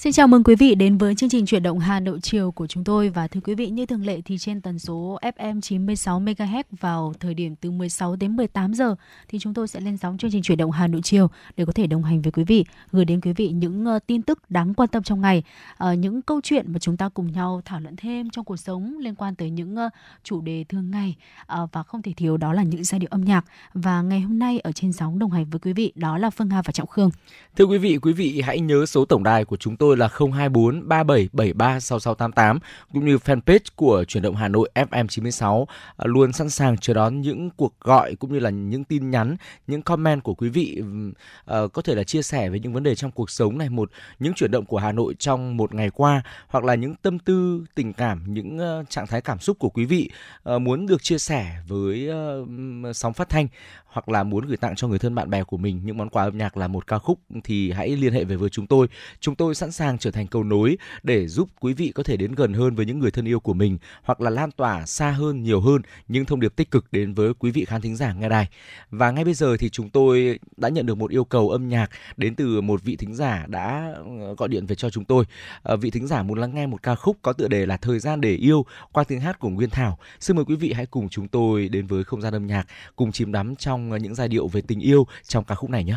Xin chào mừng quý vị đến với chương trình chuyển động Hà Nội chiều của chúng tôi và thưa quý vị như thường lệ thì trên tần số FM 96 MHz vào thời điểm từ 16 đến 18 giờ thì chúng tôi sẽ lên sóng chương trình chuyển động Hà Nội chiều để có thể đồng hành với quý vị, gửi đến quý vị những uh, tin tức đáng quan tâm trong ngày, uh, những câu chuyện mà chúng ta cùng nhau thảo luận thêm trong cuộc sống liên quan tới những uh, chủ đề thường ngày uh, và không thể thiếu đó là những giai điệu âm nhạc và ngày hôm nay ở trên sóng đồng hành với quý vị đó là Phương Hà và Trọng Khương. Thưa quý vị, quý vị hãy nhớ số tổng đài của chúng tôi tôi là 024 3773 6688 cũng như fanpage của chuyển động Hà Nội FM 96 à, luôn sẵn sàng chờ đón những cuộc gọi cũng như là những tin nhắn, những comment của quý vị à, có thể là chia sẻ với những vấn đề trong cuộc sống này, một những chuyển động của Hà Nội trong một ngày qua hoặc là những tâm tư, tình cảm, những trạng thái cảm xúc của quý vị ờ, muốn được chia sẻ với sóng phát thanh hoặc là muốn gửi tặng cho người thân bạn bè của mình những món quà âm nhạc là một ca khúc thì hãy liên hệ về với chúng tôi. Chúng tôi sẵn sàng trở thành cầu nối để giúp quý vị có thể đến gần hơn với những người thân yêu của mình hoặc là lan tỏa xa hơn nhiều hơn những thông điệp tích cực đến với quý vị khán thính giả nghe đài. Và ngay bây giờ thì chúng tôi đã nhận được một yêu cầu âm nhạc đến từ một vị thính giả đã ờ, gọi điện về cho chúng tôi. À, vị thính giả muốn lắng nghe một ca khúc có tựa đề là Thời gian để yêu qua tiếng hát của Nguyên Thảo. Xin mời quý vị hãy cùng chúng tôi đến với không gian âm nhạc cùng chìm đắm trong ờ, những giai điệu về tình yêu trong ca khúc này nhé.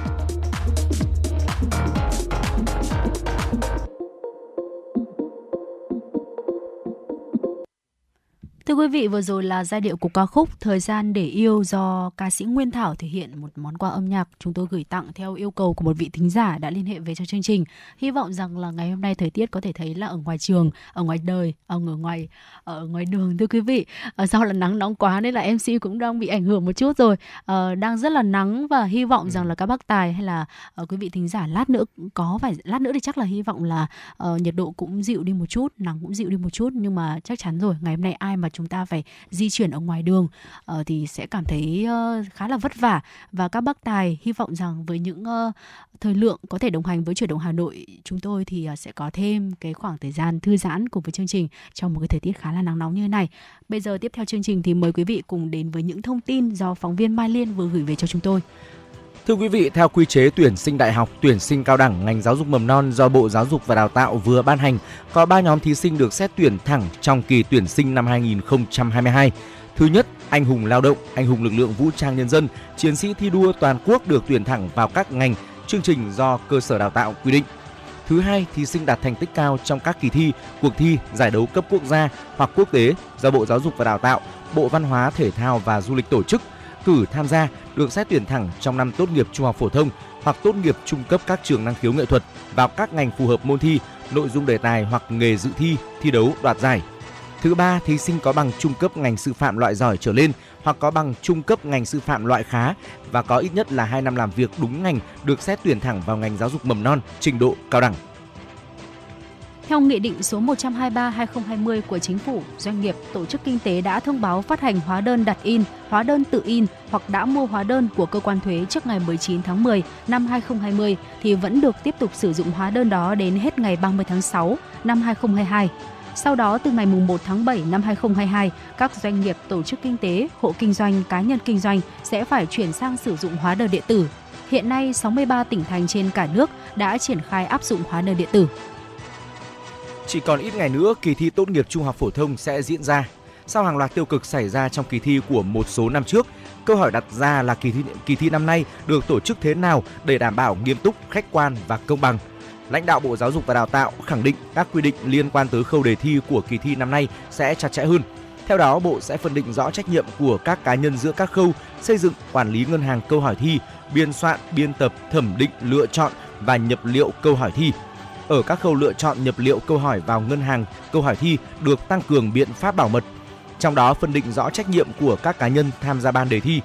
Thưa quý vị, vừa rồi là giai điệu của ca khúc Thời gian để yêu do ca sĩ Nguyên Thảo thể hiện một món quà âm nhạc chúng tôi gửi tặng theo yêu cầu của một vị thính giả đã liên hệ về cho chương trình. Hy vọng rằng là ngày hôm nay thời tiết có thể thấy là ở ngoài trường, ở ngoài đời, ở ngoài ở ngoài đường thưa quý vị. Ở do là nắng nóng quá nên là MC cũng đang bị ảnh hưởng một chút rồi. Ờ, đang rất là nắng và hy vọng rằng là các bác tài hay là uh, quý vị thính giả lát nữa có phải lát nữa thì chắc là hy vọng là uh, nhiệt độ cũng dịu đi một chút, nắng cũng dịu đi một chút nhưng mà chắc chắn rồi, ngày hôm nay ai mà chúng ta phải di chuyển ở ngoài đường uh, thì sẽ cảm thấy uh, khá là vất vả và các bác tài hy vọng rằng với những uh, thời lượng có thể đồng hành với chuyển động Hà Nội chúng tôi thì uh, sẽ có thêm cái khoảng thời gian thư giãn cùng với chương trình trong một cái thời tiết khá là nắng nóng như thế này. Bây giờ tiếp theo chương trình thì mời quý vị cùng đến với những thông tin do phóng viên Mai Liên vừa gửi về cho chúng tôi. Thưa quý vị, theo quy chế tuyển sinh đại học, tuyển sinh cao đẳng ngành giáo dục mầm non do Bộ Giáo dục và Đào tạo vừa ban hành, có 3 nhóm thí sinh được xét tuyển thẳng trong kỳ tuyển sinh năm 2022. Thứ nhất, anh hùng lao động, anh hùng lực lượng vũ trang nhân dân, chiến sĩ thi đua toàn quốc được tuyển thẳng vào các ngành, chương trình do cơ sở đào tạo quy định. Thứ hai, thí sinh đạt thành tích cao trong các kỳ thi, cuộc thi, giải đấu cấp quốc gia hoặc quốc tế do Bộ Giáo dục và Đào tạo, Bộ Văn hóa, Thể thao và Du lịch tổ chức, cử tham gia được xét tuyển thẳng trong năm tốt nghiệp trung học phổ thông hoặc tốt nghiệp trung cấp các trường năng khiếu nghệ thuật vào các ngành phù hợp môn thi, nội dung đề tài hoặc nghề dự thi, thi đấu đoạt giải. Thứ ba, thí sinh có bằng trung cấp ngành sư phạm loại giỏi trở lên hoặc có bằng trung cấp ngành sư phạm loại khá và có ít nhất là 2 năm làm việc đúng ngành được xét tuyển thẳng vào ngành giáo dục mầm non trình độ cao đẳng. Theo Nghị định số 123-2020 của Chính phủ, doanh nghiệp, tổ chức kinh tế đã thông báo phát hành hóa đơn đặt in, hóa đơn tự in hoặc đã mua hóa đơn của cơ quan thuế trước ngày 19 tháng 10 năm 2020 thì vẫn được tiếp tục sử dụng hóa đơn đó đến hết ngày 30 tháng 6 năm 2022. Sau đó, từ ngày 1 tháng 7 năm 2022, các doanh nghiệp, tổ chức kinh tế, hộ kinh doanh, cá nhân kinh doanh sẽ phải chuyển sang sử dụng hóa đơn điện tử. Hiện nay, 63 tỉnh thành trên cả nước đã triển khai áp dụng hóa đơn điện tử. Chỉ còn ít ngày nữa, kỳ thi tốt nghiệp trung học phổ thông sẽ diễn ra. Sau hàng loạt tiêu cực xảy ra trong kỳ thi của một số năm trước, câu hỏi đặt ra là kỳ thi kỳ thi năm nay được tổ chức thế nào để đảm bảo nghiêm túc, khách quan và công bằng. Lãnh đạo Bộ Giáo dục và Đào tạo khẳng định các quy định liên quan tới khâu đề thi của kỳ thi năm nay sẽ chặt chẽ hơn. Theo đó, Bộ sẽ phân định rõ trách nhiệm của các cá nhân giữa các khâu xây dựng, quản lý ngân hàng câu hỏi thi, biên soạn, biên tập, thẩm định, lựa chọn và nhập liệu câu hỏi thi ở các khâu lựa chọn nhập liệu câu hỏi vào ngân hàng, câu hỏi thi được tăng cường biện pháp bảo mật. Trong đó phân định rõ trách nhiệm của các cá nhân tham gia ban đề thi.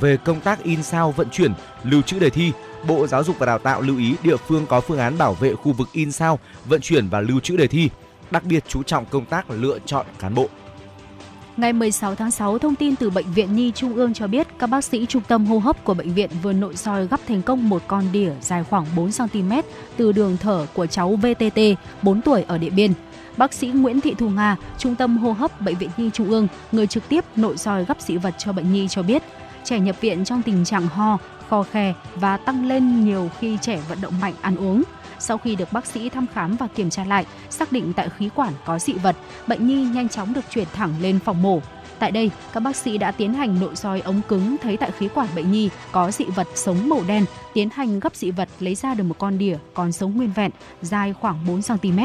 Về công tác in sao vận chuyển, lưu trữ đề thi, Bộ Giáo dục và Đào tạo lưu ý địa phương có phương án bảo vệ khu vực in sao, vận chuyển và lưu trữ đề thi, đặc biệt chú trọng công tác lựa chọn cán bộ. Ngày 16 tháng 6, thông tin từ Bệnh viện Nhi Trung ương cho biết các bác sĩ trung tâm hô hấp của bệnh viện vừa nội soi gắp thành công một con đỉa dài khoảng 4 cm từ đường thở của cháu VTT, 4 tuổi ở Điện Biên. Bác sĩ Nguyễn Thị Thu Nga, Trung tâm hô hấp Bệnh viện Nhi Trung ương, người trực tiếp nội soi gắp dị vật cho bệnh nhi cho biết, trẻ nhập viện trong tình trạng ho, kho khe và tăng lên nhiều khi trẻ vận động mạnh ăn uống. Sau khi được bác sĩ thăm khám và kiểm tra lại, xác định tại khí quản có dị vật, bệnh nhi nhanh chóng được chuyển thẳng lên phòng mổ. Tại đây, các bác sĩ đã tiến hành nội soi ống cứng thấy tại khí quản bệnh nhi có dị vật sống màu đen, tiến hành gấp dị vật lấy ra được một con đỉa còn sống nguyên vẹn, dài khoảng 4 cm.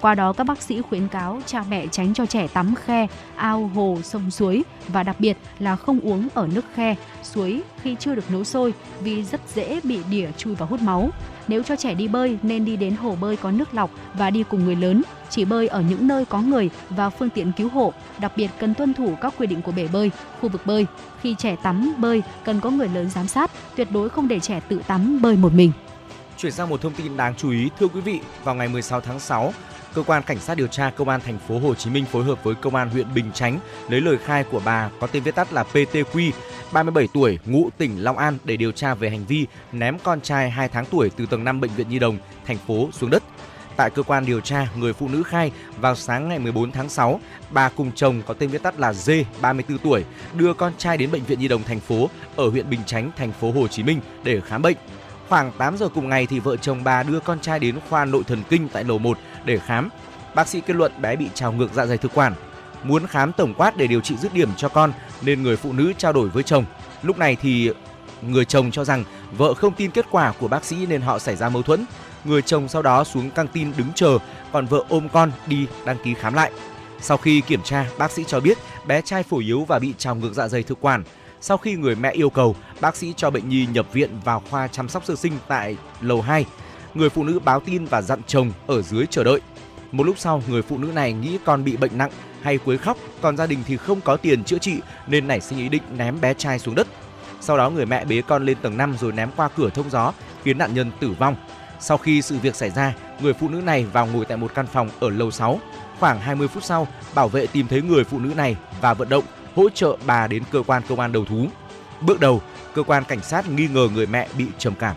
Qua đó các bác sĩ khuyến cáo cha mẹ tránh cho trẻ tắm khe, ao, hồ, sông suối và đặc biệt là không uống ở nước khe, suối khi chưa được nấu sôi vì rất dễ bị đỉa chui vào hút máu. Nếu cho trẻ đi bơi nên đi đến hồ bơi có nước lọc và đi cùng người lớn, chỉ bơi ở những nơi có người và phương tiện cứu hộ, đặc biệt cần tuân thủ các quy định của bể bơi, khu vực bơi. Khi trẻ tắm bơi cần có người lớn giám sát, tuyệt đối không để trẻ tự tắm bơi một mình. Chuyển sang một thông tin đáng chú ý, thưa quý vị, vào ngày 16 tháng 6, cơ quan cảnh sát điều tra công an thành phố Hồ Chí Minh phối hợp với công an huyện Bình Chánh lấy lời khai của bà có tên viết tắt là PTQ, 37 tuổi, ngụ tỉnh Long An để điều tra về hành vi ném con trai 2 tháng tuổi từ tầng 5 bệnh viện Nhi đồng thành phố xuống đất. Tại cơ quan điều tra, người phụ nữ khai vào sáng ngày 14 tháng 6, bà cùng chồng có tên viết tắt là D, 34 tuổi, đưa con trai đến bệnh viện Nhi đồng thành phố ở huyện Bình Chánh, thành phố Hồ Chí Minh để khám bệnh. Khoảng 8 giờ cùng ngày thì vợ chồng bà đưa con trai đến khoa nội thần kinh tại lầu 1 để khám. Bác sĩ kết luận bé bị trào ngược dạ dày thực quản. Muốn khám tổng quát để điều trị dứt điểm cho con nên người phụ nữ trao đổi với chồng. Lúc này thì người chồng cho rằng vợ không tin kết quả của bác sĩ nên họ xảy ra mâu thuẫn. Người chồng sau đó xuống căng tin đứng chờ, còn vợ ôm con đi đăng ký khám lại. Sau khi kiểm tra, bác sĩ cho biết bé trai phổi yếu và bị trào ngược dạ dày thực quản. Sau khi người mẹ yêu cầu, bác sĩ cho bệnh nhi nhập viện vào khoa chăm sóc sơ sinh tại lầu 2. Người phụ nữ báo tin và dặn chồng ở dưới chờ đợi. Một lúc sau, người phụ nữ này nghĩ con bị bệnh nặng hay quấy khóc, còn gia đình thì không có tiền chữa trị nên nảy sinh ý định ném bé trai xuống đất. Sau đó người mẹ bế con lên tầng 5 rồi ném qua cửa thông gió, khiến nạn nhân tử vong. Sau khi sự việc xảy ra, người phụ nữ này vào ngồi tại một căn phòng ở lầu 6. Khoảng 20 phút sau, bảo vệ tìm thấy người phụ nữ này và vận động hỗ trợ bà đến cơ quan công an đầu thú. Bước đầu, cơ quan cảnh sát nghi ngờ người mẹ bị trầm cảm.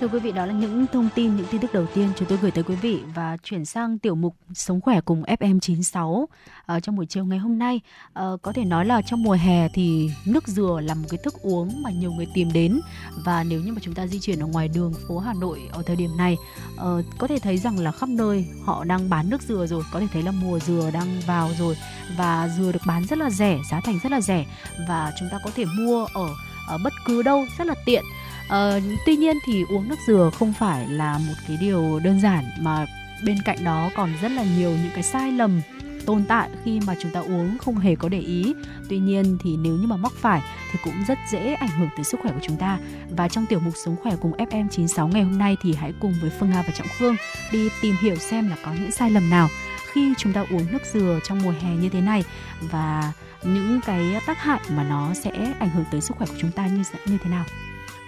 Thưa quý vị, đó là những thông tin, những tin tức đầu tiên chúng tôi gửi tới quý vị và chuyển sang tiểu mục Sống khỏe cùng FM96 ở ờ, trong buổi chiều ngày hôm nay. À, có thể nói là trong mùa hè thì nước dừa là một cái thức uống mà nhiều người tìm đến. Và nếu như mà chúng ta di chuyển ở ngoài đường phố Hà Nội ở thời điểm này, à, có thể thấy rằng là khắp nơi họ đang bán nước dừa rồi, có thể thấy là mùa dừa đang vào rồi. Và dừa được bán rất là rẻ, giá thành rất là rẻ. Và chúng ta có thể mua ở ở bất cứ đâu rất là tiện. Uh, tuy nhiên thì uống nước dừa không phải là một cái điều đơn giản mà bên cạnh đó còn rất là nhiều những cái sai lầm tồn tại khi mà chúng ta uống không hề có để ý. Tuy nhiên thì nếu như mà mắc phải thì cũng rất dễ ảnh hưởng tới sức khỏe của chúng ta. Và trong tiểu mục Sống khỏe cùng FM96 ngày hôm nay thì hãy cùng với Phương Nga và Trọng Khương đi tìm hiểu xem là có những sai lầm nào khi chúng ta uống nước dừa trong mùa hè như thế này và những cái tác hại mà nó sẽ ảnh hưởng tới sức khỏe của chúng ta như như thế nào.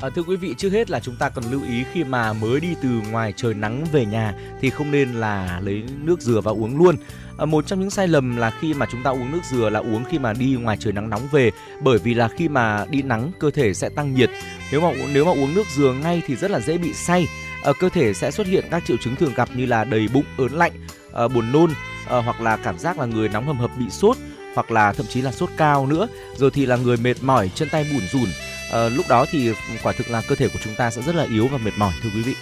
À, thưa quý vị, trước hết là chúng ta cần lưu ý khi mà mới đi từ ngoài trời nắng về nhà thì không nên là lấy nước dừa và uống luôn. À, một trong những sai lầm là khi mà chúng ta uống nước dừa là uống khi mà đi ngoài trời nắng nóng về, bởi vì là khi mà đi nắng cơ thể sẽ tăng nhiệt. Nếu mà nếu mà uống nước dừa ngay thì rất là dễ bị say. À, cơ thể sẽ xuất hiện các triệu chứng thường gặp như là đầy bụng, ớn lạnh, à, buồn nôn à, hoặc là cảm giác là người nóng hầm hập bị sốt hoặc là thậm chí là sốt cao nữa, rồi thì là người mệt mỏi, chân tay bủn rủn à, lúc đó thì quả thực là cơ thể của chúng ta sẽ rất là yếu và mệt mỏi thưa quý vị.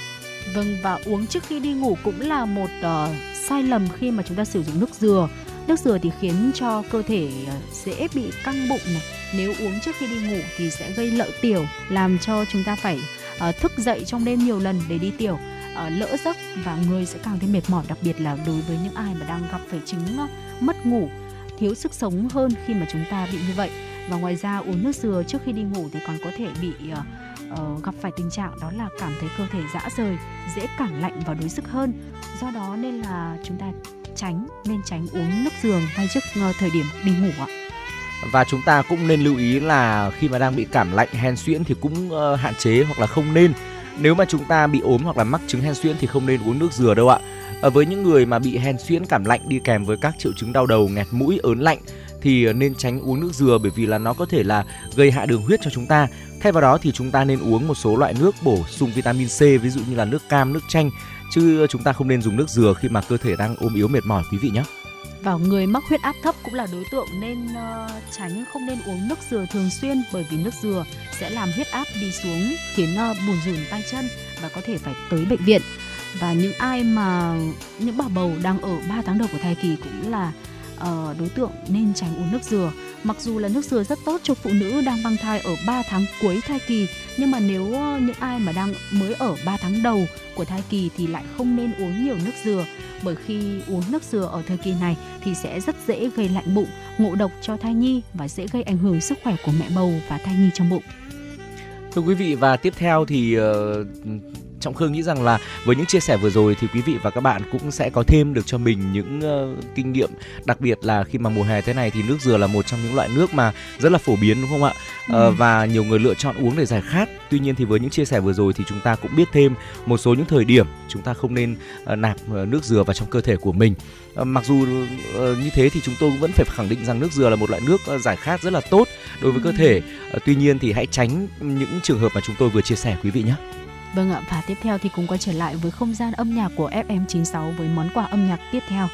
Vâng và uống trước khi đi ngủ cũng là một uh, sai lầm khi mà chúng ta sử dụng nước dừa. Nước dừa thì khiến cho cơ thể ờ, dễ bị căng bụng này. Nếu uống trước khi đi ngủ thì sẽ gây lợi tiểu, làm cho chúng ta phải uh, thức dậy trong đêm nhiều lần để đi tiểu. Uh, lỡ giấc và người sẽ càng thêm mệt mỏi đặc biệt là đối với những ai mà đang gặp phải chứng uh, mất ngủ thiếu sức sống hơn khi mà chúng ta bị như vậy và ngoài ra uống nước dừa trước khi đi ngủ thì còn có thể bị uh, gặp phải tình trạng đó là cảm thấy cơ thể rã rời dễ cảm lạnh và đuối sức hơn. Do đó nên là chúng ta tránh nên tránh uống nước giường ngay trước ờ, thời điểm đi ngủ ạ. Và chúng ta cũng nên lưu ý là khi mà đang bị cảm lạnh hen suyễn thì cũng uh, hạn chế hoặc là không nên. Nếu mà chúng ta bị ốm hoặc là mắc chứng hen suyễn thì không nên uống nước dừa đâu ạ. À, với những người mà bị hen suyễn cảm lạnh đi kèm với các triệu chứng đau đầu nghẹt mũi ớn lạnh thì ờ, nên tránh uống nước dừa bởi vì là nó có thể là gây hạ đường huyết cho chúng ta. Thay vào đó thì chúng ta nên uống một số loại nước bổ sung vitamin C ví dụ như là nước cam nước chanh chứ chúng ta không nên dùng nước dừa khi mà cơ thể đang ôm yếu mệt mỏi quý vị nhé. Và người mắc huyết áp thấp cũng là đối tượng nên uh, tránh không nên uống nước dừa thường xuyên bởi vì nước dừa sẽ làm huyết áp đi xuống khiến uh, buồn rùn tay chân và có thể phải tới bệnh viện. Và những ai mà những bà bầu đang ở 3 tháng đầu của thai kỳ cũng là uh, đối tượng nên tránh uống nước dừa. Mặc dù là nước dừa rất tốt cho phụ nữ đang mang thai ở 3 tháng cuối thai kỳ, nhưng mà nếu ờ, những ai mà đang mới ở 3 tháng đầu của thai kỳ thì lại không nên uống nhiều nước dừa bởi khi uống nước dừa ở thời kỳ này thì sẽ rất dễ gây lạnh bụng, ngộ độc cho thai nhi và dễ gây ảnh hưởng sức khỏe của mẹ bầu và thai nhi trong bụng. Thưa quý vị và tiếp theo thì uh, Trọng Khương nghĩ rằng là với những chia sẻ vừa rồi thì quý vị và các bạn cũng sẽ có thêm được cho mình những uh, kinh nghiệm đặc biệt là khi mà mùa hè thế này thì nước dừa là một trong những loại nước mà rất là phổ biến đúng không ạ? Ừ. Uh, và nhiều người lựa chọn uống để giải khát. Tuy nhiên thì với những chia sẻ vừa rồi thì chúng ta cũng biết thêm một số những thời điểm chúng ta không nên uh, nạp uh, nước dừa vào trong cơ thể của mình. Uh, mặc dù uh, như thế thì chúng tôi vẫn phải khẳng định rằng nước dừa là một loại nước uh, giải khát rất là tốt đối với ừ. cơ thể. Uh, tuy nhiên thì hãy tránh những trường hợp mà chúng tôi vừa chia sẻ quý vị nhé. Vâng ạ, và tiếp theo thì cùng quay trở lại với không gian âm nhạc của FM96 với món quà âm nhạc tiếp theo.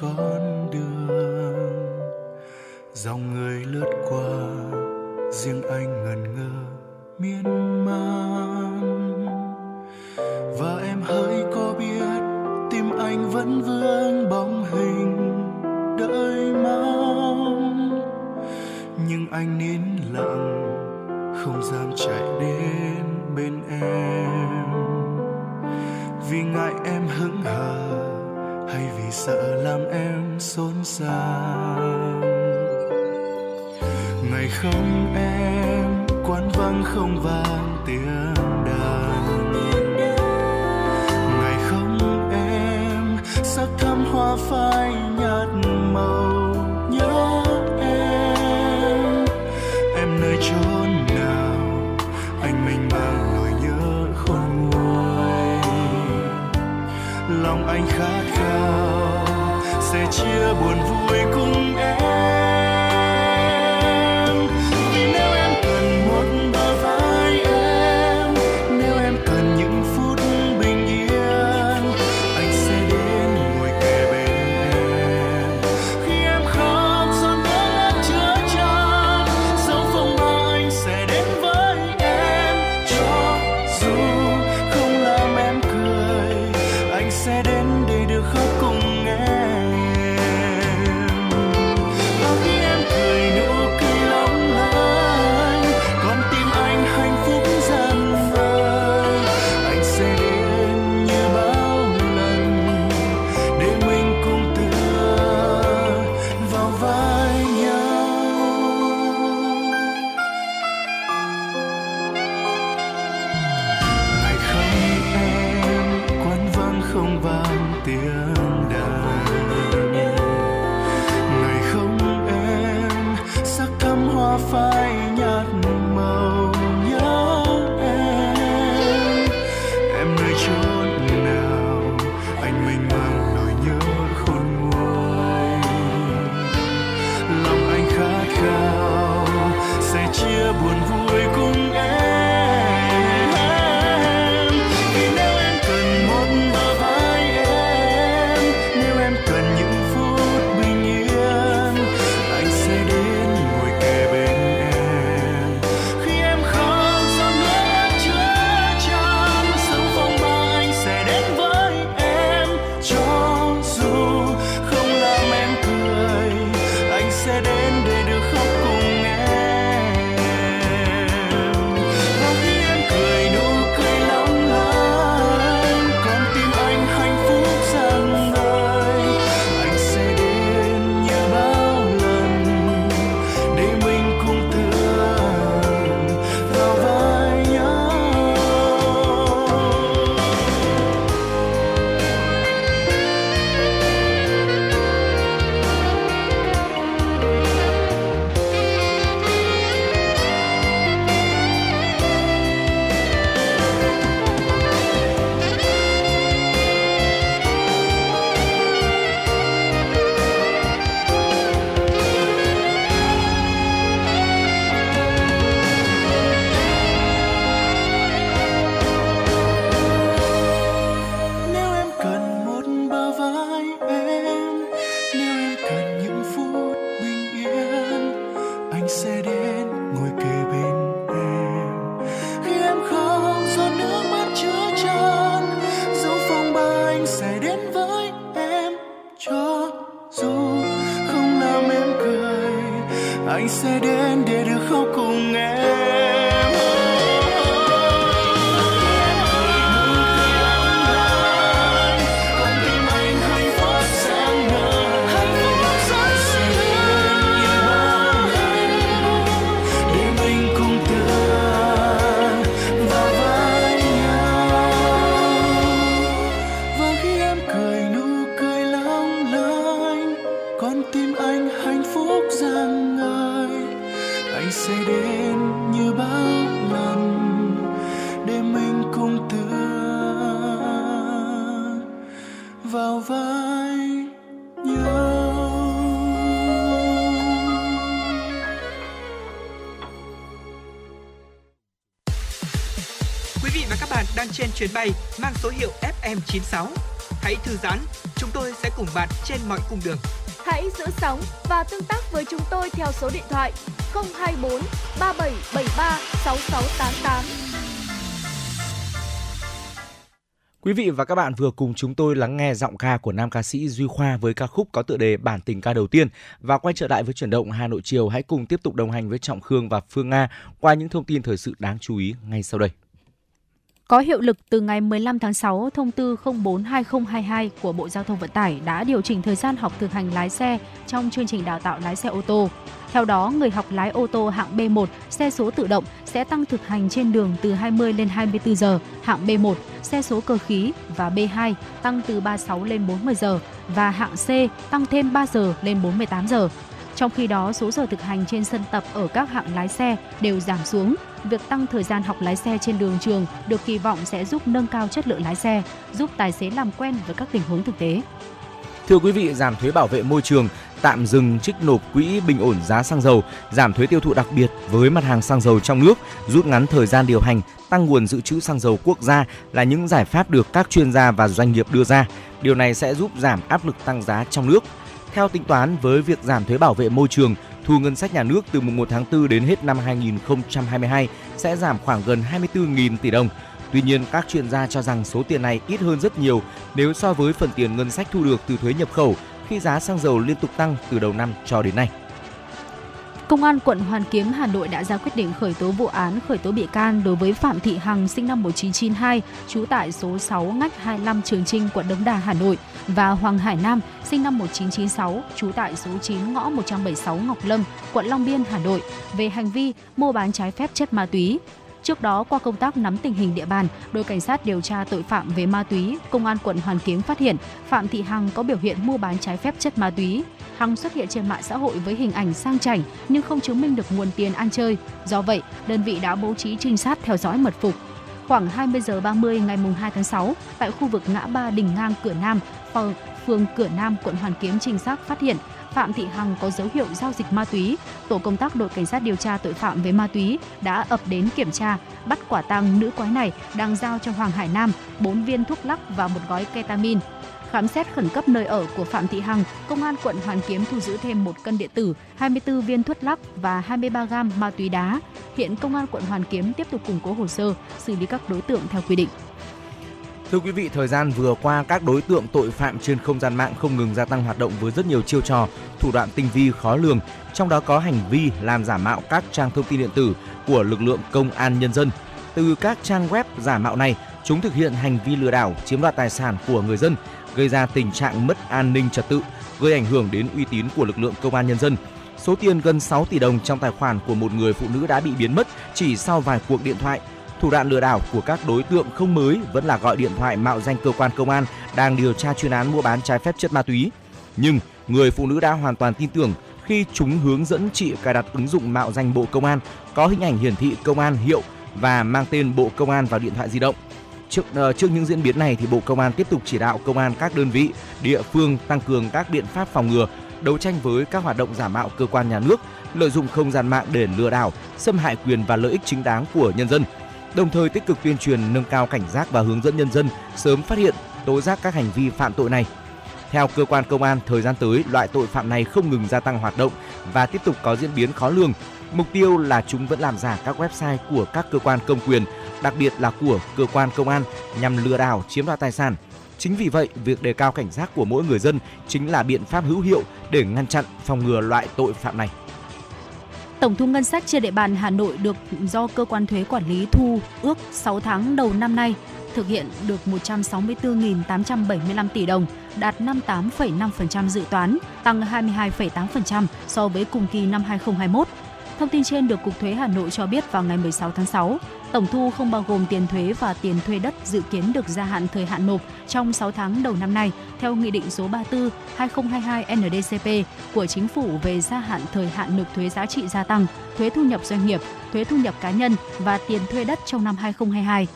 con đường. Dòng người lướt qua, riêng anh ngần ngơ, miên man. Và em hãy có biết, tim anh vẫn vương bóng hình, đợi mong. Nhưng anh nín lặng, không dám chạy đến bên em. Vì ngại em hững hờ vì sợ làm em xốn xao. Ngày không em, quán vắng không vang tiếng đàn. Ngày không em, sắc thắm hoa phai nhạt màu nhớ em. Em nơi chốn nào, anh mình mang nỗi nhớ khôn nguôi. Lòng anh khát chia buồn vui cùng em. Quý vị và các bạn đang trên chuyến bay mang số hiệu FM96. Hãy thư giãn, chúng tôi sẽ cùng bạn trên mọi cung đường. Hãy giữ sóng và tương tác với chúng tôi theo số điện thoại 024 3773 6688. Quý vị và các bạn vừa cùng chúng tôi lắng nghe giọng ca của nam ca sĩ Duy Khoa với ca khúc có tựa đề Bản tình ca đầu tiên và quay trở lại với chuyển động Hà Nội chiều hãy cùng tiếp tục đồng hành với Trọng Khương và Phương Nga qua những thông tin thời sự đáng chú ý ngay sau đây. Có hiệu lực từ ngày 15 tháng 6, thông tư 042022 của Bộ Giao thông Vận tải đã điều chỉnh thời gian học thực hành lái xe trong chương trình đào tạo lái xe ô tô. Theo đó, người học lái ô tô hạng B1 xe số tự động sẽ tăng thực hành trên đường từ 20 lên 24 giờ, hạng B1 xe số cơ khí và B2 tăng từ 36 lên 40 giờ và hạng C tăng thêm 3 giờ lên 48 giờ. Trong khi đó, số giờ thực hành trên sân tập ở các hạng lái xe đều giảm xuống. Việc tăng thời gian học lái xe trên đường trường được kỳ vọng sẽ giúp nâng cao chất lượng lái xe, giúp tài xế làm quen với các tình huống thực tế. Thưa quý vị, giảm thuế bảo vệ môi trường, tạm dừng trích nộp quỹ bình ổn giá xăng dầu, giảm thuế tiêu thụ đặc biệt với mặt hàng xăng dầu trong nước, rút ngắn thời gian điều hành, tăng nguồn dự trữ xăng dầu quốc gia là những giải pháp được các chuyên gia và doanh nghiệp đưa ra. Điều này sẽ giúp giảm áp lực tăng giá trong nước. Theo tính toán, với việc giảm thuế bảo vệ môi trường, thu ngân sách nhà nước từ mùng 1 tháng 4 đến hết năm 2022 sẽ giảm khoảng gần 24.000 tỷ đồng. Tuy nhiên, các chuyên gia cho rằng số tiền này ít hơn rất nhiều nếu so với phần tiền ngân sách thu được từ thuế nhập khẩu khi giá xăng dầu liên tục tăng từ đầu năm cho đến nay. Công an quận Hoàn Kiếm, Hà Nội đã ra quyết định khởi tố vụ án khởi tố bị can đối với Phạm Thị Hằng sinh năm 1992, trú tại số 6 ngách 25 Trường Trinh, quận Đống Đa, Hà Nội và Hoàng Hải Nam sinh năm 1996, trú tại số 9 ngõ 176 Ngọc Lâm, quận Long Biên, Hà Nội về hành vi mua bán trái phép chất ma túy. Trước đó, qua công tác nắm tình hình địa bàn, đội cảnh sát điều tra tội phạm về ma túy, công an quận Hoàn Kiếm phát hiện Phạm Thị Hằng có biểu hiện mua bán trái phép chất ma túy. Hằng xuất hiện trên mạng xã hội với hình ảnh sang chảnh nhưng không chứng minh được nguồn tiền ăn chơi. Do vậy, đơn vị đã bố trí trinh sát theo dõi mật phục. Khoảng 20 giờ 30 ngày 2 tháng 6, tại khu vực ngã ba Đình Ngang Cửa Nam, phường Cửa Nam, quận Hoàn Kiếm trinh sát phát hiện Phạm Thị Hằng có dấu hiệu giao dịch ma túy. Tổ công tác đội cảnh sát điều tra tội phạm về ma túy đã ập đến kiểm tra, bắt quả tang nữ quái này đang giao cho Hoàng Hải Nam 4 viên thuốc lắc và một gói ketamin. Khám xét khẩn cấp nơi ở của Phạm Thị Hằng, Công an quận Hoàn Kiếm thu giữ thêm một cân điện tử, 24 viên thuốc lắc và 23 gam ma túy đá. Hiện Công an quận Hoàn Kiếm tiếp tục củng cố hồ sơ, xử lý các đối tượng theo quy định. Thưa quý vị, thời gian vừa qua các đối tượng tội phạm trên không gian mạng không ngừng gia tăng hoạt động với rất nhiều chiêu trò, thủ đoạn tinh vi khó lường, trong đó có hành vi làm giả mạo các trang thông tin điện tử của lực lượng công an nhân dân. Từ các trang web giả mạo này, chúng thực hiện hành vi lừa đảo, chiếm đoạt tài sản của người dân, gây ra tình trạng mất an ninh trật tự, gây ảnh hưởng đến uy tín của lực lượng công an nhân dân. Số tiền gần 6 tỷ đồng trong tài khoản của một người phụ nữ đã bị biến mất chỉ sau vài cuộc điện thoại. Thủ đoạn lừa đảo của các đối tượng không mới vẫn là gọi điện thoại mạo danh cơ quan công an đang điều tra chuyên án mua bán trái phép chất ma túy. Nhưng người phụ nữ đã hoàn toàn tin tưởng khi chúng hướng dẫn chị cài đặt ứng dụng mạo danh Bộ Công an có hình ảnh hiển thị công an hiệu và mang tên Bộ Công an vào điện thoại di động. Trước, uh, trước những diễn biến này thì Bộ Công an tiếp tục chỉ đạo công an các đơn vị, địa phương tăng cường các biện pháp phòng ngừa, đấu tranh với các hoạt động giả mạo cơ quan nhà nước, lợi dụng không gian mạng để lừa đảo, xâm hại quyền và lợi ích chính đáng của nhân dân. Đồng thời tích cực tuyên truyền nâng cao cảnh giác và hướng dẫn nhân dân sớm phát hiện, tố giác các hành vi phạm tội này. Theo cơ quan công an, thời gian tới loại tội phạm này không ngừng gia tăng hoạt động và tiếp tục có diễn biến khó lường. Mục tiêu là chúng vẫn làm giả các website của các cơ quan công quyền, đặc biệt là của cơ quan công an nhằm lừa đảo chiếm đoạt tài sản. Chính vì vậy, việc đề cao cảnh giác của mỗi người dân chính là biện pháp hữu hiệu để ngăn chặn phòng ngừa loại tội phạm này. Tổng thu ngân sách trên địa bàn Hà Nội được do cơ quan thuế quản lý thu ước 6 tháng đầu năm nay thực hiện được 164.875 tỷ đồng, đạt 58,5% dự toán, tăng 22,8% so với cùng kỳ năm 2021. Thông tin trên được Cục Thuế Hà Nội cho biết vào ngày 16 tháng 6. Tổng thu không bao gồm tiền thuế và tiền thuê đất dự kiến được gia hạn thời hạn nộp trong 6 tháng đầu năm nay theo Nghị định số 34-2022 NDCP của Chính phủ về gia hạn thời hạn nộp thuế giá trị gia tăng, thuế thu nhập doanh nghiệp, thuế thu nhập cá nhân và tiền thuê đất trong năm 2022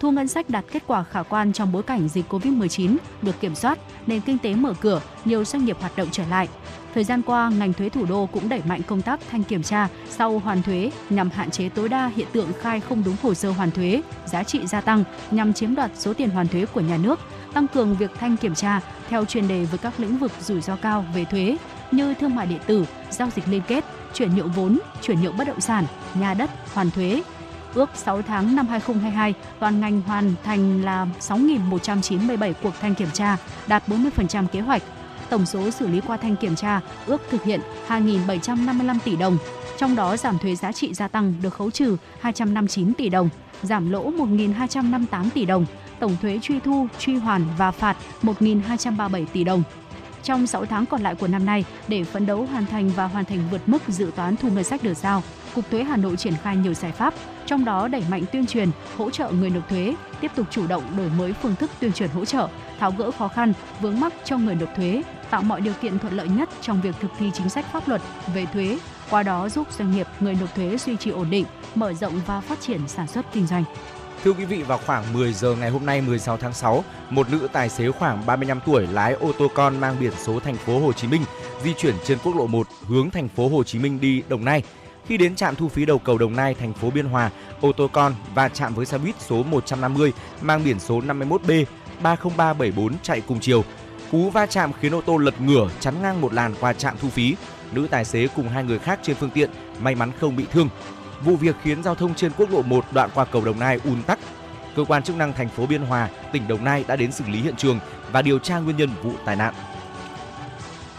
thu ngân sách đạt kết quả khả quan trong bối cảnh dịch Covid-19 được kiểm soát, nền kinh tế mở cửa, nhiều doanh nghiệp hoạt động trở lại. Thời gian qua, ngành thuế thủ đô cũng đẩy mạnh công tác thanh kiểm tra sau hoàn thuế nhằm hạn chế tối đa hiện tượng khai không đúng hồ sơ hoàn thuế, giá trị gia tăng nhằm chiếm đoạt số tiền hoàn thuế của nhà nước, tăng cường việc thanh kiểm tra theo chuyên đề với các lĩnh vực rủi ro cao về thuế như thương mại điện tử, giao dịch liên kết, chuyển nhượng vốn, chuyển nhượng bất động sản, nhà đất, hoàn thuế, ước 6 tháng năm 2022, toàn ngành hoàn thành là 6.197 cuộc thanh kiểm tra, đạt 40% kế hoạch. Tổng số xử lý qua thanh kiểm tra ước thực hiện 2.755 tỷ đồng, trong đó giảm thuế giá trị gia tăng được khấu trừ 259 tỷ đồng, giảm lỗ 1.258 tỷ đồng, tổng thuế truy thu, truy hoàn và phạt 1.237 tỷ đồng. Trong 6 tháng còn lại của năm nay, để phấn đấu hoàn thành và hoàn thành vượt mức dự toán thu ngân sách được giao, Cục Thuế Hà Nội triển khai nhiều giải pháp, trong đó đẩy mạnh tuyên truyền, hỗ trợ người nộp thuế, tiếp tục chủ động đổi mới phương thức tuyên truyền hỗ trợ, tháo gỡ khó khăn, vướng mắc cho người nộp thuế, tạo mọi điều kiện thuận lợi nhất trong việc thực thi chính sách pháp luật về thuế, qua đó giúp doanh nghiệp, người nộp thuế duy trì ổn định, mở rộng và phát triển sản xuất kinh doanh. Thưa quý vị, vào khoảng 10 giờ ngày hôm nay 16 tháng 6, một nữ tài xế khoảng 35 tuổi lái ô tô con mang biển số thành phố Hồ Chí Minh di chuyển trên quốc lộ 1 hướng thành phố Hồ Chí Minh đi Đồng Nai. Khi đến trạm thu phí đầu cầu Đồng Nai, thành phố Biên Hòa, ô tô con va chạm với xe buýt số 150 mang biển số 51B 30374 chạy cùng chiều. Cú va chạm khiến ô tô lật ngửa chắn ngang một làn qua trạm thu phí. Nữ tài xế cùng hai người khác trên phương tiện may mắn không bị thương. Vụ việc khiến giao thông trên quốc lộ 1 đoạn qua cầu Đồng Nai ùn tắc. Cơ quan chức năng thành phố Biên Hòa, tỉnh Đồng Nai đã đến xử lý hiện trường và điều tra nguyên nhân vụ tai nạn.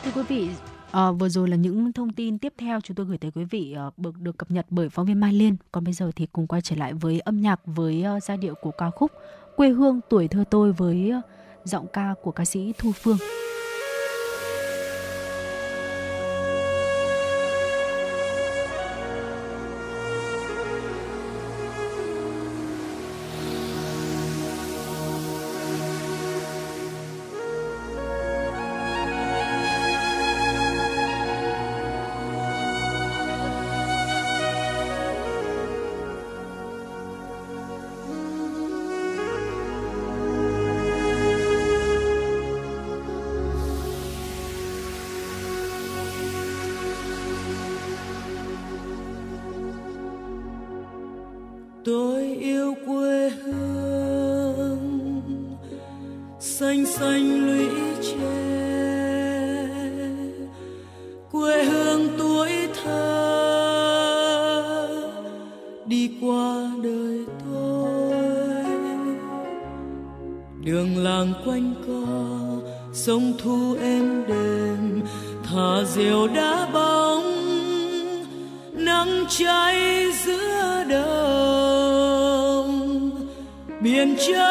Thưa quý vị, À, vừa rồi là những thông tin tiếp theo chúng tôi gửi tới quý vị ờ, được, được cập nhật bởi phóng viên Mai Liên. Còn bây giờ thì cùng quay trở lại với âm nhạc với ờ, giai điệu của ca khúc Quê hương tuổi thơ tôi với uh, giọng ca của ca sĩ Thu Phương. Tôi yêu quê hương, xanh xanh lũy tre. Quê hương tuổi thơ, đi qua đời tôi. Đường làng quanh co, sông thu em biển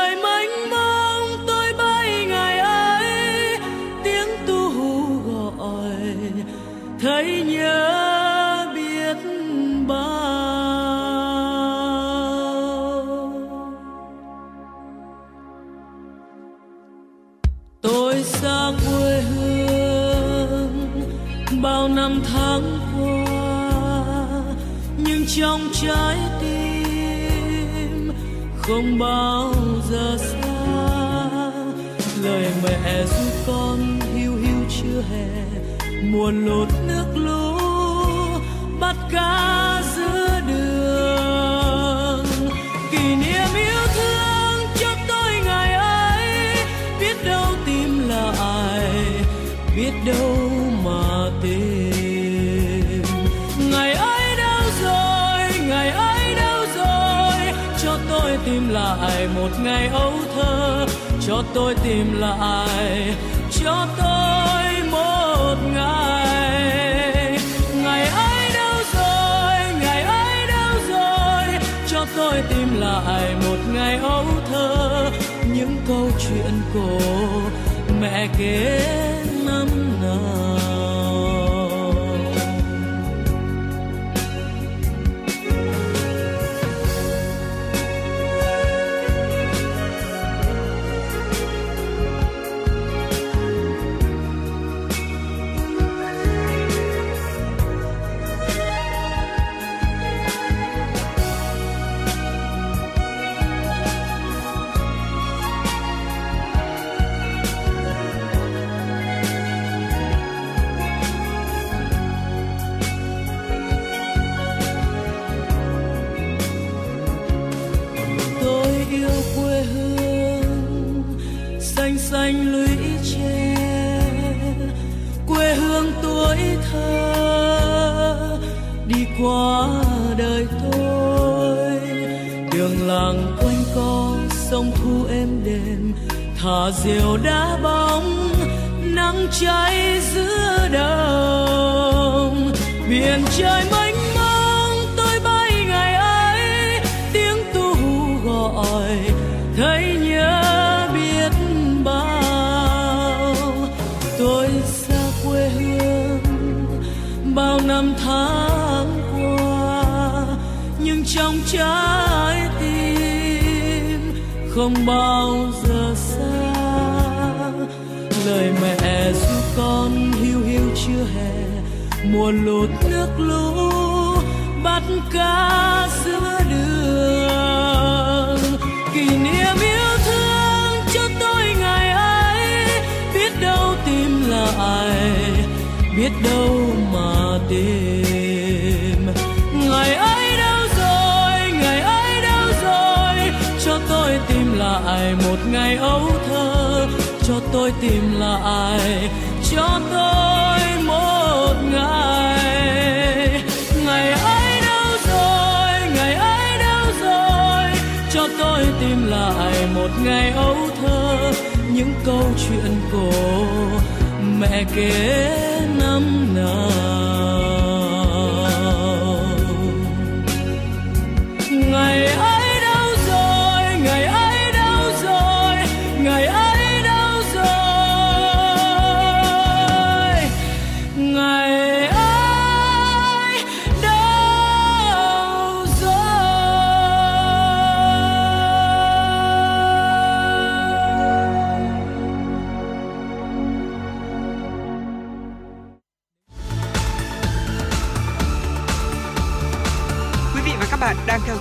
lại một ngày ấu thơ, cho tôi tìm lại, cho tôi một ngày. Ngày ấy đâu rồi, ngày ấy đâu rồi, cho tôi tìm lại một ngày ấu thơ. Những câu chuyện cổ mẹ kể năm nào.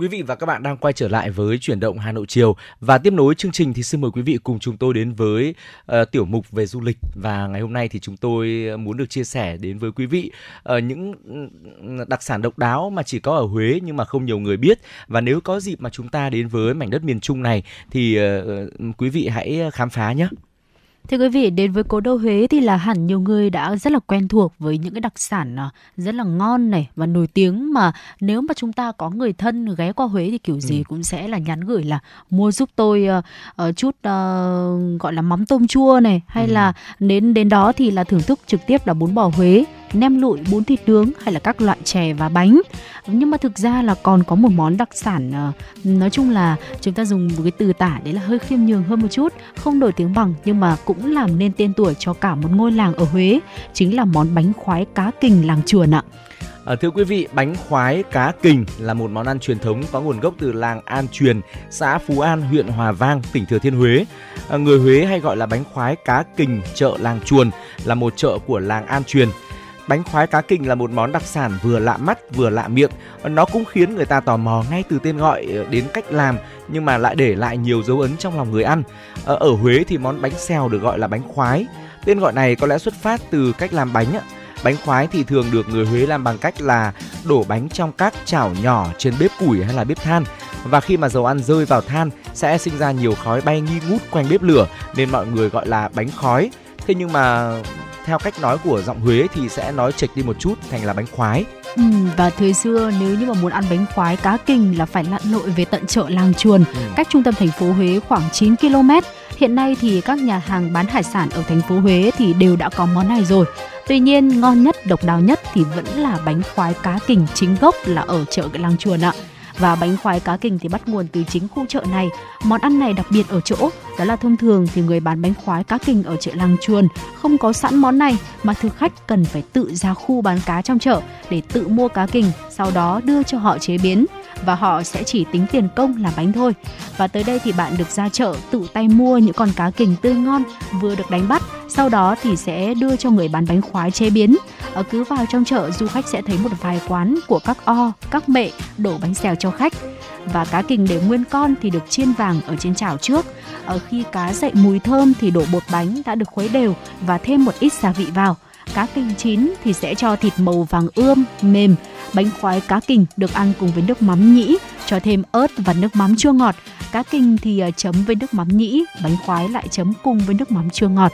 Quý vị và các bạn đang quay trở lại với chuyển động Hà Nội chiều. Và tiếp nối chương trình thì xin mời quý vị cùng chúng tôi đến với uh, tiểu mục về du lịch. Và ngày hôm nay thì chúng tôi muốn được chia sẻ đến với quý vị uh, những đặc sản độc đáo mà chỉ có ở Huế nhưng mà không nhiều người biết. Và nếu có dịp mà chúng ta đến với mảnh đất miền Trung này thì uh, quý vị hãy khám phá nhé. Thưa quý vị, đến với cố đô Huế thì là hẳn nhiều người đã rất là quen thuộc với những cái đặc sản à, rất là ngon này và nổi tiếng mà nếu mà chúng ta có người thân ghé qua Huế thì kiểu gì Ừ. cũng sẽ là nhắn gửi là mua giúp tôi ờ, chút ờ, gọi là mắm tôm chua này hay Ừ. là đến đến đó thì là thưởng thức trực tiếp là bún bò Huế, nem lụi, bún thịt nướng hay là các loại chè và bánh. Nhưng mà thực ra là còn có một món đặc sản ờ, nói chung là chúng ta dùng một cái từ tả đấy là hơi khiêm nhường hơn một chút không nổi tiếng bằng nhưng mà cũng làm nên tên tuổi cho cả một ngôi làng ở Huế chính là món bánh khoái cá kình làng chuồn ạ À, thưa quý vị, bánh khoái cá kình là một món ăn truyền thống có nguồn gốc từ làng An Truyền, xã Phú An, huyện Hòa Vang, tỉnh Thừa Thiên Huế. À, người Huế hay gọi là bánh khoái cá kình chợ làng Chuồn là một chợ của làng An Truyền. Bánh khoái cá kình là một món đặc sản vừa lạ mắt, vừa lạ miệng. Nó cũng khiến người ta tò mò ngay từ tên gọi ờ, đến cách làm, nhưng mà lại để lại nhiều dấu ấn trong lòng người ăn. Ờ, ở Huế thì món bánh xèo được gọi là bánh khoái. Tên gọi này có lẽ xuất phát từ cách làm bánh ạ. Bánh khoái thì thường được người Huế làm bằng cách là đổ bánh trong các chảo nhỏ trên bếp củi hay là bếp than và khi mà dầu ăn rơi vào than, sẽ sinh ra nhiều khói bay nghi ngút quanh bếp lửa, nên mọi người gọi là bánh khói. Thế nhưng mà theo cách nói của giọng Huế thì sẽ nói chệch đi một chút thành là bánh khoái. Ừ, và thời xưa nếu như mà muốn ăn bánh khoái cá kình là phải lặn lội về tận chợ làng chuồn, Ừ. cách trung tâm thành phố Huế khoảng 9 km. Hiện nay thì các nhà hàng bán hải sản ở thành phố Huế thì đều đã có món này rồi. Tuy nhiên ngon nhất, độc đáo nhất thì vẫn là bánh khoái cá kình chính gốc là ở chợ làng chuồn ạ. Và bánh khoái cá kình thì bắt nguồn từ chính khu chợ này. Món ăn này đặc biệt ở chỗ đó là thông thường thì người bán bánh khoái cá kình ở chợ làng chuồn không có sẵn món này mà thực khách cần phải tự ra khu bán cá trong chợ để tự mua cá kình, sau đó đưa cho họ chế biến và họ sẽ chỉ tính tiền công làm bánh thôi. Và tới đây thì bạn được ra chợ tự tay mua những con cá kình tươi ngon vừa được đánh bắt, sau đó thì sẽ đưa cho người bán bánh khoái chế biến. Ở cứ vào trong chợ du khách sẽ thấy một vài quán của các o, các mẹ đổ bánh xèo cho khách. Và cá kình để nguyên con thì được chiên vàng ở trên chảo trước. Ở khi cá dậy mùi thơm thì đổ bột bánh đã được khuấy đều và thêm một ít gia vị vào. Cá kình chín thì sẽ cho thịt màu vàng ươm, mềm. Bánh khoái cá kình được ăn cùng với nước mắm nhĩ, cho thêm ớt và nước mắm chua ngọt. Cá kình thì ờ, chấm với nước mắm nhĩ, bánh khoái lại chấm cùng với nước mắm chua ngọt.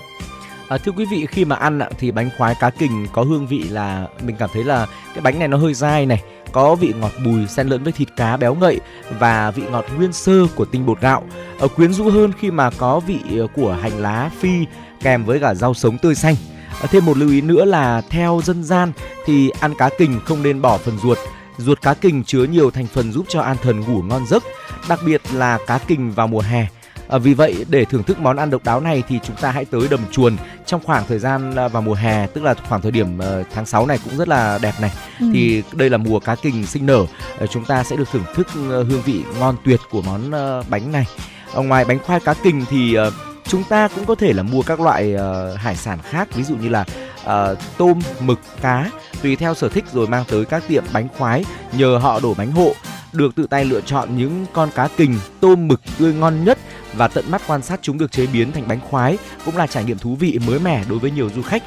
À, thưa quý vị khi mà ăn ạ, thì bánh khoái cá kình có hương vị là mình cảm thấy là cái bánh này nó hơi dai này có vị ngọt bùi xen lẫn với thịt cá béo ngậy và vị ngọt nguyên sơ của tinh bột gạo. Ở quyến rũ hơn khi mà có vị ờ, của hành lá phi kèm với cả rau sống tươi xanh. Ờ, thêm một lưu ý nữa là theo dân gian thì ăn cá kình không nên bỏ phần ruột. Ruột cá kình chứa nhiều thành phần giúp cho an thần ngủ ngon giấc, đặc biệt là cá kình vào mùa hè. À, vì vậy để thưởng thức món ăn độc đáo này thì chúng ta hãy tới đầm chuồn trong khoảng thời gian à, vào mùa hè tức là khoảng thời điểm ờ, tháng 6 này cũng rất là đẹp này. Ừ. thì đây là mùa cá kình sinh nở. Ờ, chúng ta sẽ được thưởng thức ờ, hương vị ngon tuyệt của món bánh này. Ở ngoài bánh khoai cá kình thì chúng ta cũng có thể là mua các loại hải sản khác ví dụ như là ờ, tôm mực cá. Tùy theo sở thích rồi mang tới các tiệm bánh khoái nhờ họ đổ bánh hộ được tự tay lựa chọn những con cá kình tôm mực tươi ngon nhất và tận mắt quan sát chúng được chế biến thành bánh khoái cũng là trải nghiệm thú vị mới mẻ đối với nhiều du khách.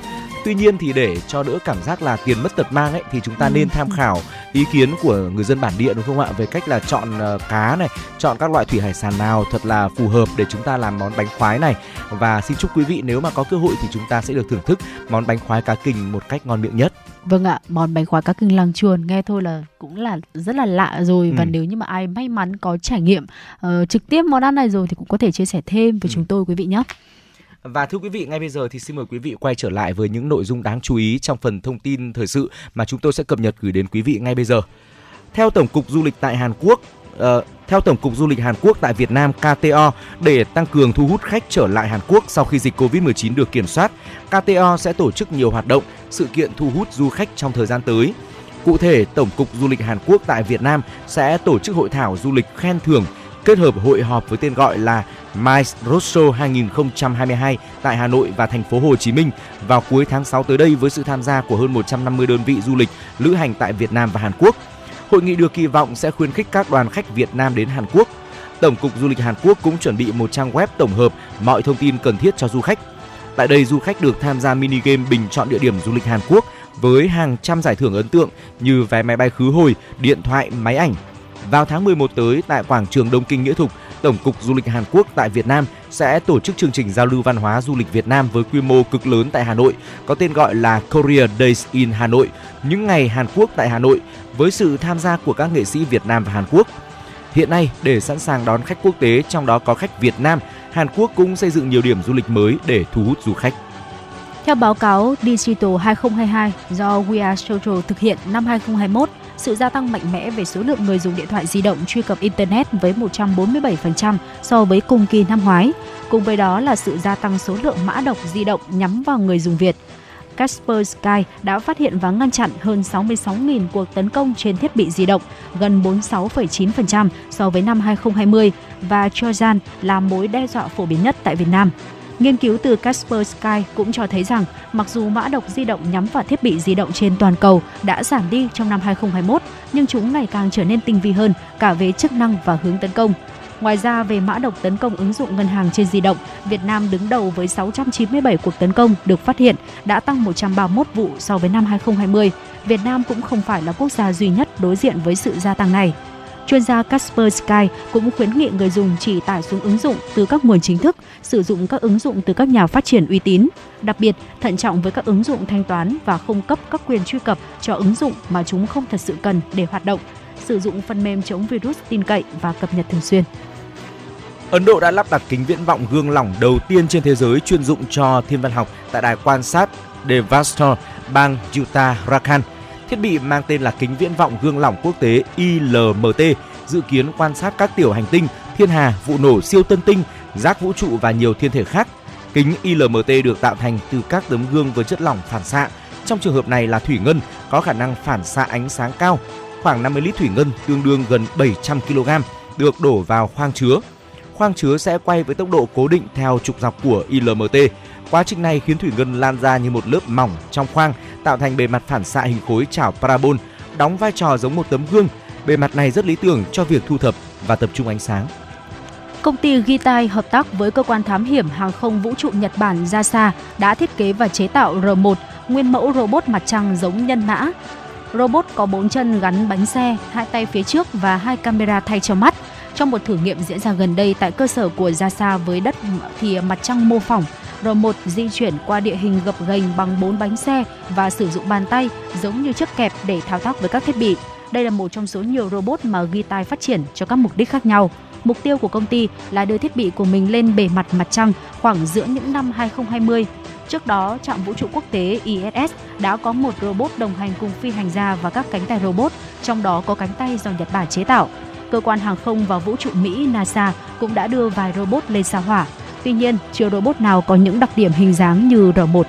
Tuy nhiên thì để cho đỡ cảm giác là tiền mất tật mang ấy thì chúng ta nên tham khảo ý kiến của người dân bản địa đúng không ạ? Về cách là chọn ờ, cá này, chọn các loại thủy hải sản nào thật là phù hợp để chúng ta làm món bánh khoái này. Và xin chúc quý vị nếu mà có cơ hội thì chúng ta sẽ được thưởng thức món bánh khoái cá kình một cách ngon miệng nhất. Vâng ạ, món bánh khoái cá kình làng chuồn nghe thôi là cũng là rất là lạ rồi và Ừ. nếu như mà ai may mắn có trải nghiệm ờ, trực tiếp món ăn này rồi thì cũng có thể chia sẻ thêm với Ừ. chúng tôi quý vị nhé. Và thưa quý vị, ngay bây giờ thì xin mời quý vị quay trở lại với những nội dung đáng chú ý trong phần thông tin thời sự mà chúng tôi sẽ cập nhật gửi đến quý vị ngay bây giờ. Theo Tổng cục Du lịch tại Hàn Quốc, ờ, theo Tổng cục Du lịch Hàn Quốc tại Việt Nam KTO để tăng cường thu hút khách trở lại Hàn Quốc sau khi dịch Covid-19 được kiểm soát, KTO sẽ tổ chức nhiều hoạt động, sự kiện thu hút du khách trong thời gian tới. Cụ thể, Tổng cục Du lịch Hàn Quốc tại Việt Nam sẽ tổ chức hội thảo du lịch khen thưởng kết hợp hội họp với tên gọi là MICE Roadshow 2022 tại Hà Nội và thành phố Hồ Chí Minh vào cuối tháng 6 tới đây với sự tham gia của hơn 150 đơn vị du lịch lữ hành tại Việt Nam và Hàn Quốc. Hội nghị được kỳ vọng sẽ khuyến khích các đoàn khách Việt Nam đến Hàn Quốc. Tổng cục Du lịch Hàn Quốc cũng chuẩn bị một trang web tổng hợp mọi thông tin cần thiết cho du khách. Tại đây du khách được tham gia mini game bình chọn địa điểm du lịch Hàn Quốc với hàng trăm giải thưởng ấn tượng như vé máy bay khứ hồi, điện thoại, máy ảnh. Vào tháng 11 tới tại quảng trường Đông Kinh Nghĩa Thục, Tổng cục Du lịch Hàn Quốc tại Việt Nam sẽ tổ chức chương trình giao lưu văn hóa du lịch Việt Nam với quy mô cực lớn tại Hà Nội, có tên gọi là Korea Days in Hà Nội, những ngày Hàn Quốc tại Hà Nội với sự tham gia của các nghệ sĩ Việt Nam và Hàn Quốc. Hiện nay, để sẵn sàng đón khách quốc tế, trong đó có khách Việt Nam, Hàn Quốc cũng xây dựng nhiều điểm du lịch mới để thu hút du khách. Theo báo cáo Digital 2022 do We Are Social thực hiện năm 2021, sự gia tăng mạnh mẽ về số lượng người dùng điện thoại di động truy cập Internet với 147% so với cùng kỳ năm ngoái. Cùng với đó là sự gia tăng số lượng mã độc di động nhắm vào người dùng Việt. Casper Sky đã phát hiện và ngăn chặn hơn 66.000 cuộc tấn công trên thiết bị di động, gần 46,9% so với năm 2020 và Trojan là mối đe dọa phổ biến nhất tại Việt Nam. Nghiên cứu từ Casper Sky cũng cho thấy rằng mặc dù mã độc di động nhắm vào thiết bị di động trên toàn cầu đã giảm đi trong năm 2021, nhưng chúng ngày càng trở nên tinh vi hơn cả về chức năng và hướng tấn công. Ngoài ra, về mã độc tấn công ứng dụng ngân hàng trên di động, Việt Nam đứng đầu với 697 cuộc tấn công được phát hiện, đã tăng 131 vụ so với năm 2020. Việt Nam cũng không phải là quốc gia duy nhất đối diện với sự gia tăng này. Chuyên gia Casper Sky cũng khuyến nghị người dùng chỉ tải xuống ứng dụng từ các nguồn chính thức, sử dụng các ứng dụng từ các nhà phát triển uy tín. Đặc biệt, thận trọng với các ứng dụng thanh toán và không cấp các quyền truy cập cho ứng dụng mà chúng không thật sự cần để hoạt động. Sử dụng phần mềm chống virus tin cậy và cập nhật thường xuyên. Ấn Độ đã lắp đặt kính viễn vọng gương lỏng đầu tiên trên thế giới chuyên dụng cho thiên văn học tại đài quan sát Devastor, bang Uttarakhand. Thiết bị mang tên là kính viễn vọng gương lỏng quốc tế ILMT dự kiến quan sát các tiểu hành tinh, thiên hà, vụ nổ siêu tân tinh, rác vũ trụ và nhiều thiên thể khác. Kính ILMT được tạo thành từ các tấm gương với chất lỏng phản xạ. Trong trường hợp này là thủy ngân có khả năng phản xạ ánh sáng cao. Khoảng 50 lít thủy ngân tương đương gần 700 kg được đổ vào khoang chứa. Khoang chứa sẽ quay với tốc độ cố định theo trục dọc của ILMT. Quá trình này khiến thủy ngân lan ra như một lớp mỏng trong khoang, tạo thành bề mặt phản xạ hình khối chảo parabol, đóng vai trò giống một tấm gương. Bề mặt này rất lý tưởng cho việc thu thập và tập trung ánh sáng. Công ty Gitai hợp tác với cơ quan thám hiểm hàng không vũ trụ Nhật Bản JAXA đã thiết kế và chế tạo R1, nguyên mẫu robot mặt trăng giống nhân mã. Robot có 4 chân gắn bánh xe, hai tay phía trước và hai camera thay cho mắt. Trong một thử nghiệm diễn ra gần đây tại cơ sở của JAXA với đất thì mặt trăng mô phỏng, R1 di chuyển qua địa hình gập ghềnh bằng 4 bánh xe và sử dụng bàn tay giống như chiếc kẹp để thao tác với các thiết bị. Đây là một trong số nhiều robot mà Gitai phát triển cho các mục đích khác nhau. Mục tiêu của công ty là đưa thiết bị của mình lên bề mặt mặt trăng khoảng giữa những năm 2020. Trước đó, trạm vũ trụ quốc tế ISS đã có một robot đồng hành cùng phi hành gia và các cánh tay robot, trong đó có cánh tay do Nhật Bản chế tạo. Cơ quan hàng không và vũ trụ Mỹ NASA cũng đã đưa vài robot lên sao hỏa. Tuy nhiên, chưa robot nào có những đặc điểm hình dáng như R1.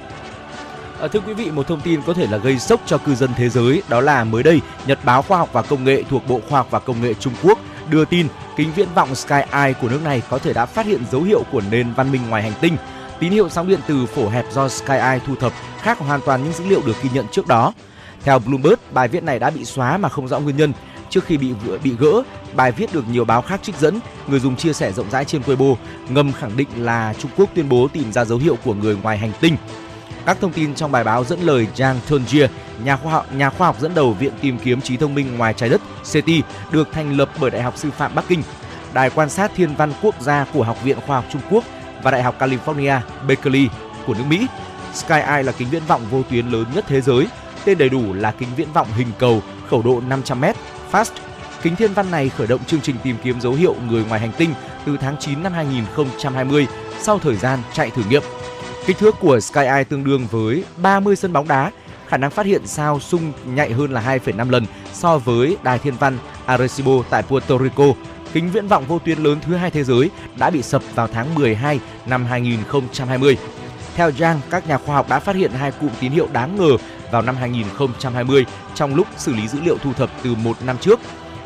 À, thưa quý vị, một thông tin có thể là gây sốc cho cư dân thế giới, đó là mới đây, Nhật báo Khoa học và Công nghệ thuộc Bộ Khoa học và Công nghệ Trung Quốc đưa tin kính viễn vọng Sky Eye của nước này có thể đã phát hiện dấu hiệu của nền văn minh ngoài hành tinh. Tín hiệu sóng điện từ phổ hẹp do Sky Eye thu thập khác hoàn toàn những dữ liệu được ghi nhận trước đó. Theo Bloomberg, bài viết này đã bị xóa mà không rõ nguyên nhân. Trước khi bị bị gỡ, bài viết được nhiều báo khác trích dẫn, người dùng chia sẻ rộng rãi trên Weibo, ngầm khẳng định là Trung Quốc tuyên bố tìm ra dấu hiệu của người ngoài hành tinh. Các thông tin trong bài báo dẫn lời Zhang Tonjie, nhà khoa học nhà khoa học dẫn đầu Viện tìm kiếm trí thông minh ngoài trái đất SETI, được thành lập bởi Đại học Sư phạm Bắc Kinh, Đài quan sát thiên văn quốc gia của Học viện Khoa học Trung Quốc và Đại học California Berkeley của nước Mỹ. Sky Eye là kính viễn vọng vô tuyến lớn nhất thế giới, tên đầy đủ là kính viễn vọng hình cầu khẩu độ 500m FAST. Kính thiên văn này khởi động chương trình tìm kiếm dấu hiệu người ngoài hành tinh từ tháng 9 năm 2020 sau thời gian chạy thử nghiệm. Kích thước của Sky Eye tương đương với 30 sân bóng đá, khả năng phát hiện sao sung nhạy hơn là 2,5 lần so với đài thiên văn Arecibo tại Puerto Rico. Kính viễn vọng vô tuyến lớn thứ hai thế giới đã bị sập vào tháng 12 năm 2020. Theo Yang, các nhà khoa học đã phát hiện hai cụm tín hiệu đáng ngờ vào năm 2020 trong lúc xử lý dữ liệu thu thập từ một năm trước.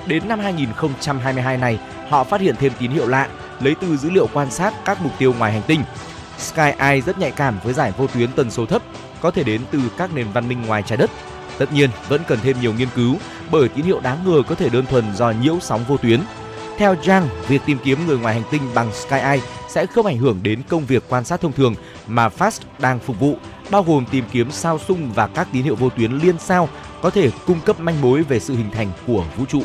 Đến năm 2022 này, họ phát hiện thêm tín hiệu lạ lấy từ dữ liệu quan sát các mục tiêu ngoài hành tinh. Sky Eye rất nhạy cảm với giải vô tuyến tần số thấp, có thể đến từ các nền văn minh ngoài trái đất. Tất nhiên, vẫn cần thêm nhiều nghiên cứu bởi tín hiệu đáng ngờ có thể đơn thuần do nhiễu sóng vô tuyến. Theo Zhang, việc tìm kiếm người ngoài hành tinh bằng Skyeye sẽ không ảnh hưởng đến công việc quan sát thông thường mà FAST đang phục vụ, bao gồm tìm kiếm sao sung và các tín hiệu vô tuyến liên sao có thể cung cấp manh mối về sự hình thành của vũ trụ.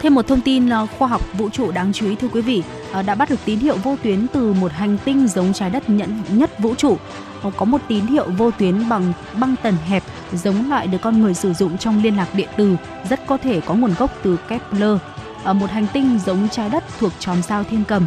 Thêm một thông tin ờ, khoa học vũ trụ đáng chú ý thưa quý vị, ờ, đã bắt được tín hiệu vô tuyến từ một hành tinh giống trái đất nhận nhất vũ trụ. Ờ, có một tín hiệu vô tuyến bằng băng tần hẹp giống loại được con người sử dụng trong liên lạc điện tử, rất có thể có nguồn gốc từ Kepler, ở một hành tinh giống trái đất thuộc chòm sao Thiên Cầm.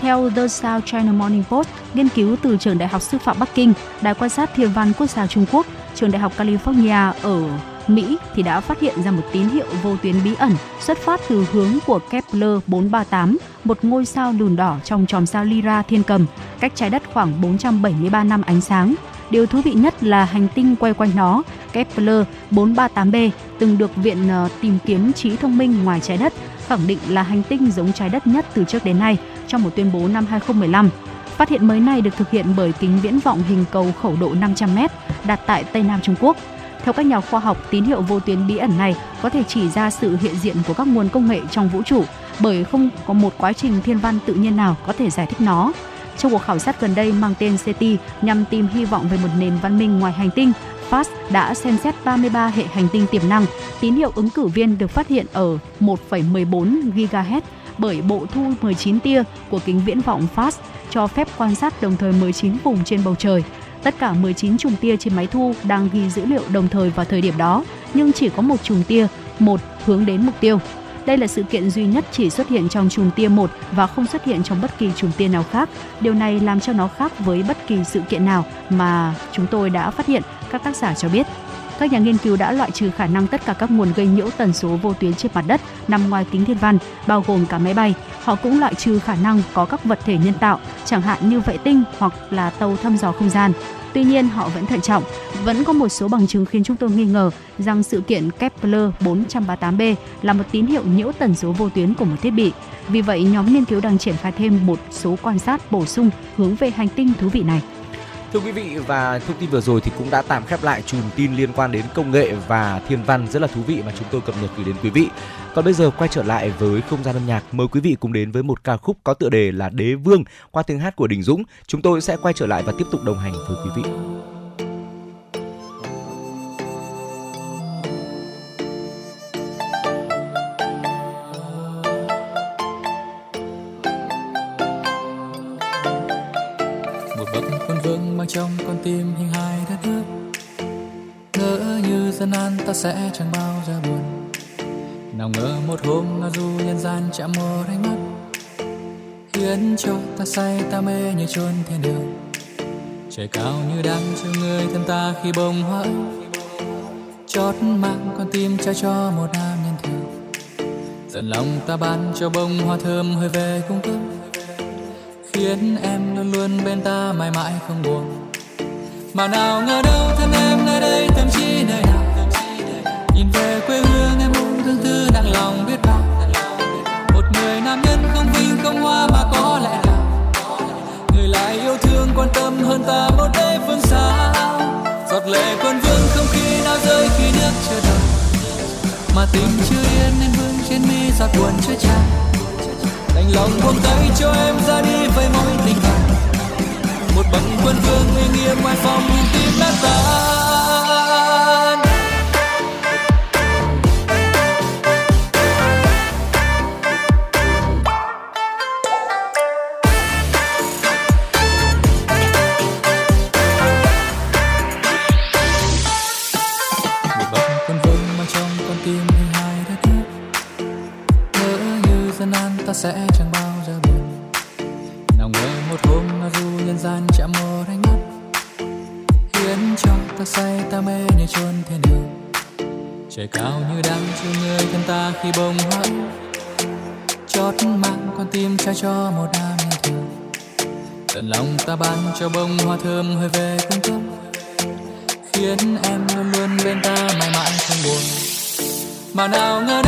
Theo The South China Morning Post, nghiên cứu từ trường Đại học Sư phạm Bắc Kinh, Đài quan sát thiên văn quốc gia Trung Quốc, trường Đại học California ở Mỹ thì đã phát hiện ra một tín hiệu vô tuyến bí ẩn xuất phát từ hướng của Kepler 438, một ngôi sao lùn đỏ trong chòm sao Lyra Thiên Cầm, cách trái đất khoảng 473 năm ánh sáng. Điều thú vị nhất là hành tinh quay quanh nó, Kepler 438b, từng được Viện ờ, tìm kiếm trí thông minh ngoài trái đất khẳng định là hành tinh giống trái đất nhất từ trước đến nay trong một tuyên bố năm 2015. Phát hiện mới này được thực hiện bởi kính viễn vọng hình cầu khẩu độ 500m đặt tại Tây Nam Trung Quốc. Theo các nhà khoa học, tín hiệu vô tuyến bí ẩn này có thể chỉ ra sự hiện diện của các nguồn công nghệ trong vũ trụ bởi không có một quá trình thiên văn tự nhiên nào có thể giải thích nó. Trong cuộc khảo sát gần đây mang tên SETI nhằm tìm hy vọng về một nền văn minh ngoài hành tinh, FAST đã xem xét 33 hệ hành tinh tiềm năng. Tín hiệu ứng cử viên được phát hiện ở 1,14 GHz bởi bộ thu 19 tia của kính viễn vọng FAST cho phép quan sát đồng thời 19 vùng trên bầu trời. Tất cả 19 chùm tia trên máy thu đang ghi dữ liệu đồng thời vào thời điểm đó, nhưng chỉ có một chùm tia, một hướng đến mục tiêu. Đây là sự kiện duy nhất chỉ xuất hiện trong trùng tia 1 và không xuất hiện trong bất kỳ trùng tia nào khác. Điều này làm cho nó khác với bất kỳ sự kiện nào mà chúng tôi đã phát hiện, các tác giả cho biết. Các nhà nghiên cứu đã loại trừ khả năng tất cả các nguồn gây nhiễu tần số vô tuyến trên mặt đất nằm ngoài kính thiên văn, bao gồm cả máy bay. Họ cũng loại trừ khả năng có các vật thể nhân tạo, chẳng hạn như vệ tinh hoặc là tàu thăm dò không gian. Tuy nhiên, họ vẫn thận trọng. Vẫn có một số bằng chứng khiến chúng tôi nghi ngờ rằng sự kiện Kepler 438b là một tín hiệu nhiễu tần số vô tuyến của một thiết bị. Vì vậy, nhóm nghiên cứu đang triển khai thêm một số quan sát bổ sung hướng về hành tinh thú vị này. Thưa quý vị và thông tin vừa rồi thì cũng đã tạm khép lại chùm tin liên quan đến công nghệ và thiên văn rất là thú vị mà chúng tôi cập nhật gửi đến quý vị. Còn bây giờ quay trở lại với không gian âm nhạc, mời quý vị cùng đến với một ca khúc có tựa đề là Đế Vương qua tiếng hát của Đình Dũng. Chúng tôi sẽ quay trở lại và tiếp tục đồng hành với quý vị. một bậc quân vương mang trong con tim hình hài đất nước ngỡ như dân an ta sẽ chẳng bao giờ buồn nào ngờ một hôm ngao du nhân gian chạm một ánh mắt. Khiến cho ta say ta mê như chôn thiên đường. Trời cao như đang chờ người thân ta khi bông hoa ấy. Chót mang con tim trao cho một nam nhân thường. Dần lòng ta ban cho bông hoa thơm hơi về cung cấp. Khiến em luôn luôn bên ta mãi mãi không buồn. Mà nào ngờ đâu thân em nơi đây, tâm trí nơi nào? Nhìn về quê hương em tương tư nặng lòng biết bao. Một người nam nhân không vinh không hoa mà có lẽ là. Người lại yêu thương quan tâm hơn ta một đế phương xa. Giọt lệ quân vương không khi nào rơi khi nước chưa đầy, mà tình chưa yên nên vương trên mi giọt buồn chưa tràn đành lòng buông tay cho em ra đi với mối tình cảm. Một bậc quân vương uy nghiêm ngoài phòng tim nát tan. Ta ban cho bông hoa thơm hơi về cung cấp, khiến em luôn luôn bên ta mãi mãi không buồn. Mà nào ngờ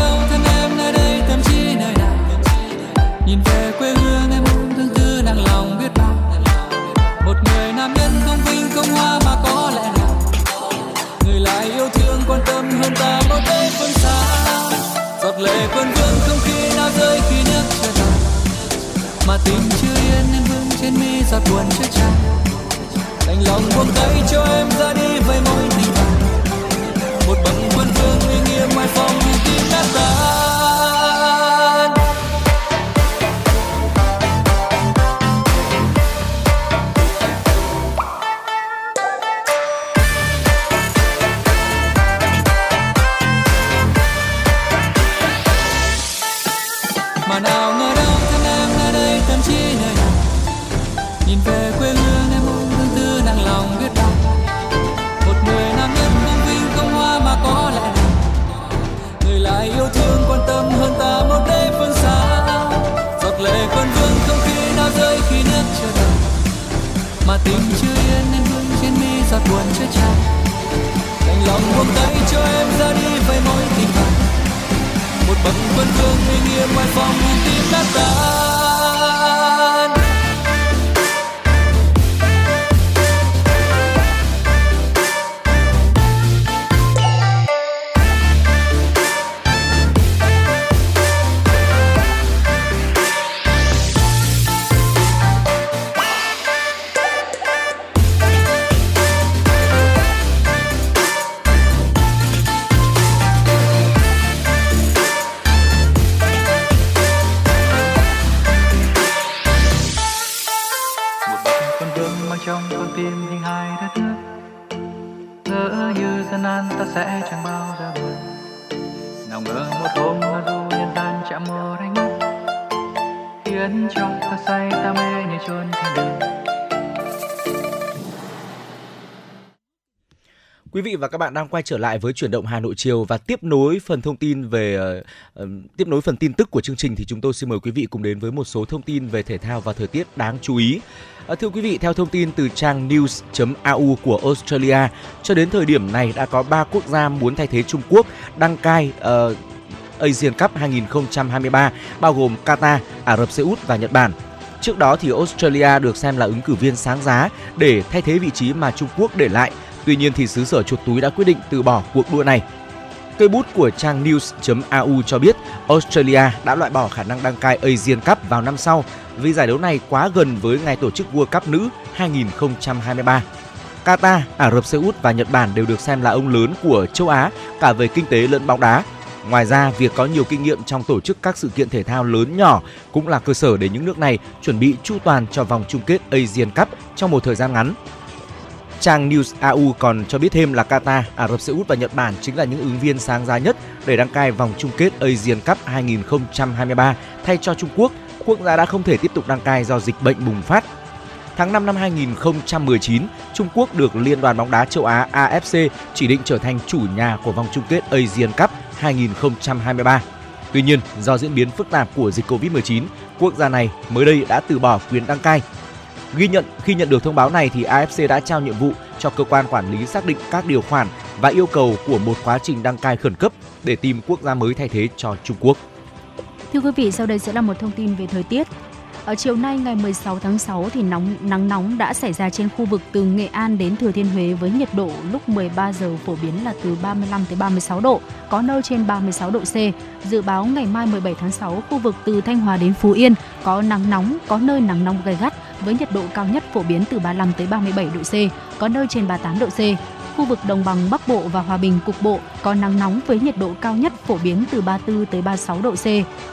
và các bạn đang quay trở lại với chuyển động Hà Nội chiều và tiếp nối phần thông tin về uh, tiếp nối phần tin tức của chương trình thì chúng tôi xin mời quý vị cùng đến với một số thông tin về thể thao và thời tiết đáng chú ý. Uh, thưa quý vị, theo thông tin từ trang news.au của Australia, cho đến thời điểm này đã có 3 quốc gia muốn thay thế Trung Quốc đăng cai uh, Asian Cup 2023 bao gồm Qatar, Ả Rập Xê Út và Nhật Bản. Trước đó thì Australia được xem là ứng cử viên sáng giá để thay thế vị trí mà Trung Quốc để lại Tuy nhiên thì xứ sở chuột túi đã quyết định từ bỏ cuộc đua này. Cây bút của trang news.au cho biết Australia đã loại bỏ khả năng đăng cai Asian Cup vào năm sau vì giải đấu này quá gần với ngày tổ chức World Cup nữ 2023. Qatar, Ả Rập Xê Út và Nhật Bản đều được xem là ông lớn của châu Á cả về kinh tế lẫn bóng đá. Ngoài ra, việc có nhiều kinh nghiệm trong tổ chức các sự kiện thể thao lớn nhỏ cũng là cơ sở để những nước này chuẩn bị chu toàn cho vòng chung kết Asian Cup trong một thời gian ngắn. Trang News AU còn cho biết thêm là Qatar, Ả Rập Xê Út và Nhật Bản chính là những ứng viên sáng giá nhất để đăng cai vòng chung kết Asian Cup 2023 thay cho Trung Quốc, quốc gia đã không thể tiếp tục đăng cai do dịch bệnh bùng phát. Tháng 5 năm 2019, Trung Quốc được Liên đoàn bóng đá châu Á AFC chỉ định trở thành chủ nhà của vòng chung kết Asian Cup 2023. Tuy nhiên, do diễn biến phức tạp của dịch Covid-19, quốc gia này mới đây đã từ bỏ quyền đăng cai Ghi nhận khi nhận được thông báo này thì AFC đã trao nhiệm vụ cho cơ quan quản lý xác định các điều khoản và yêu cầu của một quá trình đăng cai khẩn cấp để tìm quốc gia mới thay thế cho Trung Quốc. Thưa quý vị, sau đây sẽ là một thông tin về thời tiết. Ở chiều nay ngày 16 tháng 6 thì nóng nắng nóng đã xảy ra trên khu vực từ Nghệ An đến Thừa Thiên Huế với nhiệt độ lúc 13 giờ phổ biến là từ 35 tới 36 độ, có nơi trên 36 độ C. Dự báo ngày mai 17 tháng 6 khu vực từ Thanh Hóa đến Phú Yên có nắng nóng, có nơi nắng nóng gay gắt với nhiệt độ cao nhất phổ biến từ 35 tới 37 độ C, có nơi trên 38 độ C. Khu vực đồng bằng Bắc Bộ và Hòa Bình cục bộ có nắng nóng với nhiệt độ cao nhất phổ biến từ 34 tới 36 độ C,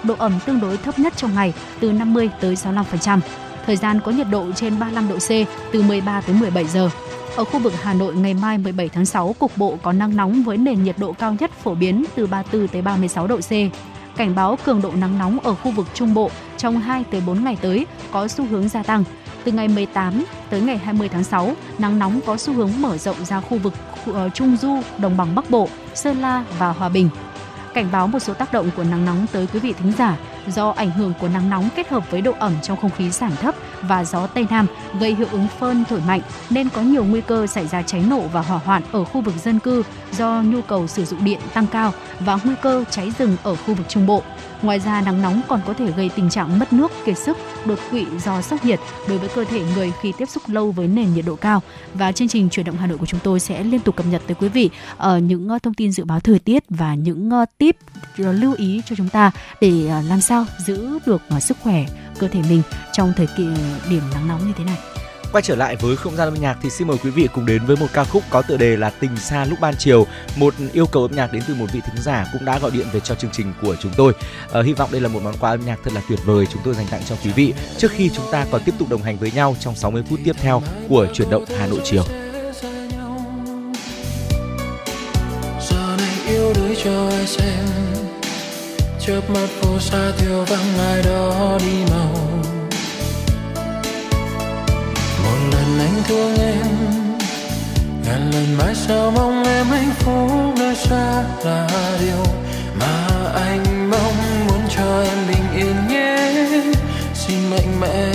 độ ẩm tương đối thấp nhất trong ngày từ 50 tới 65%. Thời gian có nhiệt độ trên 35 độ C từ 13 tới 17 giờ. Ở khu vực Hà Nội ngày mai 17 tháng 6 cục bộ có nắng nóng với nền nhiệt độ cao nhất phổ biến từ 34 tới 36 độ C. Cảnh báo cường độ nắng nóng ở khu vực Trung Bộ trong 2 tới 4 ngày tới có xu hướng gia tăng. Từ ngày 18 tới ngày 20 tháng 6, nắng nóng có xu hướng mở rộng ra khu vực ờ, Trung Du, Đồng bằng Bắc Bộ, Sơn La và Hòa Bình. Cảnh báo một số tác động của nắng nóng tới quý vị thính giả do ảnh hưởng của nắng nóng kết hợp với độ ẩm trong không khí giảm thấp và gió Tây Nam gây hiệu ứng phơn thổi mạnh, nên có nhiều nguy cơ xảy ra cháy nổ và hỏa hoạn ở khu vực dân cư do nhu cầu sử dụng điện tăng cao và nguy cơ cháy rừng ở khu vực Trung Bộ. Ngoài ra, nắng nóng còn có thể gây tình trạng mất nước, kiệt sức, đột quỵ do sốc nhiệt đối với cơ thể người khi tiếp xúc lâu với nền nhiệt độ cao. Và chương trình chuyển động Hà Nội của chúng tôi sẽ liên tục cập nhật tới quý vị ở những ờ, thông tin dự báo thời tiết và những ờ, tip lưu ý cho chúng ta để làm sao giữ được sức khỏe cơ thể mình trong thời kỳ điểm nắng nóng như thế này. Quay trở lại với không gian âm nhạc thì xin mời quý vị cùng đến với một ca khúc có tựa đề là Tình xa lúc ban chiều. Một yêu cầu âm nhạc đến từ một vị thính giả cũng đã gọi điện về cho chương trình của chúng tôi. À, hy vọng đây là một món quà âm nhạc thật là tuyệt vời chúng tôi dành tặng cho quý vị trước khi chúng ta còn tiếp tục đồng hành với nhau trong 60 phút tiếp theo của chuyển động Hà Nội chiều. Giờ này yêu đuổi cho ai xem chớp mắt phố xa thiếu vắng ai đó đi màu anh thương em. Ngàn lần mãi sao mong em hạnh phúc nơi xa là điều mà anh mong muốn cho em bình yên nhé. Xin mạnh mẽ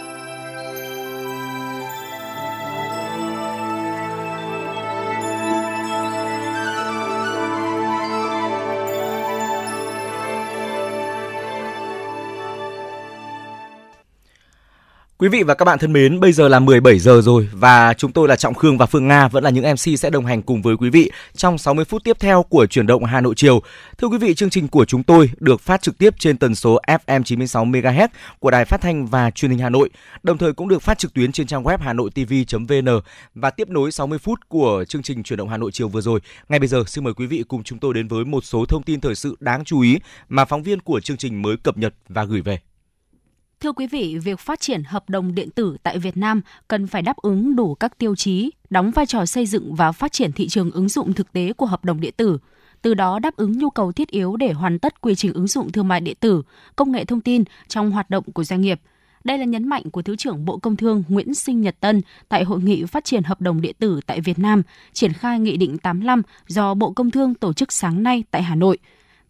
Quý vị và các bạn thân mến, bây giờ là 17 giờ rồi và chúng tôi là Trọng Khương và Phương Nga vẫn là những MC sẽ đồng hành cùng với quý vị trong 60 phút tiếp theo của chuyển động Hà Nội chiều. Thưa quý vị, chương trình của chúng tôi được phát trực tiếp trên tần số FM 96 MHz của Đài Phát thanh và Truyền hình Hà Nội, đồng thời cũng được phát trực tuyến trên trang web hanoitv.vn và tiếp nối 60 phút của chương trình chuyển động Hà Nội chiều vừa rồi. Ngay bây giờ xin mời quý vị cùng chúng tôi đến với một số thông tin thời sự đáng chú ý mà phóng viên của chương trình mới cập nhật và gửi về. Thưa quý vị, việc phát triển hợp đồng điện tử tại Việt Nam cần phải đáp ứng đủ các tiêu chí, đóng vai trò xây dựng và phát triển thị trường ứng dụng thực tế của hợp đồng điện tử, từ đó đáp ứng nhu cầu thiết yếu để hoàn tất quy trình ứng dụng thương mại điện tử, công nghệ thông tin trong hoạt động của doanh nghiệp. Đây là nhấn mạnh của Thứ trưởng Bộ Công Thương Nguyễn Sinh Nhật Tân tại Hội nghị phát triển hợp đồng điện tử tại Việt Nam, triển khai Nghị định 85 do Bộ Công Thương tổ chức sáng nay tại Hà Nội.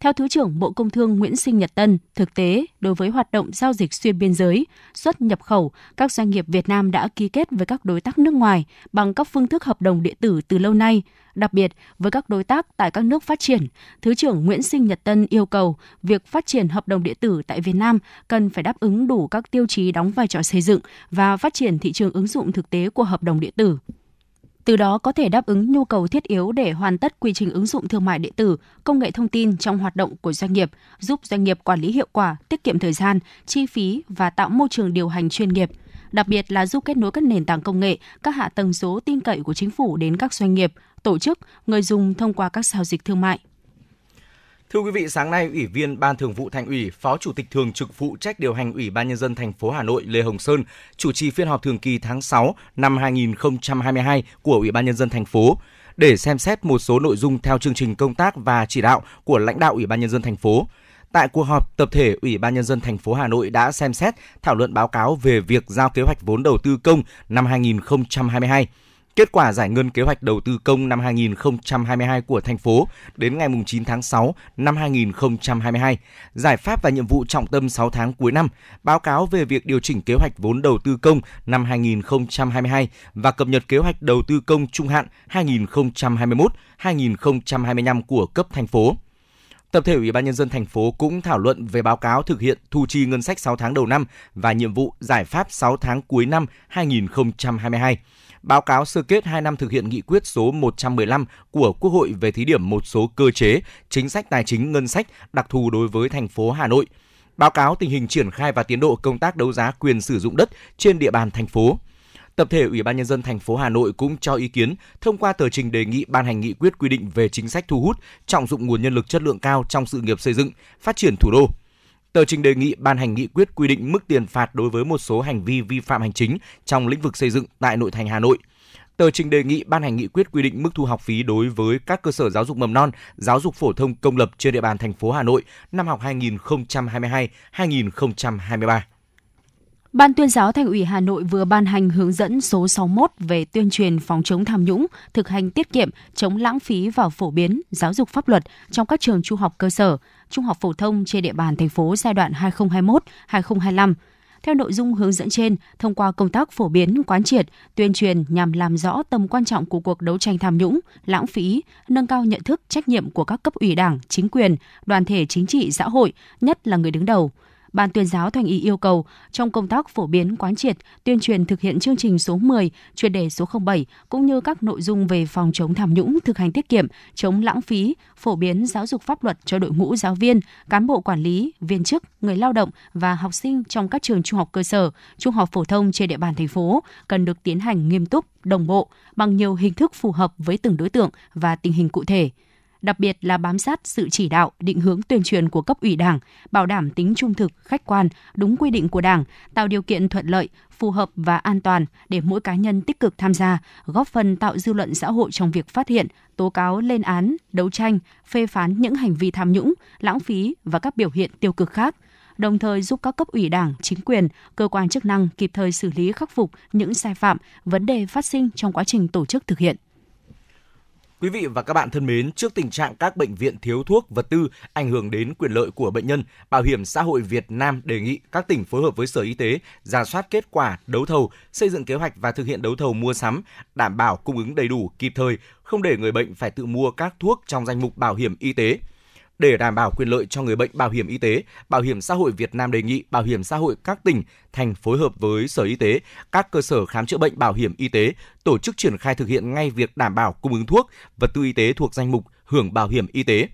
Theo Thứ trưởng Bộ Công Thương Nguyễn Sinh Nhật Tân, thực tế, đối với hoạt động giao dịch xuyên biên giới, xuất nhập khẩu, các doanh nghiệp Việt Nam đã ký kết với các đối tác nước ngoài bằng các phương thức hợp đồng điện tử từ lâu nay. Đặc biệt, với các đối tác tại các nước phát triển, Thứ trưởng Nguyễn Sinh Nhật Tân yêu cầu việc phát triển hợp đồng điện tử tại Việt Nam cần phải đáp ứng đủ các tiêu chí đóng vai trò xây dựng và phát triển thị trường ứng dụng thực tế của hợp đồng điện tử từ đó có thể đáp ứng nhu cầu thiết yếu để hoàn tất quy trình ứng dụng thương mại điện tử, công nghệ thông tin trong hoạt động của doanh nghiệp, giúp doanh nghiệp quản lý hiệu quả, tiết kiệm thời gian, chi phí và tạo môi trường điều hành chuyên nghiệp. Đặc biệt là giúp kết nối các nền tảng công nghệ, các hạ tầng số tin cậy của chính phủ đến các doanh nghiệp, tổ chức, người dùng thông qua các giao dịch thương mại. Thưa quý vị, sáng nay, Ủy viên Ban Thường vụ Thành ủy, Phó Chủ tịch Thường trực phụ trách điều hành Ủy ban nhân dân thành phố Hà Nội Lê Hồng Sơn chủ trì phiên họp thường kỳ tháng 6 năm 2022 của Ủy ban nhân dân thành phố để xem xét một số nội dung theo chương trình công tác và chỉ đạo của lãnh đạo Ủy ban nhân dân thành phố. Tại cuộc họp, tập thể Ủy ban nhân dân thành phố Hà Nội đã xem xét thảo luận báo cáo về việc giao kế hoạch vốn đầu tư công năm 2022. Kết quả giải ngân kế hoạch đầu tư công năm 2022 của thành phố đến ngày 9 tháng 6 năm 2022, giải pháp và nhiệm vụ trọng tâm 6 tháng cuối năm, báo cáo về việc điều chỉnh kế hoạch vốn đầu tư công năm 2022 và cập nhật kế hoạch đầu tư công trung hạn 2021-2025 của cấp thành phố. Tập thể Ủy ban nhân dân thành phố cũng thảo luận về báo cáo thực hiện thu chi ngân sách 6 tháng đầu năm và nhiệm vụ giải pháp 6 tháng cuối năm 2022 báo cáo sơ kết 2 năm thực hiện nghị quyết số 115 của Quốc hội về thí điểm một số cơ chế, chính sách tài chính ngân sách đặc thù đối với thành phố Hà Nội. Báo cáo tình hình triển khai và tiến độ công tác đấu giá quyền sử dụng đất trên địa bàn thành phố. Tập thể Ủy ban nhân dân thành phố Hà Nội cũng cho ý kiến thông qua tờ trình đề nghị ban hành nghị quyết quy định về chính sách thu hút, trọng dụng nguồn nhân lực chất lượng cao trong sự nghiệp xây dựng, phát triển thủ đô. Tờ trình đề nghị ban hành nghị quyết quy định mức tiền phạt đối với một số hành vi vi phạm hành chính trong lĩnh vực xây dựng tại nội thành Hà Nội. Tờ trình đề nghị ban hành nghị quyết quy định mức thu học phí đối với các cơ sở giáo dục mầm non, giáo dục phổ thông công lập trên địa bàn thành phố Hà Nội năm học 2022-2023. Ban tuyên giáo Thành ủy Hà Nội vừa ban hành hướng dẫn số 61 về tuyên truyền phòng chống tham nhũng, thực hành tiết kiệm, chống lãng phí và phổ biến giáo dục pháp luật trong các trường trung học cơ sở, trung học phổ thông trên địa bàn thành phố giai đoạn 2021-2025. Theo nội dung hướng dẫn trên, thông qua công tác phổ biến, quán triệt, tuyên truyền nhằm làm rõ tầm quan trọng của cuộc đấu tranh tham nhũng, lãng phí, nâng cao nhận thức, trách nhiệm của các cấp ủy đảng, chính quyền, đoàn thể chính trị xã hội, nhất là người đứng đầu – Ban tuyên giáo thành ủy yêu cầu trong công tác phổ biến quán triệt, tuyên truyền thực hiện chương trình số 10, chuyên đề số 07 cũng như các nội dung về phòng chống tham nhũng, thực hành tiết kiệm, chống lãng phí, phổ biến giáo dục pháp luật cho đội ngũ giáo viên, cán bộ quản lý, viên chức, người lao động và học sinh trong các trường trung học cơ sở, trung học phổ thông trên địa bàn thành phố cần được tiến hành nghiêm túc, đồng bộ bằng nhiều hình thức phù hợp với từng đối tượng và tình hình cụ thể đặc biệt là bám sát sự chỉ đạo, định hướng tuyên truyền của cấp ủy Đảng, bảo đảm tính trung thực, khách quan, đúng quy định của Đảng, tạo điều kiện thuận lợi, phù hợp và an toàn để mỗi cá nhân tích cực tham gia, góp phần tạo dư luận xã hội trong việc phát hiện, tố cáo lên án, đấu tranh, phê phán những hành vi tham nhũng, lãng phí và các biểu hiện tiêu cực khác đồng thời giúp các cấp ủy đảng, chính quyền, cơ quan chức năng kịp thời xử lý khắc phục những sai phạm, vấn đề phát sinh trong quá trình tổ chức thực hiện. Quý vị và các bạn thân mến, trước tình trạng các bệnh viện thiếu thuốc, vật tư ảnh hưởng đến quyền lợi của bệnh nhân, Bảo hiểm xã hội Việt Nam đề nghị các tỉnh phối hợp với Sở Y tế ra soát kết quả đấu thầu, xây dựng kế hoạch và thực hiện đấu thầu mua sắm, đảm bảo cung ứng đầy đủ, kịp thời, không để người bệnh phải tự mua các thuốc trong danh mục bảo hiểm y tế. Để đảm bảo quyền lợi cho người bệnh bảo hiểm y tế, Bảo hiểm xã hội Việt Nam đề nghị Bảo hiểm xã hội các tỉnh, thành phối hợp với Sở Y tế, các cơ sở khám chữa bệnh bảo hiểm y tế tổ chức triển khai thực hiện ngay việc đảm bảo cung ứng thuốc, vật tư y tế thuộc danh mục hưởng bảo hiểm y tế.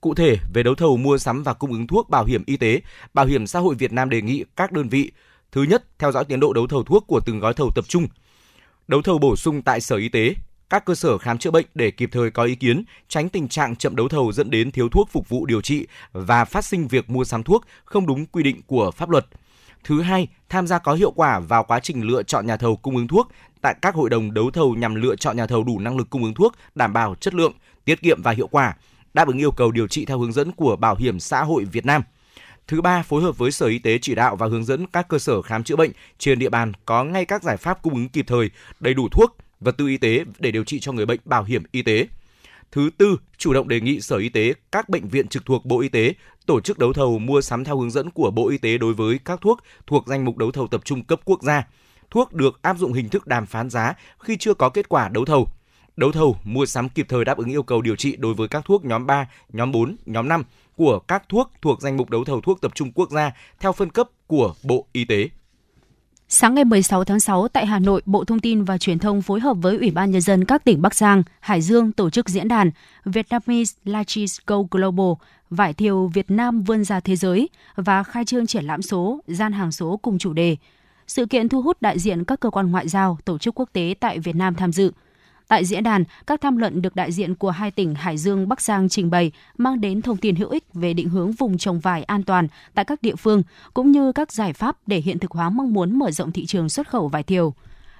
Cụ thể, về đấu thầu mua sắm và cung ứng thuốc bảo hiểm y tế, Bảo hiểm xã hội Việt Nam đề nghị các đơn vị Thứ nhất, theo dõi tiến độ đấu thầu thuốc của từng gói thầu tập trung. Đấu thầu bổ sung tại Sở Y tế, các cơ sở khám chữa bệnh để kịp thời có ý kiến, tránh tình trạng chậm đấu thầu dẫn đến thiếu thuốc phục vụ điều trị và phát sinh việc mua sắm thuốc không đúng quy định của pháp luật. Thứ hai, tham gia có hiệu quả vào quá trình lựa chọn nhà thầu cung ứng thuốc tại các hội đồng đấu thầu nhằm lựa chọn nhà thầu đủ năng lực cung ứng thuốc, đảm bảo chất lượng, tiết kiệm và hiệu quả, đáp ứng yêu cầu điều trị theo hướng dẫn của Bảo hiểm xã hội Việt Nam. Thứ ba, phối hợp với Sở Y tế chỉ đạo và hướng dẫn các cơ sở khám chữa bệnh trên địa bàn có ngay các giải pháp cung ứng kịp thời, đầy đủ thuốc, vật tư y tế để điều trị cho người bệnh bảo hiểm y tế. Thứ tư, chủ động đề nghị Sở Y tế, các bệnh viện trực thuộc Bộ Y tế tổ chức đấu thầu mua sắm theo hướng dẫn của Bộ Y tế đối với các thuốc thuộc danh mục đấu thầu tập trung cấp quốc gia. Thuốc được áp dụng hình thức đàm phán giá khi chưa có kết quả đấu thầu. Đấu thầu mua sắm kịp thời đáp ứng yêu cầu điều trị đối với các thuốc nhóm 3, nhóm 4, nhóm 5 của các thuốc thuộc danh mục đấu thầu thuốc tập trung quốc gia theo phân cấp của Bộ Y tế. Sáng ngày 16 tháng 6 tại Hà Nội, Bộ Thông tin và Truyền thông phối hợp với Ủy ban Nhân dân các tỉnh Bắc Giang, Hải Dương tổ chức diễn đàn Vietnamese Lychees Go Global, vải thiều Việt Nam vươn ra thế giới và khai trương triển lãm số, gian hàng số cùng chủ đề. Sự kiện thu hút đại diện các cơ quan ngoại giao, tổ chức quốc tế tại Việt Nam tham dự – Tại diễn đàn, các tham luận được đại diện của hai tỉnh Hải Dương, Bắc Giang trình bày mang đến thông tin hữu ích về định hướng vùng trồng vải an toàn tại các địa phương, cũng như các giải pháp để hiện thực hóa mong muốn mở rộng thị trường xuất khẩu vải thiều.